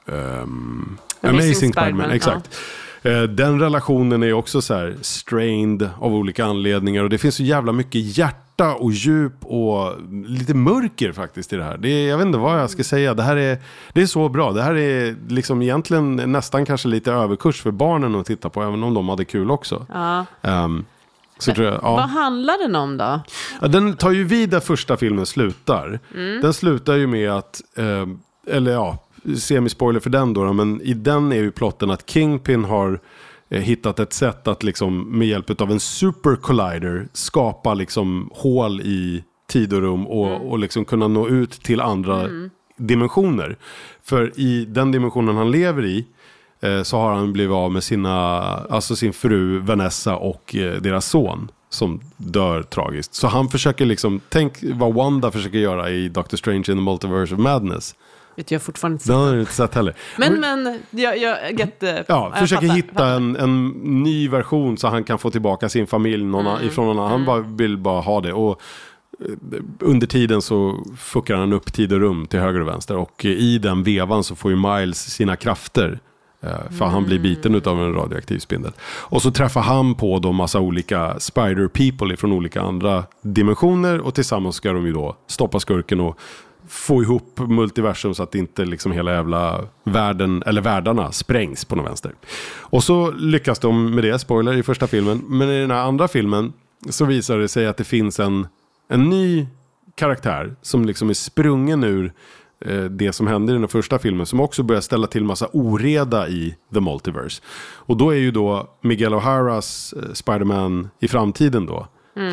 ehm, Amazing, Spiderman. Spider-Man, Exakt. Eh, Den relationen är också så här strained av olika anledningar och det finns så jävla mycket hjärta och djup och lite mörker faktiskt i det här. Det är, jag vet inte vad jag ska säga. Det här är, det är så bra. Det här är liksom egentligen nästan kanske lite överkurs för barnen att titta på, även om de hade kul också. Ja. Ehm, så tror jag, ja. Vad handlar den om då? Ja, den tar ju vid där första filmen slutar. Den slutar ju med att, eh, eller ja, semi-spoiler för den då, men i den är ju plotten att Kingpin har eh, hittat ett sätt att liksom med hjälp av en super collider skapa liksom hål i tid och rum och, Mm. och liksom kunna nå ut till andra dimensioner. För i den dimensionen han lever i så har han blivit av med sina, alltså sin fru Vanessa och eh, deras son som dör tragiskt. Så han försöker liksom, tänk vad Wanda försöker göra i Doctor Strange in the Multiverse of Madness. Vet jag fortfarande inte. Den har jag inte sett heller. Men, men, jag, jag get, eh, Ja, försöker fattar, hitta fattar. en, en ny version så han kan få tillbaka sin familj någon, Mm. ifrån någon annan. Han bara, vill bara ha det. Och eh, under tiden så fuckar han upp tid och rum till höger och vänster. Och eh, i den vevan så får ju Miles sina krafter. Eh, för han blir biten av en radioaktiv spindel. Och så träffar han på då massa olika spider people från olika andra dimensioner. Och tillsammans ska de ju då stoppa skurken och få ihop multiversum så att inte liksom hela jävla världen, eller världarna sprängs på något vänster. Och så lyckas de med det, spoiler, i första filmen. Men i den här andra filmen så visar det sig att det finns en, en ny karaktär som liksom är sprungen ur det som hände i den första filmen som också börjar ställa till massa oreda i The Multiverse. Och då är ju då Miguel O'Haras eh, Spider-Man i framtiden då.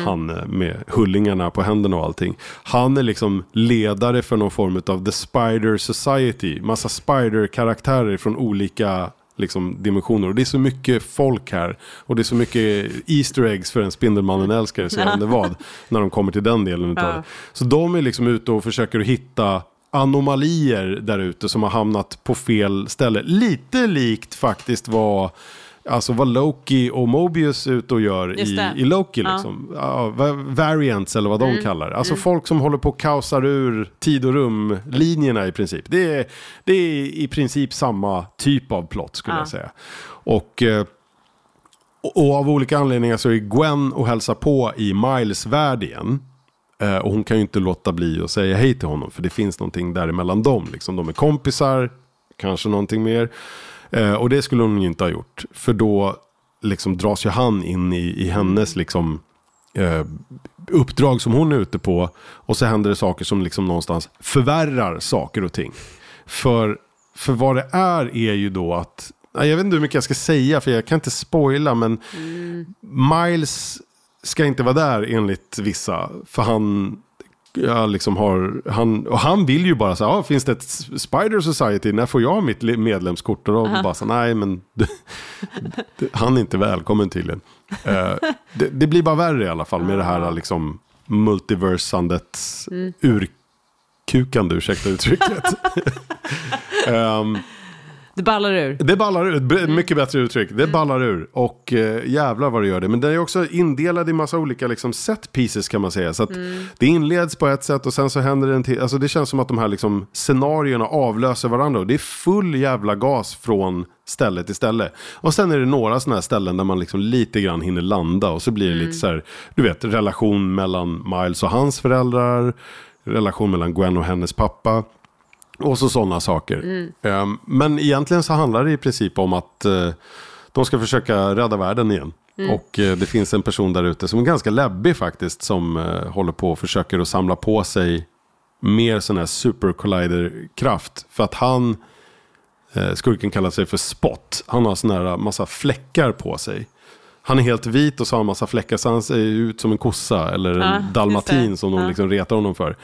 Han eh, med hullingarna på händerna och allting. Han är liksom ledare för någon form av The Spider Society. Massa Spider-karaktärer från olika liksom, dimensioner. Och det är så mycket folk här. Och det är så mycket Easter eggs för en Spindelmannen-älskare, så inte <laughs> vad. När de kommer till den delen utav Ja. det. Så de är liksom ute och försöker hitta anomalier där ute som har hamnat på fel ställe. Lite likt faktiskt vad, alltså vad Loki och Mobius ute och gör i, i Loki. Mm. Liksom. Ja, va- variants eller vad de kallar det. Alltså folk som håller på och kaosar ur tid och rum-linjerna i princip. Det är, det är i princip samma typ av plott skulle Ja. jag säga. Och... eh, och och av olika anledningar så är Gwen och hälsar på i Miles värld igen. Eh, och hon kan ju inte låta bli att säga hej till honom. För det finns någonting däremellan dem. Liksom, de är kompisar, kanske någonting mer. Eh, och det skulle hon ju inte ha gjort. För då liksom dras ju han in i, i hennes liksom, eh, uppdrag som hon är ute på. Och så händer det saker som liksom någonstans förvärrar saker och ting. För, för vad det är är ju då att, jag vet inte hur mycket jag ska säga för jag kan inte spoila men Miles ska inte vara där enligt vissa. För han, ja, liksom har, han, och han vill ju bara så här, ah, finns det ett Spider Society, när får jag mitt medlemskort? Och de bara så nej men <laughs> han är inte välkommen tydligen. Eh, det, det blir bara värre i alla fall med det här liksom multiversandets urkukande, ursäkta uttrycket. <laughs> Ehm, Det ballar ur. det ballar ur, mycket bättre uttryck. Det ballar ur och eh, jävlar vad det gör det. Men den är också indelad i massa olika liksom, set pieces kan man säga. Så att det inleds på ett sätt och sen så händer det en till. Alltså det känns som att de här liksom, scenarierna avlöser varandra. Och det är full jävla gas från ställe till ställe. Och sen är det några sådana här ställen där man liksom lite grann hinner landa. Och så blir det lite så här, du vet, relation mellan Miles och hans föräldrar. Relation mellan Gwen och hennes pappa. Och så sådana saker. Ehm, men egentligen så handlar det i princip om att eh, de ska försöka rädda världen igen. Och eh, det finns en person där ute som är ganska läbbig faktiskt. Som eh, håller på och försöker att samla på sig mer sån här super collider-kraft. För att han, skurken kallar sig för Spot. Han har sån här massa fläckar på sig. Han är helt vit och så har han massa fläckar så han ser ut som en kossa eller en just dalmatin som de liksom retar honom för.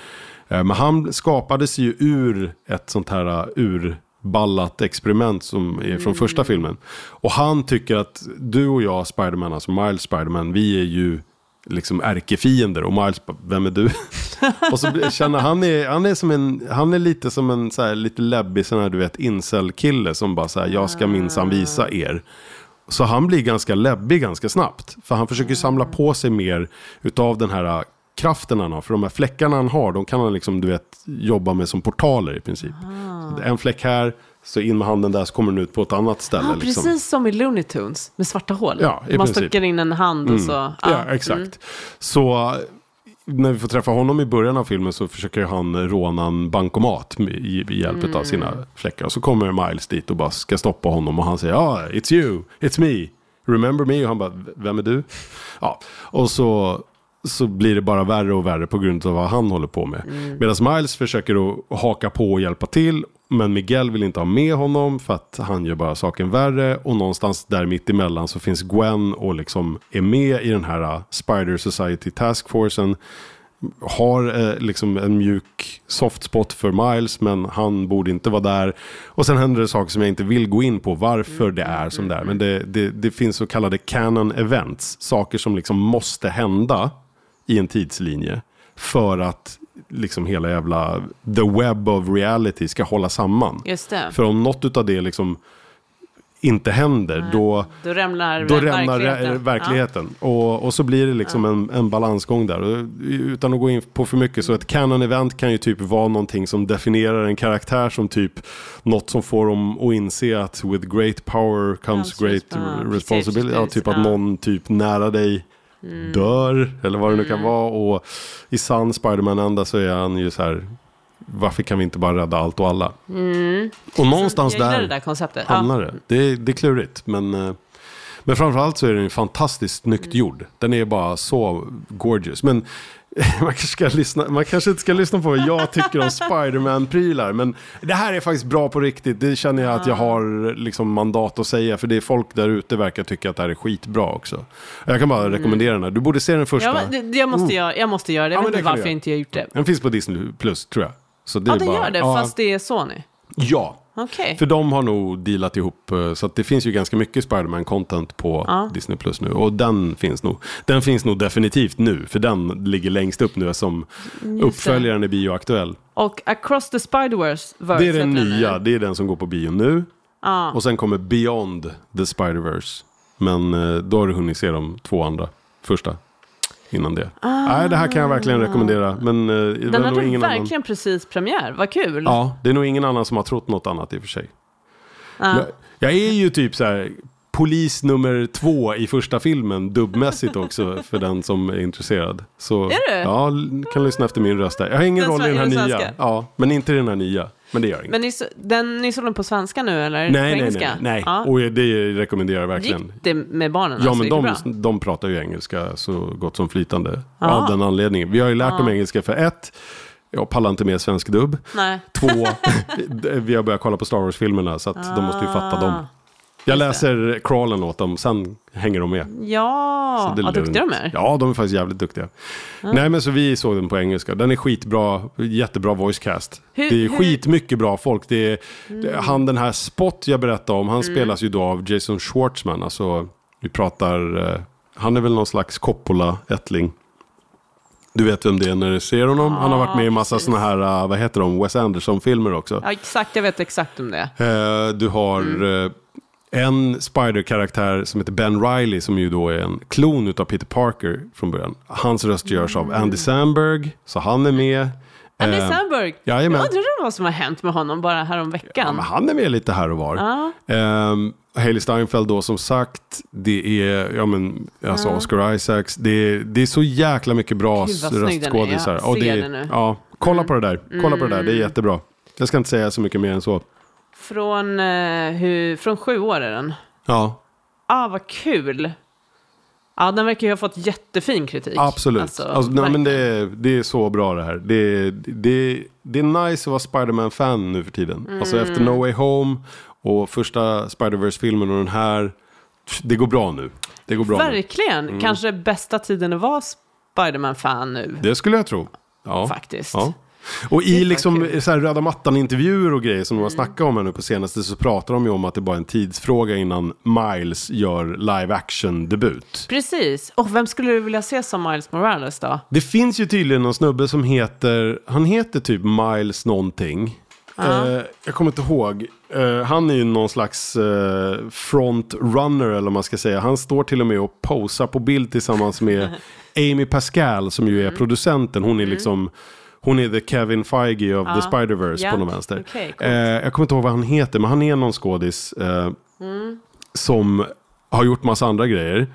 Eh, Men han skapades ju ur ett sånt här uh, urballat experiment som är från första filmen. Och han tycker att du och jag, Spiderman, alltså Miles Spiderman, vi är ju liksom ärkefiender. Och Miles vem är du? <laughs> och så känner han, är, han är som en, han är lite som en så här, lite läbbig sån här, du vet, incel-kille som bara så här, jag ska minsann visa er. Så han blir ganska läbbig ganska snabbt. För han försöker samla på sig mer utav den här äh, kraften han har. För de här fläckarna han har, de kan han liksom, du vet, jobba med som portaler i princip. Så en fläck här, så in med handen där så kommer den ut på ett annat ställe. Ja, liksom. precis som i Looney Tunes med svarta hål. Ja, Man princip. stockar in en hand och så. Ja, Ja, exakt. mm. Så när vi får träffa honom i början av filmen så försöker han råna en bankomat med, hjälp av Mm. sina fläckar. Och så kommer Miles dit och bara ska stoppa honom och han säger ja, ah, it's you, it's me, remember me? Och han bara, vem är du? Ja, och så, så blir det bara värre och värre på grund av vad han håller på med. Mm. Medan Miles försöker att haka på och hjälpa till Men Miguel vill inte ha med honom för att han gör bara saken värre. Och någonstans där mitt emellan så finns Gwen och liksom är med i den här uh, Spider Society Task Forcen. Har eh, liksom en mjuk soft spot för Miles men han borde inte vara där. Och sen händer det saker som jag inte vill gå in på varför det är som det är. Men det, det, det finns så kallade canon events. Saker som liksom måste hända i en tidslinje. För att liksom hela jävla the web of reality ska hålla samman. Just det. För om något av det liksom inte händer, då, Då rämnar då rämnar verkligheten. verkligheten. verkligheten. Och, och så blir det liksom en, en balansgång där. Utan att gå in på för mycket, så ett canon event kan ju typ vara någonting som definierar en karaktär som typ något som får dem att inse att with great power comes Comes great resp- responsibility. Ja, typ att ja. någon typ nära dig dör, eller vad det nu kan vara. Och i sann Spiderman-anda så är han ju så här, varför kan vi inte bara rädda allt och alla? Och någonstans där det där konceptet. Ja. hamnar det. Det är, det är klurigt, men, eh, men framförallt så är den fantastiskt snyggt Mm. gjord. Den är bara så gorgeous. Men <laughs> man kanske, ska lyssna, man kanske inte ska lyssna på vad jag tycker om <laughs> Spiderman-prylar. Men det här är faktiskt bra på riktigt. Det känner jag att jag har liksom mandat att säga. För det är folk där ute verkar tycka att det här är skitbra också. Jag kan bara rekommendera den här. Du borde se den första. Mm. Ja, det, jag, måste göra, jag måste göra det. Jag Ja, vet inte varför jag inte har gjort det. Den finns på Disney Plus tror jag. Så det Ja, det bara, gör det, fast det är Sony. Ja, Okej. För de har nog dealat ihop, eh, så att det finns ju ganska mycket Spiderman-content på Ja. Disney Plus nu. Och den finns nog. Den finns nog definitivt nu, för den ligger längst upp nu som uppföljaren är bioaktuell. Och Across the Spider-Verse Det är den nya, det är den som går på bio nu. Ja. Och sen kommer Beyond the Spider-Verse. Men eh, då har du hunnit se de två andra, första. Innan det. Nej, det här kan jag verkligen rekommendera. Men eh, Den hade ingen verkligen annan. precis premiär. Vad kul. Ja, det är nog ingen annan som har trott något annat i och för sig. Ja. Jag, jag är ju typ så här polis nummer två i första filmen dubbmässigt också för den som är intresserad. Så, Är du? Ja, kan lyssna efter min röst där. Jag har ingen Den roll i den här nya. svenska? Ja, men inte i den här nya. Men det gör inget. Men ni, den, ni såg den på svenska nu eller nej, på nej, engelska? nej, nej. Ja. Och det rekommenderar jag verkligen. Gick det med barnen? Ja, alltså? men de, de pratar ju engelska så gott som flytande. Ja. Av den anledningen. Vi har ju lärt dem engelska för ett, jag pallar inte med svensk dubb. Nej. Två, <laughs> vi har börjat kolla på Star Wars-filmerna så att de måste ju fatta dem. Ah. Jag läser crawlen åt dem, sen hänger de med. Ja, vad duktiga de är. Ja, de är faktiskt jävligt duktiga. Nej, men så vi såg den på engelska. Den är skitbra, jättebra voicecast. Hur- det är hur- Mm. skitmycket bra folk. Det är, det, han den här Spot jag berättade om, han spelas ju då av Jason Schwartzman. Alltså, vi pratar, eh, han är väl någon slags Coppola-ättling. Du vet vem det är när du ser honom. han har varit med i massa sådana här, eh, vad heter de, Wes Anderson-filmer också. Ja, exakt. Jag vet exakt om det. Eh, du har Mm. eh, en Spider-karaktär som heter Ben Riley som ju då är en klon utav Peter Parker från början. Hans röst görs av Andy Samberg, så han är med. Andy Eh, Samberg. Jag jajamän. undrar vad som har hänt med honom bara här om Ja, veckan. men han är med lite här och var. Ja. Um, Hailey Steinfeld då som sagt. Det är, ja men, alltså Oscar Isaacs. Det är, det är så jäkla mycket bra röstskådisar. Jag Och det. Mm. Ja, kolla på det där. Kolla på det där, det är jättebra. Jag ska inte säga så mycket mer än så. Från, eh, hur, från sju år är den. Ja, Ah, vad kul. Ja, den verkar ju ha fått jättefin kritik. Absolut. Alltså, Alltså, nej, men det, är, det är så bra det här. Det, det, det är nice att vara Spider-Man-fan nu för tiden. Alltså efter No Way Home och första Spider-Verse-filmen och den här. Det går bra nu. Det går bra nu. Verkligen. Mm. Kanske bästa tiden att vara Spiderman-fan nu. Det skulle jag tro. Ja. Faktiskt. Ja. Och i liksom så här röda mattan-intervjuer och grejer som de har Mm. snackat om här nu på senaste så pratar de ju om att det bara är en tidsfråga innan Miles gör live action-debut. Precis. Och vem skulle du vilja se som Miles Morales då? Det finns ju tydligen någon snubbe som heter, han heter typ Miles någonting. Eh, jag kommer inte ihåg. Eh, han är ju någon slags eh, frontrunner eller vad man ska säga. Han står till och med och posar på bild tillsammans med <laughs> Amy Pascal som ju är producenten. Hon är liksom, hon är the Kevin Feige of the Spider-Verse Ja, på någon vänster. okej, coolt. eh, jag kommer inte ihåg vad han heter men han är någon skådis eh, som har gjort massa andra grejer.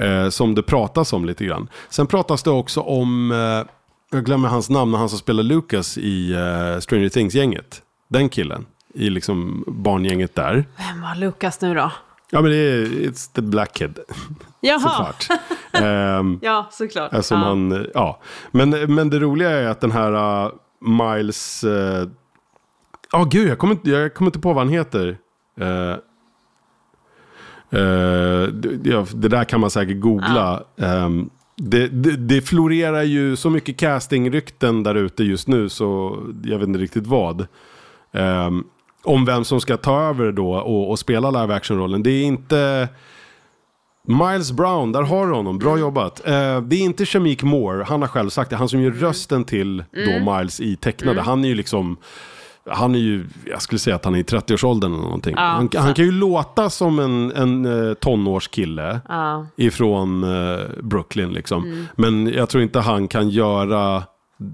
Eh, som det pratas om lite grann. Sen pratas det också om, eh, jag glömmer hans namn, han som spelar Lucas i eh, Stranger Things-gänget. Den killen. I liksom barngänget där. Vem var Lukas nu då? Ja men det är it's the kid. Jaha. Såklart. <laughs> Ehm, Ja, såklart. som ja. eh, ja. Men, men det roliga är att den här uh, Miles, eh, Ja, gud, jag kommer, inte, jag kommer inte på vad han heter. Uh, uh, det, ja, det där kan man säkert googla. Um, det, det, det, florerar ju så mycket castingrykten där ute just nu så jag vet inte riktigt vad. Um, om vem som ska ta över då och, och spela live action-rollen. Det är inte... Miles Brown, där har du honom. Bra jobbat. Uh, det är inte Shamik Moore, han har själv sagt det. Han som gör rösten till mm. då Miles i tecknade. Mm. Han är ju liksom... Han är ju, jag skulle säga att han är i 30-årsåldern eller någonting. Ja, han, han, kan ju låta som en, en uh, tonårskille ja. ifrån uh, Brooklyn liksom. Mm. Men jag tror inte han kan göra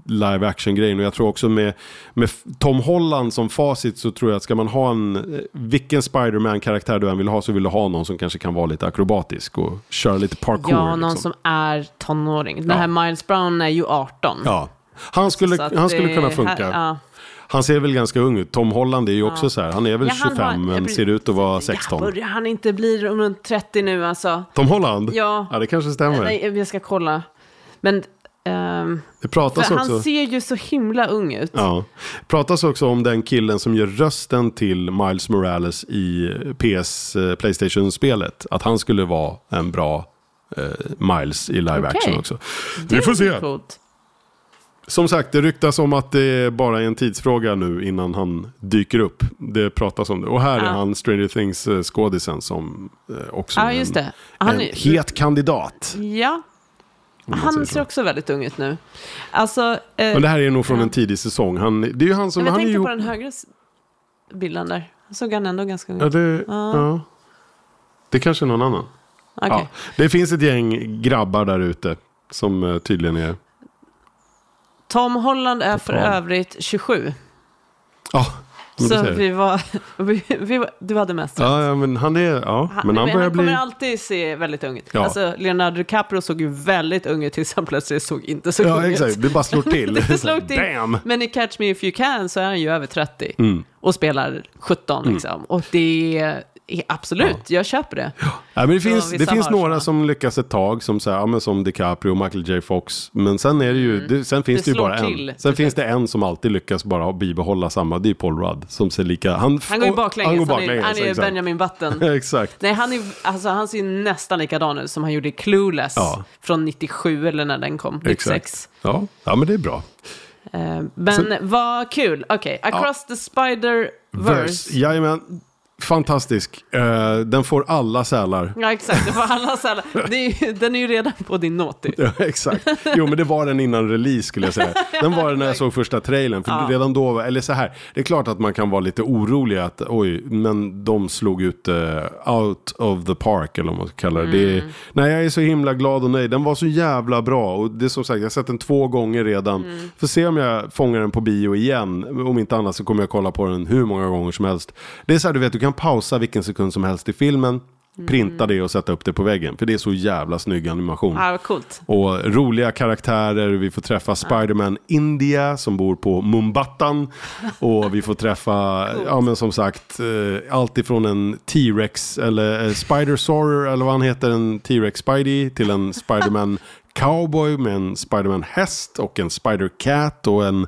live action-grejen. Och jag tror också med, med Tom Holland som facit så tror jag att ska man ha en, eh, vilken Spiderman-karaktär du än vill ha så vill du ha någon som kanske kan vara lite akrobatisk och köra lite parkour. Ja, någon liksom. som är tonåring. Den ja. här Miles Brown är ju 18. Ja, han skulle, han skulle kunna funka. Här, ja. Han ser väl ganska ung ut. Tom Holland är ju också ja. så här. Han är väl ja, 25 var, men ser ut att vara 16. Ja, börjar han inte bli runt 30 nu alltså? Tom Holland? Ja. Ja, det kanske stämmer. Nej, jag ska kolla. Men Um, det pratas för också, han ser ju så himla ung ut. Ja. Pratas också om den killen som gör rösten till Miles Morales i PS uh, Playstation-spelet. Att han skulle vara en bra uh, Miles i live okay. action också. Det Vi får se. Coolt. Som sagt, det ryktas om att det är bara en tidsfråga nu innan han dyker upp. Det pratas om det. Och här ja. är han Stranger Things-skådisen som också ja, är en, en är... het kandidat. Ja, han ser också väldigt ung ut nu. Alltså, eh, Men det här är nog från ja. en tidig säsong. Han, det är ju han som... Jag han tänkte ju... på den högre bilden där. såg han ändå ganska ung ut. Ja, det, ja. ja. det kanske är någon annan. Okay. Ja, det finns ett gäng grabbar där ute som uh, tydligen är... Tom Holland är för övrigt 27. Ja, så vi var, <laughs> vi, vi, du hade mest rätt. Ja, ja, men han är, ja, han, men han börjar han bli... kommer alltid se väldigt ung ut. Ja. Alltså, Leonardo DiCaprio såg ju väldigt ung ut tills han plötsligt såg inte så ja, ung exakt. ut. Det bara slår till. <laughs> det slog <laughs> till. Bam! Men i Catch Me If You Can så är han ju över 30 mm. och spelar 17 mm. liksom. Och det Absolut, ja. jag köper det. Ja. ja men det finns, det finns några som lyckas ett tag, som, så här, ja, men som DiCaprio och Michael J. Fox. Men sen, är det ju, mm. det, sen finns det, det ju bara till, en. Sen finns det en som alltid lyckas bara bibehålla samma, det är Paul Rudd. Som ser lika, han, han går ju baklänges, han, går baklänges, han är, han är Benjamin Button. <laughs> exakt. Nej, han, är, alltså, han ser nästan likadan ut som han gjorde i Clueless ja. från 97 eller när den kom, 96. Ja. ja, men det är bra. Uh, men vad kul, okej, okay. Across the Spider-Verse. Jajamän. Fantastisk. Uh, den får alla sälar. Ja, exakt. Den får alla sälar. Är, den är ju redan på din naughty. ja, exakt. Jo, men det var den innan release skulle jag säga. Den var den när jag såg första trailern. För ja. redan då, eller så här, det är klart att man kan vara lite orolig att oj, men de slog ut uh, out of the park eller vad man ska kalla det. Mm. det nej, jag är så himla glad och nöjd. Den var så jävla bra. Och det är som sagt, jag har sett den två gånger redan. Mm. Får se om jag fångar den på bio igen. Om inte annat så kommer jag kolla på den hur många gånger som helst. Det är så här, du vet, du kan pausa vilken sekund som helst i filmen. Mm. Printa det och sätta upp det på väggen. För det är så jävla snygg animation. Ja, coolt. Och roliga karaktärer. Vi får träffa Spiderman India som bor på Mumbattan. Och vi får träffa, ja men som sagt, eh, allt ifrån en T-Rex eller eh, Spider-Sorer eller vad han heter, en T-Rex Spidey till en Spiderman <laughs> Cowboy med en Spiderman Häst och en Spider-Cat och en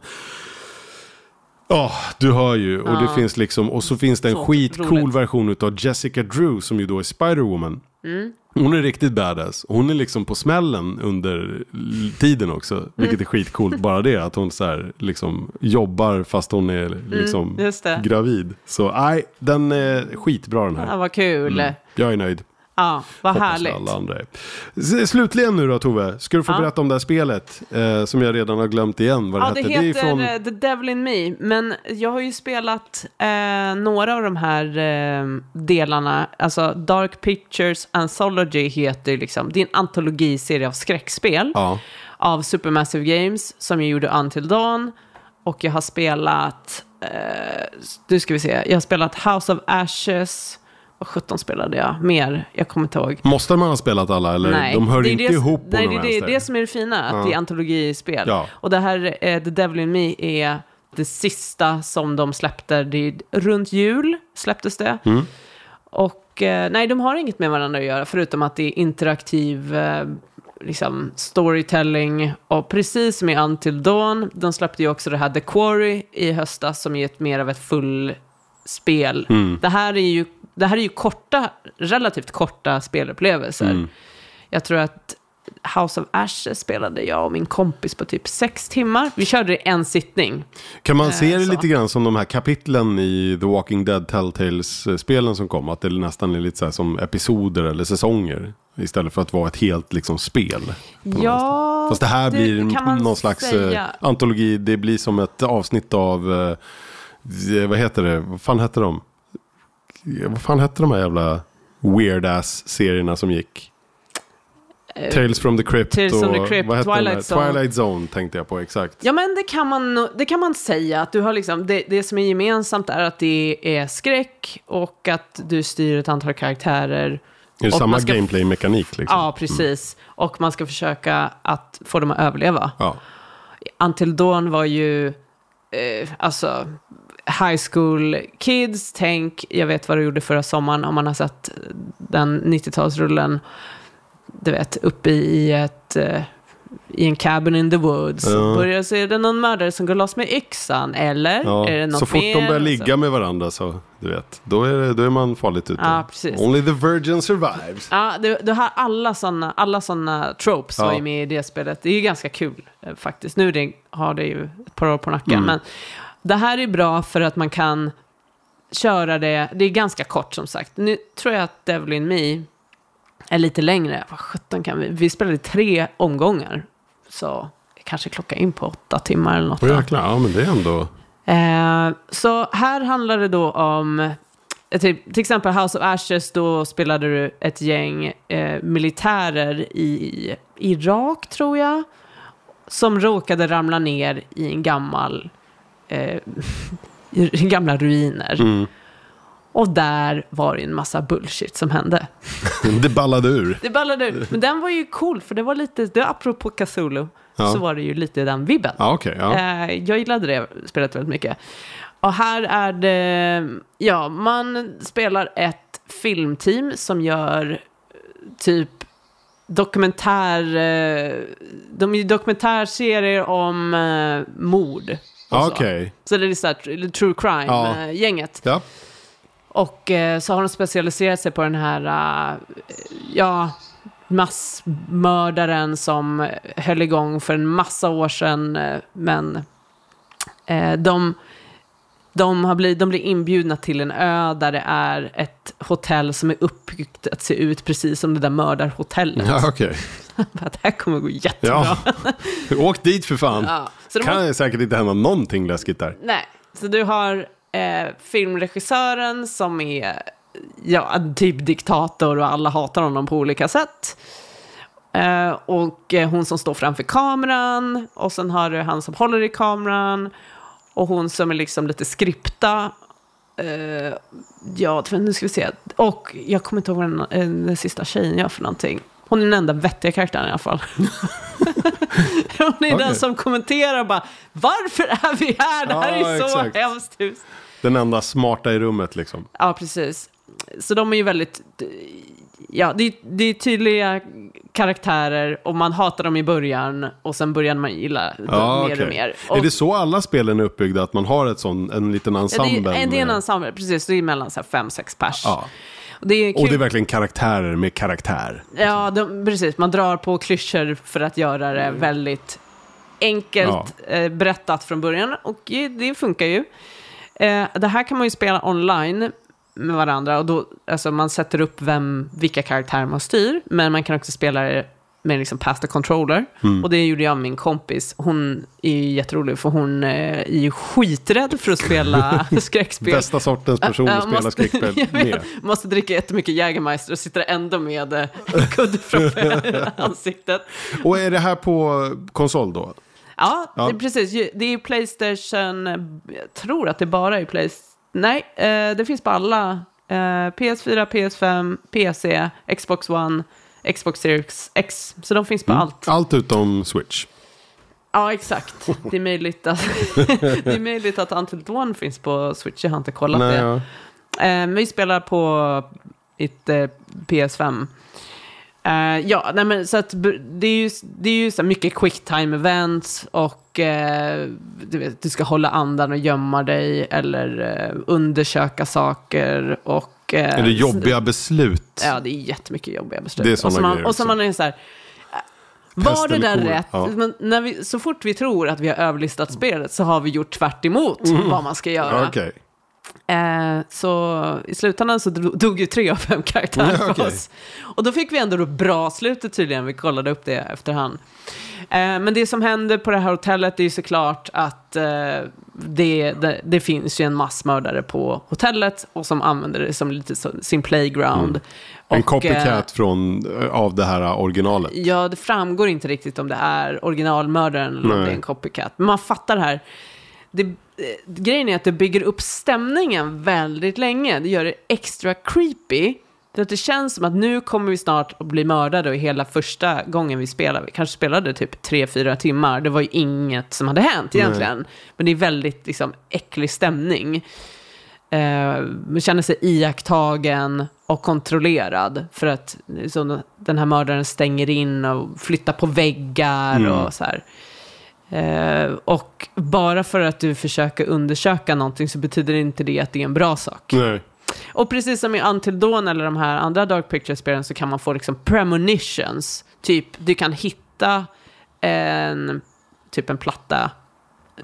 Ja, oh, du hör ju. Och, det finns liksom, och så finns det en så skitcool roligt. version av Jessica Drew som ju då är Spider-Woman. Mm. Hon är riktigt badass. Hon är liksom på smällen under tiden också. Mm. Vilket är skitcoolt. Bara det att hon så här, liksom jobbar fast hon är mm, liksom mm, gravid. Så nej, den är skitbra den här. Ja, vad kul. Mm. Jag är nöjd. Ja, vad Hoppas härligt. Alla andra Slutligen nu då Tove, ska du få ja. berätta om det här spelet eh, som jag redan har glömt igen vad det ja, hette. Det heter det från... Eh, The Devil in Me, men jag har ju spelat eh, några av de här eh, delarna. Alltså Dark Pictures Anthology heter liksom, det är en antologiserie av skräckspel. Ja. Av Supermassive Games som jag gjorde Until Dawn. Och jag har spelat, eh, nu ska vi se, jag har spelat House of Ashes vad 17 spelade jag mer? Jag kommer inte ihåg. Måste man ha spelat alla eller? Nej, de hör inte det, ihop på Nej, det är det, det som är det fina, att ja. det är antologispel. Ja. Och det här, eh, The Devil in Me, är det sista som de släppte. Det är runt jul släpptes det. Mm. Och eh, nej, de har inget med varandra att göra, förutom att det är interaktiv eh, liksom storytelling. Och precis som i Until Dawn, de släppte ju också det här The Quarry i höstas som är ett mer av ett fullspel. Mm. Det, här är ju, det här är ju korta, relativt korta spelupplevelser. Mm. Jag tror att House of Ashes spelade jag och min kompis på typ sex timmar. Vi körde det i en sittning. Kan man se det så. lite grann som de här kapitlen i The Walking Dead Telltales-spelen som kom? Att det nästan är lite så som episoder eller säsonger. Istället för att vara ett helt liksom spel. Ja. Fast det här det blir någon slags säga. eh, antologi. Det blir som ett avsnitt av, eh, vad heter det? Vad fan hette de? Vad fan hette de här jävla weird-ass-serierna som gick? Tales from the Crypt Tales och from the Crypt, vad hette Twilight? Zone. Twilight Zone tänkte jag på exakt. Ja, men det kan man, det kan man säga. Att du har liksom, det, det som är gemensamt är att det är skräck och att du styr ett antal karaktärer. Är det Och samma ska- gameplay-mekanik liksom? Ja, precis. Och man ska försöka att få dem att överleva. Ja. Until Dawn var ju, eh, alltså, high school kids. Tänk, jag vet vad du gjorde förra sommaren om man har sett den 90-talsrullen. Du vet, uppe i ett... Eh, i en cabin in the woods. Ja. Börjar så är det någon mördare som går loss med yxan. Eller Ja, är det något så fort mer? de börjar Så- ligga med varandra så, du vet, då är, det, då är man farligt ute. Ja. Only the virgin survives. Ja, du, du har alla sådana alla såna tropes Ja. var ju med i det spelet. Det är ju ganska kul eh, faktiskt. Nu det, har det ju ett par år på nacken. Mm. Men det här är bra för att man kan köra det. Det är ganska kort som sagt. Nu tror jag att Devil in Me är lite längre. Vad sjutton kan vi? Vi spelade tre omgångar. Så kanske klocka in på åtta timmar eller något. Jäklar, ja men det är ändå... Eh, så här handlar det då om, eh, typ, till exempel House of Ashes, då spelade du ett gäng eh, militärer i Irak, tror jag, som råkade ramla ner i en gammal, eh, <laughs> gamla ruiner. Mm. Och där var det en massa bullshit som hände. <laughs> Det ballade ur. Det ballade ur. Men den var ju cool, för det var lite, det, apropå Cthulhu, Ja. så var det ju lite den vibben. Ja, okej. ja. Eh, jag gillade det spelet väldigt mycket. Och här är det, ja, man spelar ett filmteam som gör eh, typ dokumentär, eh, de är dokumentärserier om mord. Och Ja, så. det är så här, tr- true Ja. crime-gänget. Ja. Och eh, så har de specialiserat sig på den här, eh, ja, massmördaren som höll igång för en massa år sedan. eh, Men eh, de, de, har blivit, de blir inbjudna till en ö där det är ett hotell som är uppbyggt att se ut precis som det där mördarhotellet. Ja. Bara, <laughs> det här kommer gå jättebra. Ja. Åk dit för fan. Ja. Så kan ju säkert inte hända någonting läskigt där. Nej, så du har eh, filmregissören som är ja, typ diktator och alla hatar honom på olika sätt. Eh, och eh, hon som står framför kameran och sen har du han som håller i kameran och hon som är liksom lite skripta. Eh, ja, nu ska vi se. Och jag kommer inte ihåg vad den, eh, den sista tjejen gör för någonting. Hon är den enda vettiga karaktären i alla fall. <laughs> Hon är den Okej. som kommenterar bara Varför är vi här? Det här Ja, är så exakt. hemskt hus. Den enda smarta i rummet liksom. Ja, precis. Så de är ju väldigt... Ja, det det är tydliga karaktärer och man hatar dem i början och sen börjar man gilla dem Ja, mer okej. och mer. Och, Är det så alla spelen är uppbyggda? Att man har ett sån, en liten ja, ensemble? det, är, det är en ensemble, precis. Det är mellan så här fem, sex pers. Ja. Och det är. Och det är verkligen karaktärer med karaktär. Ja, de, precis. Man drar på klyschor för att göra det väldigt enkelt eh, berättat från början. Och det funkar ju. Eh, det här kan man ju spela online med varandra. Och då, alltså man sätter upp vem, vilka karaktärer man styr. Men man kan också spela det med liksom the controller. Och det gjorde jag med min kompis. Hon är ju jätterolig för hon eh, är ju skiträdd för att spela <laughs> skräckspel. Bästa sortens person att spela skräckspel <laughs> med. måste dricka jättemycket Jägermeister och sitter ändå med eh, en kudde framför <laughs> ansiktet. Och är det här på konsol då? Ja, Ja. Det precis. Ju- Det är Playstation, jag tror att det bara är Playstation. Nej, eh, det finns på alla. Eh, PS4, PS5, PC, Xbox One, Xbox Series X. Så de finns på allt. Allt utom Switch. Ja, exakt. Det är möjligt att, <laughs> det är möjligt att Until Dawn finns på Switch. Jag har inte kollat Nej, det. ja. Eh, vi spelar på ett eh, PS5. Eh, ja, nej men så att det är ju, det är ju så mycket quick time events och eh, du, vet, du ska hålla andan och gömma dig eller eh, undersöka saker och... eh, Är det jobbiga beslut? Ja, det är jättemycket jobbiga beslut. Det är och så man, grejer och så man är så här, var det där rätt? Ja. Men när vi, så fort vi tror att vi har överlistat spelet så har vi gjort tvärt emot vad man ska göra. Okej. Eh, så i slutändan så dog ju tre av fem karaktärer för okej. oss. Och då fick vi ändå det bra slutet tydligen, vi kollade upp det efterhand. Eh, men det som händer på det här hotellet är ju såklart att eh, det, det, det finns ju en massmördare på hotellet och som använder det som lite sin playground. Mm. En Och, copycat eh, från, av det här originalet. Ja, det framgår inte riktigt om det är originalmördaren eller om Nej. det är en copycat. Men man fattar det här. Det, grejen är att det bygger upp stämningen väldigt länge. Det gör det extra creepy. För att det känns som att nu kommer vi snart att bli mördade och hela första gången vi spelade, vi kanske spelade typ tre fyra timmar, det var ju inget som hade hänt egentligen. Men det är väldigt liksom äcklig stämning. Eh, man känner sig iakttagen och kontrollerad. För att så, den här mördaren stänger in och flyttar på väggar och så här. Eh, och bara för att du försöker undersöka någonting så betyder inte det att det är en bra sak. Nej. Och precis som i Until Dawn eller de här andra Dark Pictures-spelen så kan man få liksom premonitions. Typ, du kan hitta en, typ en platta.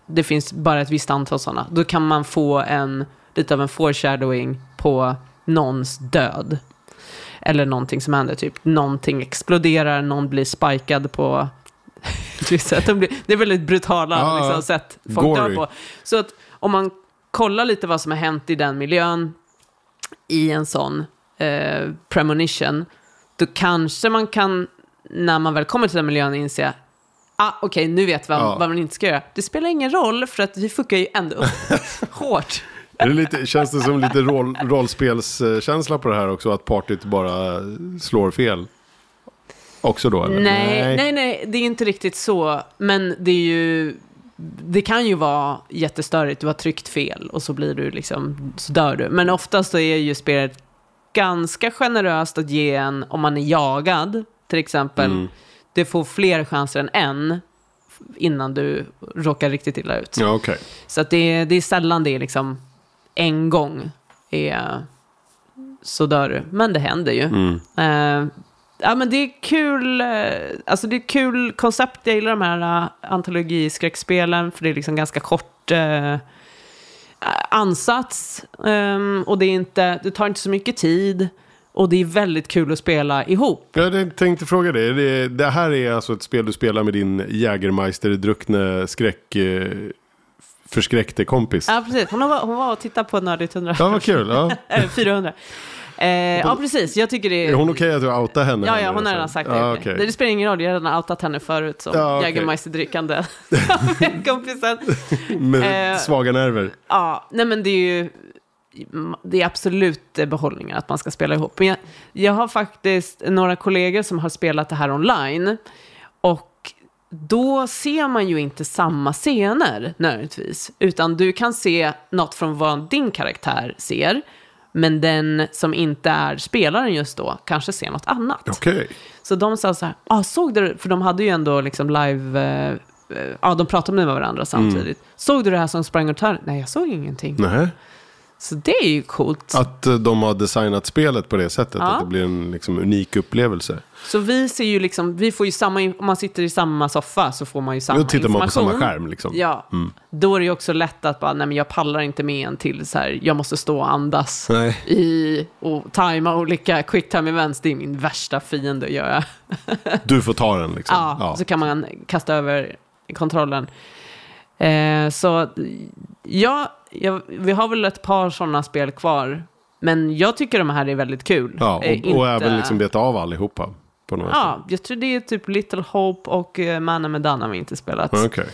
Det finns bara ett visst antal sådana. Då kan man få en, lite av en foreshadowing på någons död. Eller någonting som händer, typ någonting exploderar, någon blir spikad på... <laughs> De det är väldigt brutala Ja, liksom, sätt folk Gory. dör på. Så att om man kollar lite vad som har hänt i den miljön i en sån eh, premonition, då kanske man kan, när man väl kommer till den miljön, inse Ah, Okej, nu vet vi Ja. vad man inte ska göra. Det spelar ingen roll, för att vi fuckar ju ändå upp <laughs> hårt. Är det lite, känns det som lite roll, rollspelskänsla på det här också? Att partyt bara slår fel? Också då eller? Nej, nej, nej, det är inte riktigt så. Men det är ju... Det kan ju vara jättestörigt, du har tryckt fel och så blir du liksom, så dör du. Men oftast så är ju spelet ganska generöst att ge en, om man är jagad, till exempel, Mm. det får fler chanser än en innan du råkar riktigt illa ut. Ja, okej. Så att det, är- det är sällan det är liksom en gång är så dör du. Men det händer ju. Mm. Eh, ja, men det är kul. eh, alltså det är kul koncept. Jag gillar de här uh, antologiskräckspelen. För det är liksom ganska kort eh, ansats. Ehm, och det, är inte, det tar inte så mycket tid. Och det är väldigt kul att spela ihop. Jag tänkte fråga dig. Det, det här är alltså ett spel du spelar med din Jägermeister-druckne skräck... Eh, förskräckte kompis. Ja, precis. Hon var, hon var och tittade på Nördigt 100. Ja, vad kul. Ja. <laughs> Eh, 400. Eh, ja, precis. Jag tycker det Är hon okej att du outar henne? Ja, ja, hon har redan sagt det. Det. okej. Det spelar ingen roll, jag har redan outat henne förut som Ja, okej. Jägermeister-drickande <laughs> kompisen. Med Eh, svaga nerver. Ja, nej men det är ju det är absolut eh, behållningar att man ska spela ihop. Men jag, jag har faktiskt några kollegor som har spelat det här online. Och då ser man ju inte samma scener nödvändigtvis. Utan du kan se något från vad din karaktär ser. Men den som inte är spelaren just då kanske ser något annat. Okej. Så de sa så här, ah, såg du, för de hade ju ändå liksom live, eh, eh, ja de pratade med varandra samtidigt. Såg du det här som sprang åt hörnet? Nej, jag såg ingenting. Nej. Så det är ju coolt. Att eh, de har designat spelet på det sättet. Ja. Att det blir en liksom, unik upplevelse. Så vi ser ju liksom, vi får ju samma, om man sitter i samma soffa så får man ju samma Då tittar man på information. samma skärm liksom. Ja, då är det ju också lätt att bara, nej men jag pallar inte med en till så här, jag måste stå och andas Nej. i och tajma olika quick time events. Det är min värsta fiende att göra. <laughs> Du får ta den liksom. Ja, Ja. så kan man kasta över kontrollen. Eh, så ja, jag, vi har väl ett par sådana spel kvar. Men jag tycker de här är väldigt kul. Ja, och, Eh, och inte- även liksom beta av allihopa. På något sätt. Ja, jag tror det är typ Little Hope och uh, Mannen med Dana vi inte spelat. Okej.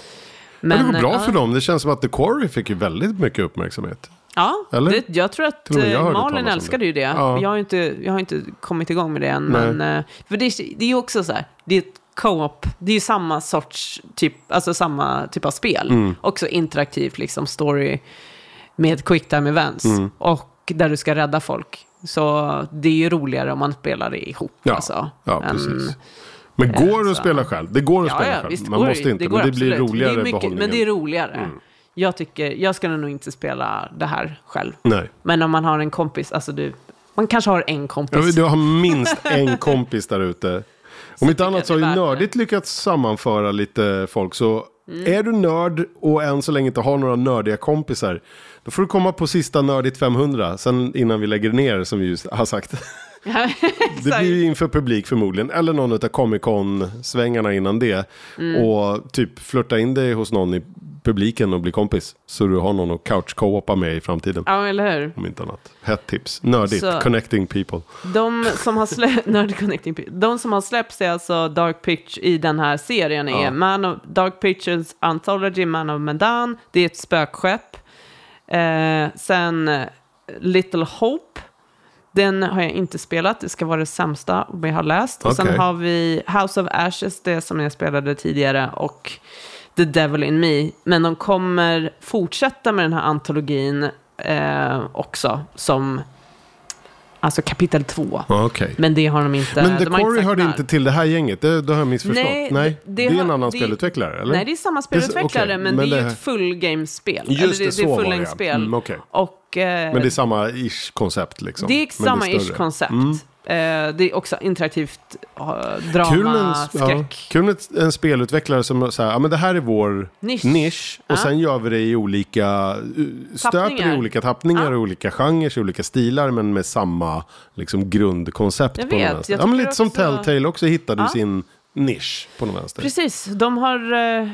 Men, det går bra eh, för dem. Det känns som att The Quarry fick ju väldigt mycket uppmärksamhet. Ja, Eller? det, jag tror att jag eh, Malin älskade det. ju det. Ja. Jag, har inte, jag har inte kommit igång med det än. Nej. Men, eh, för det, är- det är ju också så här, det är ett co-op, det är ju samma sorts typ, alltså samma typ av spel. Mm. Också interaktivt liksom story med quick time events. Mm. Och där du ska rädda folk. Så det är ju roligare om man spelar det ihop. Ja, alltså, ja än- precis. Men går det att spela själv? Det går att Ja, spela ja, själv. visst Man måste det. inte, det men det blir absolut. roligare det mycket. Mm. Men det är roligare. Jag, tycker, jag skulle nog inte spela det här själv. Nej. Men om man har en kompis, alltså du, man kanske har en kompis. Ja, Du har minst <laughs> en kompis där ute. Om inte annat så har ju. Nördigt lyckats sammanföra lite folk. Så Mm. är du nörd och än så länge inte har några nördiga kompisar. Då får du komma på sista Nördigt 500. Sen innan vi lägger ner som vi just har sagt. <laughs> Ja, Det blir ju inför publik förmodligen. Eller någon av Comic Con-svängarna innan det. Mm. Och typ flörta in dig hos någon i publiken och bli kompis. Så du har någon att couch co-opa med i framtiden. Ja, eller hur? Om inte annat. Hett tips. Nördigt. Så- Connecting people. De som har släppt, <laughs> Nerd Connecting Pe- de som har släppts är alltså Dark Pitch i den här serien är Ja. Man of, Dark Pictures Anthology, Man of Medan, det är ett spökskepp. Eh, sen Little Hope, den har jag inte spelat, det ska vara det sämsta vi har läst. Och Okej. sen har vi House of Ashes, det som jag spelade tidigare, och The Devil in Me. Men de kommer fortsätta med den här antologin eh, också, som alltså kapitel två. Okej. Men det har de inte. Men The Quarry hörde inte till det här gänget. Det, det har jag missförstått. Nej, Nej, det, det är en har- annan det- spelutvecklare, eller? Nej, det är samma spelutvecklare, okej, men, men det är ju ett full game-spel. Just det, det, så det är full game-spel. Mm, okej. Och, eh, Men det är samma ish koncept liksom. det är samma ish koncept. Mm. Eh, det är också interaktivt uh, drama, Kul med, en, ja, skräck. kul med en spelutvecklare som säger, ja men det här är vår Nisch. nisch. Och Ja. sen gör vi det i olika, uh, stöper i olika tappningar, Ja. olika genrer, i olika stilar, men med samma liksom, grundkoncept Jag på vet, jag Ja, men lite som också- Telltale också hittade Ja. sin nisch på något vänster. Precis, de har... Eh,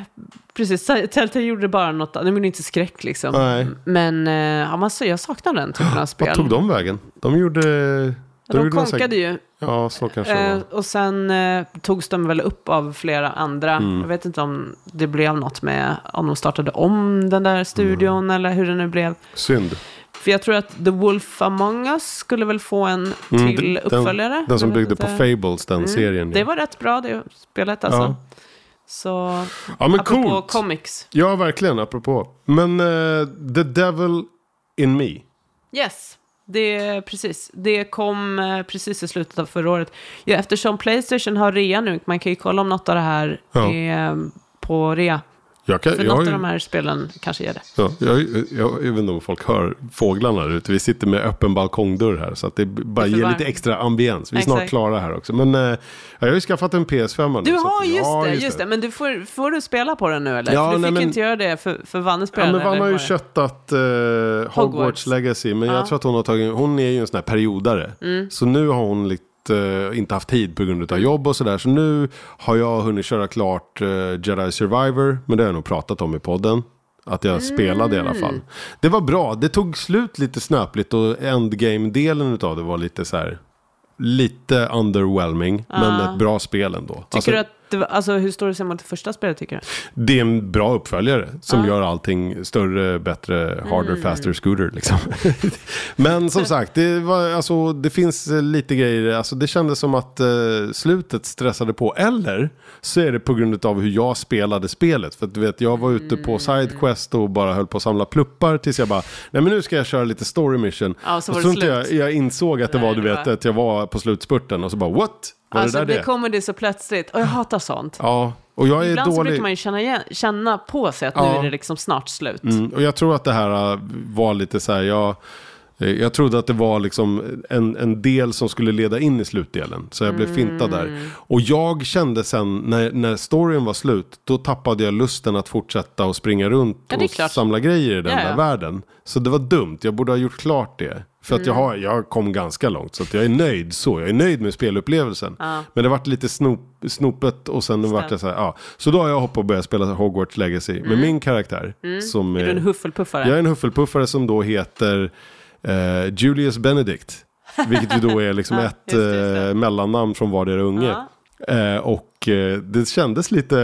precis, Telltale gjorde bara något, de gjorde inte skräck liksom. Nej. Men eh, ja, man, jag saknar den typen av spel. Vad tog de vägen? De gjorde... De konkade ju. Ja, så kanske Eh, och sen eh, togs de väl upp av flera andra. Mm. Jag vet inte om det blev något med om de startade om den där studion Mm. eller hur det nu blev. Synd. För jag tror att The Wolf Among Us skulle väl få en Mm, till uppföljare. Den som byggde på. Fables, den Mm, serien. Det var rätt bra det spelet alltså. Ja. Så ja, men apropå coolt. comics. Ja, verkligen, apropå. Men eh, The Devil in Me. Yes, det precis. Det kom eh, precis i slutet av förra året. Ja, eftersom Playstation har rea nu, man kan ju kolla om något av det här Ja. är eh, på rea. Jag, kan, För jag, något har av de här spelen kanske ger det. ja, jag, jag, jag vet inte om folk hör fåglarna där ute. Vi sitter med öppen balkongdörr här. Så att det bara Det ger lite extra ambiens. Vi är snart klara här också. Men ja, jag har ju skaffat en PS5 nu. Du har att- just, ja, det, just det, men du får, får du spela på den nu eller? Ja, för du nej, fick men- inte göra det för, för Vanne Ja, spelade. men Vann eller har ju det? köttat eh, Hogwarts. Hogwarts. Legacy. Men jag Ja. tror att hon har tagit, hon är ju en sån här periodare. Mm. Så nu har hon lite, eh, inte haft tid på grund av jobb och sådär. Så nu har jag hunnit köra klart eh, Jedi Survivor. Men det har jag nog pratat om i podden. Att jag spelade i alla Mm. fall. Det var bra. Det tog slut lite snöpligt och endgame-delen av det var lite så här. Lite underwhelming. Men Ah. ett bra spel ändå. Tycker Alltså, du att, det alltså hur står det sig mot det första spelet tycker du? det är en bra uppföljare som Ja. gör allting större, bättre, harder, Mm. faster, scooter liksom. <laughs> Men som sagt, det, var, alltså, det finns eh, lite grejer, alltså, det kändes som att eh, slutet stressade på. Eller så är det på grund av hur jag spelade spelet. För att du vet, jag var ute på Mm. sidequest och bara höll på att samla pluppar tills jag bara, nej men nu ska jag köra lite story mission. Ja, så och så inte jag, jag insåg att det Nej, var, du vet, var- att jag var på slutspurten och så bara, what? Var alltså det det, där det? kommer det så plötsligt. Och jag hatar sånt. Ja, och jag är Ibland så dålig. brukar man ju känna, igen, känna på sig att nu Ja. är det liksom snart slut. Mm, och jag tror att det här äh, var lite så här, jag, jag trodde att det var liksom en, en del som skulle leda in i slutdelen. Så jag blev fintad Mm. där. Och jag kände sen när, när storyn var slut, då tappade jag lusten att fortsätta och springa runt Ja, är och klart. samla grejer i den Ja, där världen. Så det var dumt, jag borde ha gjort klart det. För att jag, Mm. har, jag kom ganska långt, så att jag är nöjd så. Jag är nöjd med spelupplevelsen. Ja. Men det vart lite snop, snopet och sen vart det så här, ja. Så då har jag hoppat och börjat spela Hogwarts Legacy med min karaktär. Som Mm. Är du en är- hufflepuffare? jag är en huffelpuffare som då heter eh, Julius Benedict. Vilket ju då är liksom <laughs> ett just det, just det. eh, mellannamn från vardera unge. Ja. Eh, och eh, det kändes lite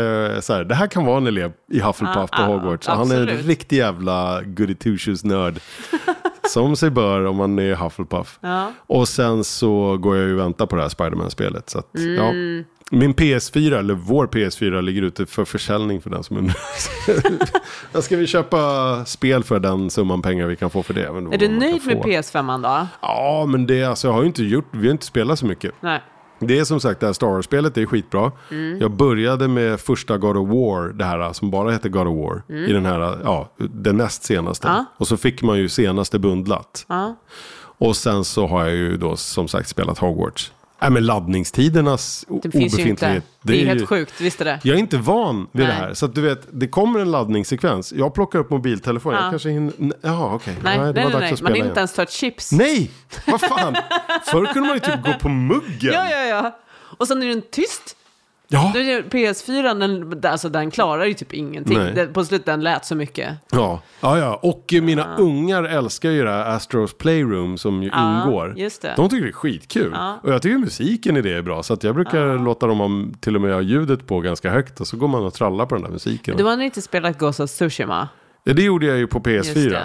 så här, det här kan vara en elev i Hufflepuff Ja, på Hogwarts. Han är en riktig jävla goody two shoes nörd. <laughs> Som sig bör om man är Hufflepuff. Ja. Och sen så går jag ju och väntar på det här Spiderman-spelet. Så att, ja. Mm. Min PS4, eller vår PS4, ligger ute för försäljning för den som undrar. <laughs> Ska vi köpa spel för den summan pengar vi kan få för det. Är du nöjd med få. PS5 då? Ja, men det, alltså, jag har inte gjort, vi har inte spelat så mycket. Nej. Det är som sagt det här Star Wars-spelet, det är skitbra. Mm. Jag började med första God of War, det här som bara heter God of War. I den här, ja, den näst senaste. Mm. Ja. Och så fick man ju senaste bundlat. Ja. Och sen så har jag ju då som sagt spelat Hogwarts. Nej men laddningstidernas Det finns ju inte. obefintlighet. Det är, ju- helt sjukt, visst är det? Jag är inte van vid det Nej. här. Så att du vet, det kommer en laddningssekvens. Jag plockar upp mobiltelefonen. Ja. Jag kanske hinner... Jaha, okej. Nej, det nej, var nej, dags nej. att Man spela har igen. inte ens tagit chips. Nej! Vad fan! <laughs> Förr kunde man ju typ gå på muggen. Ja, ja, ja. Och sen är den tyst. Ja. Då är det PS4, den, alltså, den klarar ju typ ingenting. Det, på slutet den lät så mycket. Ja, ja, ja. och eh, mina ungar älskar ju det här Astros Playroom som ju Ja, ingår. just det. De tycker det är skitkul. Ja. Och jag tycker musiken i det är bra. Så att jag brukar låta dem ha, till och med ha ljudet på ganska högt. Och så går man och trallar på den där musiken. Du har inte spelat Ghost of Tsushima? Det gjorde jag ju på Just PS4. det.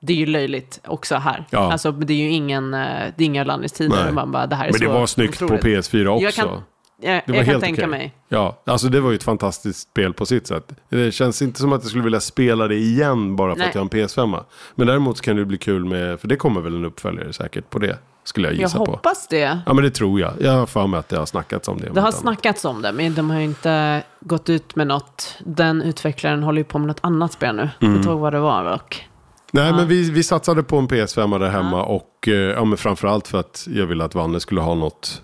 Det är ju löjligt också här. Ja. Alltså, det är ju ingen, eh, det är inga landningstider. Nej. Man bara, det här är Men det var snyggt otroligt. på PS4 också. Jag jag, Det var jag kan helt tänka okej. mig. Ja, alltså det var ju ett fantastiskt spel på sitt sätt. Det känns inte som att jag skulle vilja spela det igen bara för Nej. att jag har en PS5. Men däremot kan det bli kul med, för det kommer väl en uppföljare säkert på det. Skulle jag Jag gissa på. hoppas det. Ja men det tror jag. Jag har för mig att det har snackats om det. Det har annat. snackats om det, men de har ju inte gått ut med något. Den utvecklaren håller ju på med något annat spel nu. Mm. Jag inte ihåg vad det var dock. Nej men vi, vi satsade på en PS5 där hemma och eh, ja, men framförallt för att jag ville att Vanne skulle ha något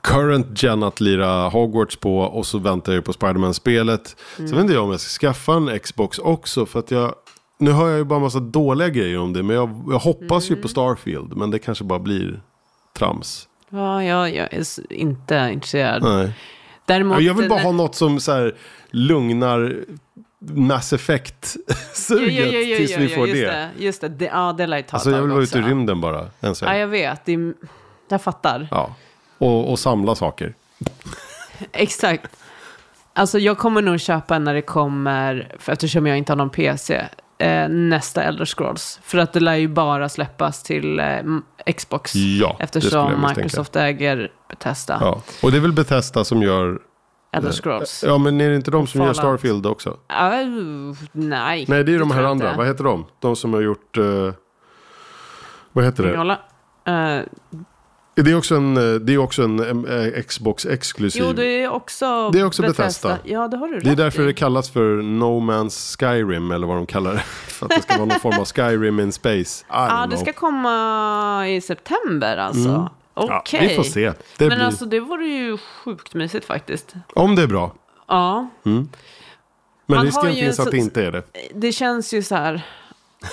current gen att lira Hogwarts på och så väntar jag på Spiderman-spelet. Mm. Så vet inte jag om jag ska skaffa en Xbox också för att jag nu hör jag ju bara massa dåliga grejer om det men jag, jag hoppas Mm. ju på Starfield men det kanske bara blir trams. Ja, jag, jag är inte intresserad. Nej. Däremot, Ja, jag vill bara ha något som så här lugnar Mass Effect-suget <laughs> tills vi får just det. det. Just det, det ja, det lär ju ta Alltså jag vill vara ute i rymden bara. En Ja, jag vet. Det är, jag fattar. Ja. Och, och samla saker. <laughs> Exakt. Alltså jag kommer nog köpa när det kommer, för eftersom jag inte har någon PC, eh, nästa Elder Scrolls. För att det lär ju bara släppas till eh, Xbox. Ja, eftersom. Microsoft äger Bethesda, Ja. Och det är väl Bethesda som gör... Elder Scrolls. Ja, men är det inte de som gör Fallout. Starfield också? Ah, nej. Nej, det är de här andra. inte. Vad heter de? De som har gjort... eh, vad heter det? Eh, Det är också en, eh, det är också en Xbox exklusiv. jo, det är också Det är också Bethesda. Ja, det har du Det är därför i. det kallas för No Man's Skyrim eller vad de kallar det. <laughs> För att det ska vara någon form av Skyrim in space. Ja, don't det ska komma i september alltså. Mm. Ja, Okej. vi får se. Det Men blir, alltså det vore ju sjukt mysigt faktiskt. Om det är bra. Ja, Men Man risken finns en att det så- inte är det. det känns ju så här.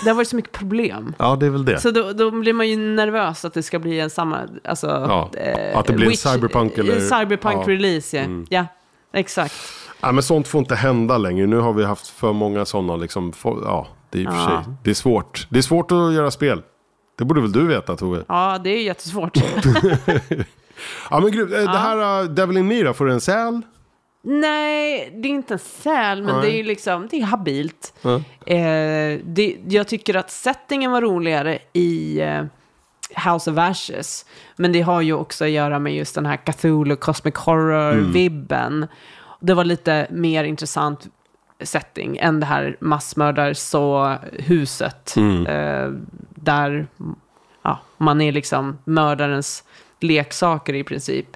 Det har varit så mycket problem. <laughs> Ja, det är väl det. Så då, då blir man ju nervös att det ska bli en samma, alltså... Ja, eh, att det blir en cyberpunk eller- en Cyberpunk ja. Mm. release, ja. ja. Exakt. Ja, men sånt får inte hända längre. Nu har vi haft för många sådana. Liksom, ja, det är i och Ja. sig. Det är svårt. Det är svårt att göra spel. Det borde väl du veta, Tove? Ja, det är jättesvårt. <laughs> Ja, men gud, eh, det här uh, Devil in Me då, får du en säl? Nej, det är inte en säl, men Nej. det är ju liksom, det är habilt. Ja. Eh, det, jag tycker att settingen var roligare i eh, House of Ashes. Men det har ju också att göra med just den här Cthulhu Cosmic Horror-vibben. Det var lite mer intressant setting än det här massmördar så huset eh, där ja, man är liksom mördarens leksaker i princip.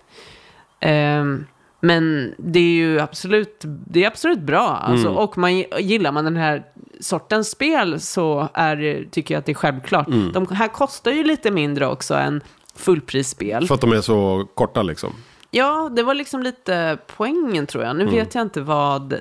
Ehm, men det är ju absolut, det är absolut bra. Alltså, Och man, gillar man den här sortens spel så är, tycker jag att det är självklart. De här kostar ju lite mindre också än fullprisspel. För att de är så korta liksom. Ja, det var liksom lite poängen tror jag. Nu vet jag inte vad,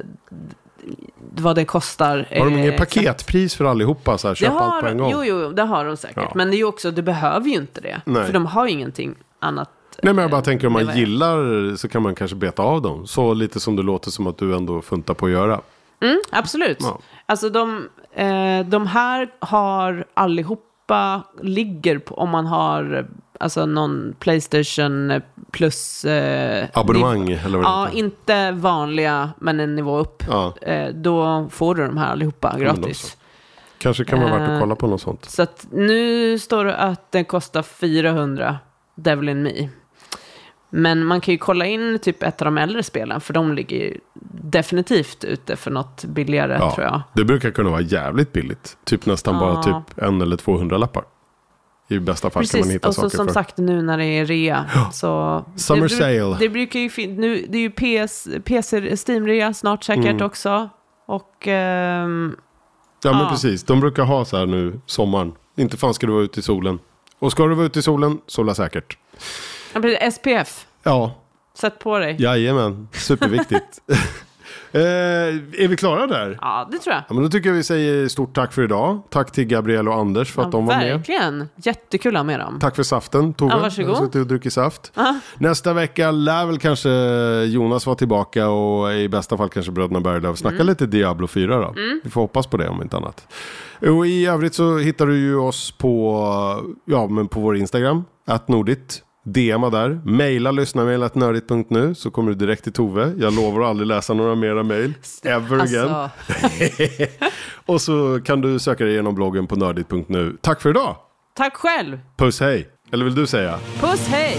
vad det kostar. Har de eh, inget exakt. paketpris för allihopa? Så här, köp har, allt på en gång? Jo, jo, det har de säkert. Ja. Men det är ju också, det behöver ju inte det. Nej. För de har ju ingenting annat. Nej, men jag bara eh, tänker om man gillar så kan man kanske beta av dem. Så lite som det låter som att du ändå funtar på att göra. Mm, absolut. Ja. Alltså de, eh, de här har allihopa, ligger på, om man har alltså någon Playstation plus... Eh, Abonnemang eller vad det Ja, heter. inte vanliga, men en nivå upp. Ja. Eh, då får du de här allihopa gratis. Kanske kan vara värt att Eh, kolla på något sånt. Så att nu står det att den kostar 400, Devil in Me. Men man kan ju kolla in typ ett av de äldre spelen, för de ligger ju definitivt ute för något billigare tror jag. Det brukar kunna vara jävligt billigt. Typ nästan bara Ja. typ en eller 200 lappar. I bästa fall kan man Precis, hitta och så saker som för. sagt nu när det är rea. Så Summer det, sale. Det brukar ju fin- nu, det är ju PS, PC Steam-rea snart säkert Mm. också. Och ehm, Ja men Ja. precis, de brukar ha så här nu sommaren. Inte fan ska du vara ute i solen. Och ska du vara ute i solen, sola säkert. ja, precis, SPF, Ja, sätt på dig. jajamän. Superviktigt. <laughs> eh, är vi klara där? Ja, det tror jag. Ja, men då tycker jag vi säger stort tack för idag. Tack till Gabriel och Anders för att Ja, de var med. verkligen. Jättekul att ha med dem. Tack för saften Tove. Ja, varsågod. Jag har suttit och druckit saft. Ja. Nästa vecka lär väl kanske Jonas vara tillbaka och i bästa fall kanske bröderna Berglöf snacka Mm. lite Diablo 4 då. Vi får hoppas på det om inte annat. Och i övrigt så hittar du ju oss på, ja, men på vår Instagram, att nordit. DMa där, mejla lyssnarmail.nördigt.nu så kommer du direkt till Tove. Jag lovar att aldrig läsa några mera mejl. Ever again. Alltså, <laughs> Och så kan du söka dig igenom bloggen på nördigt.nu. Tack för idag! tack själv. Puss hej! Eller vill du säga? Puss, hej!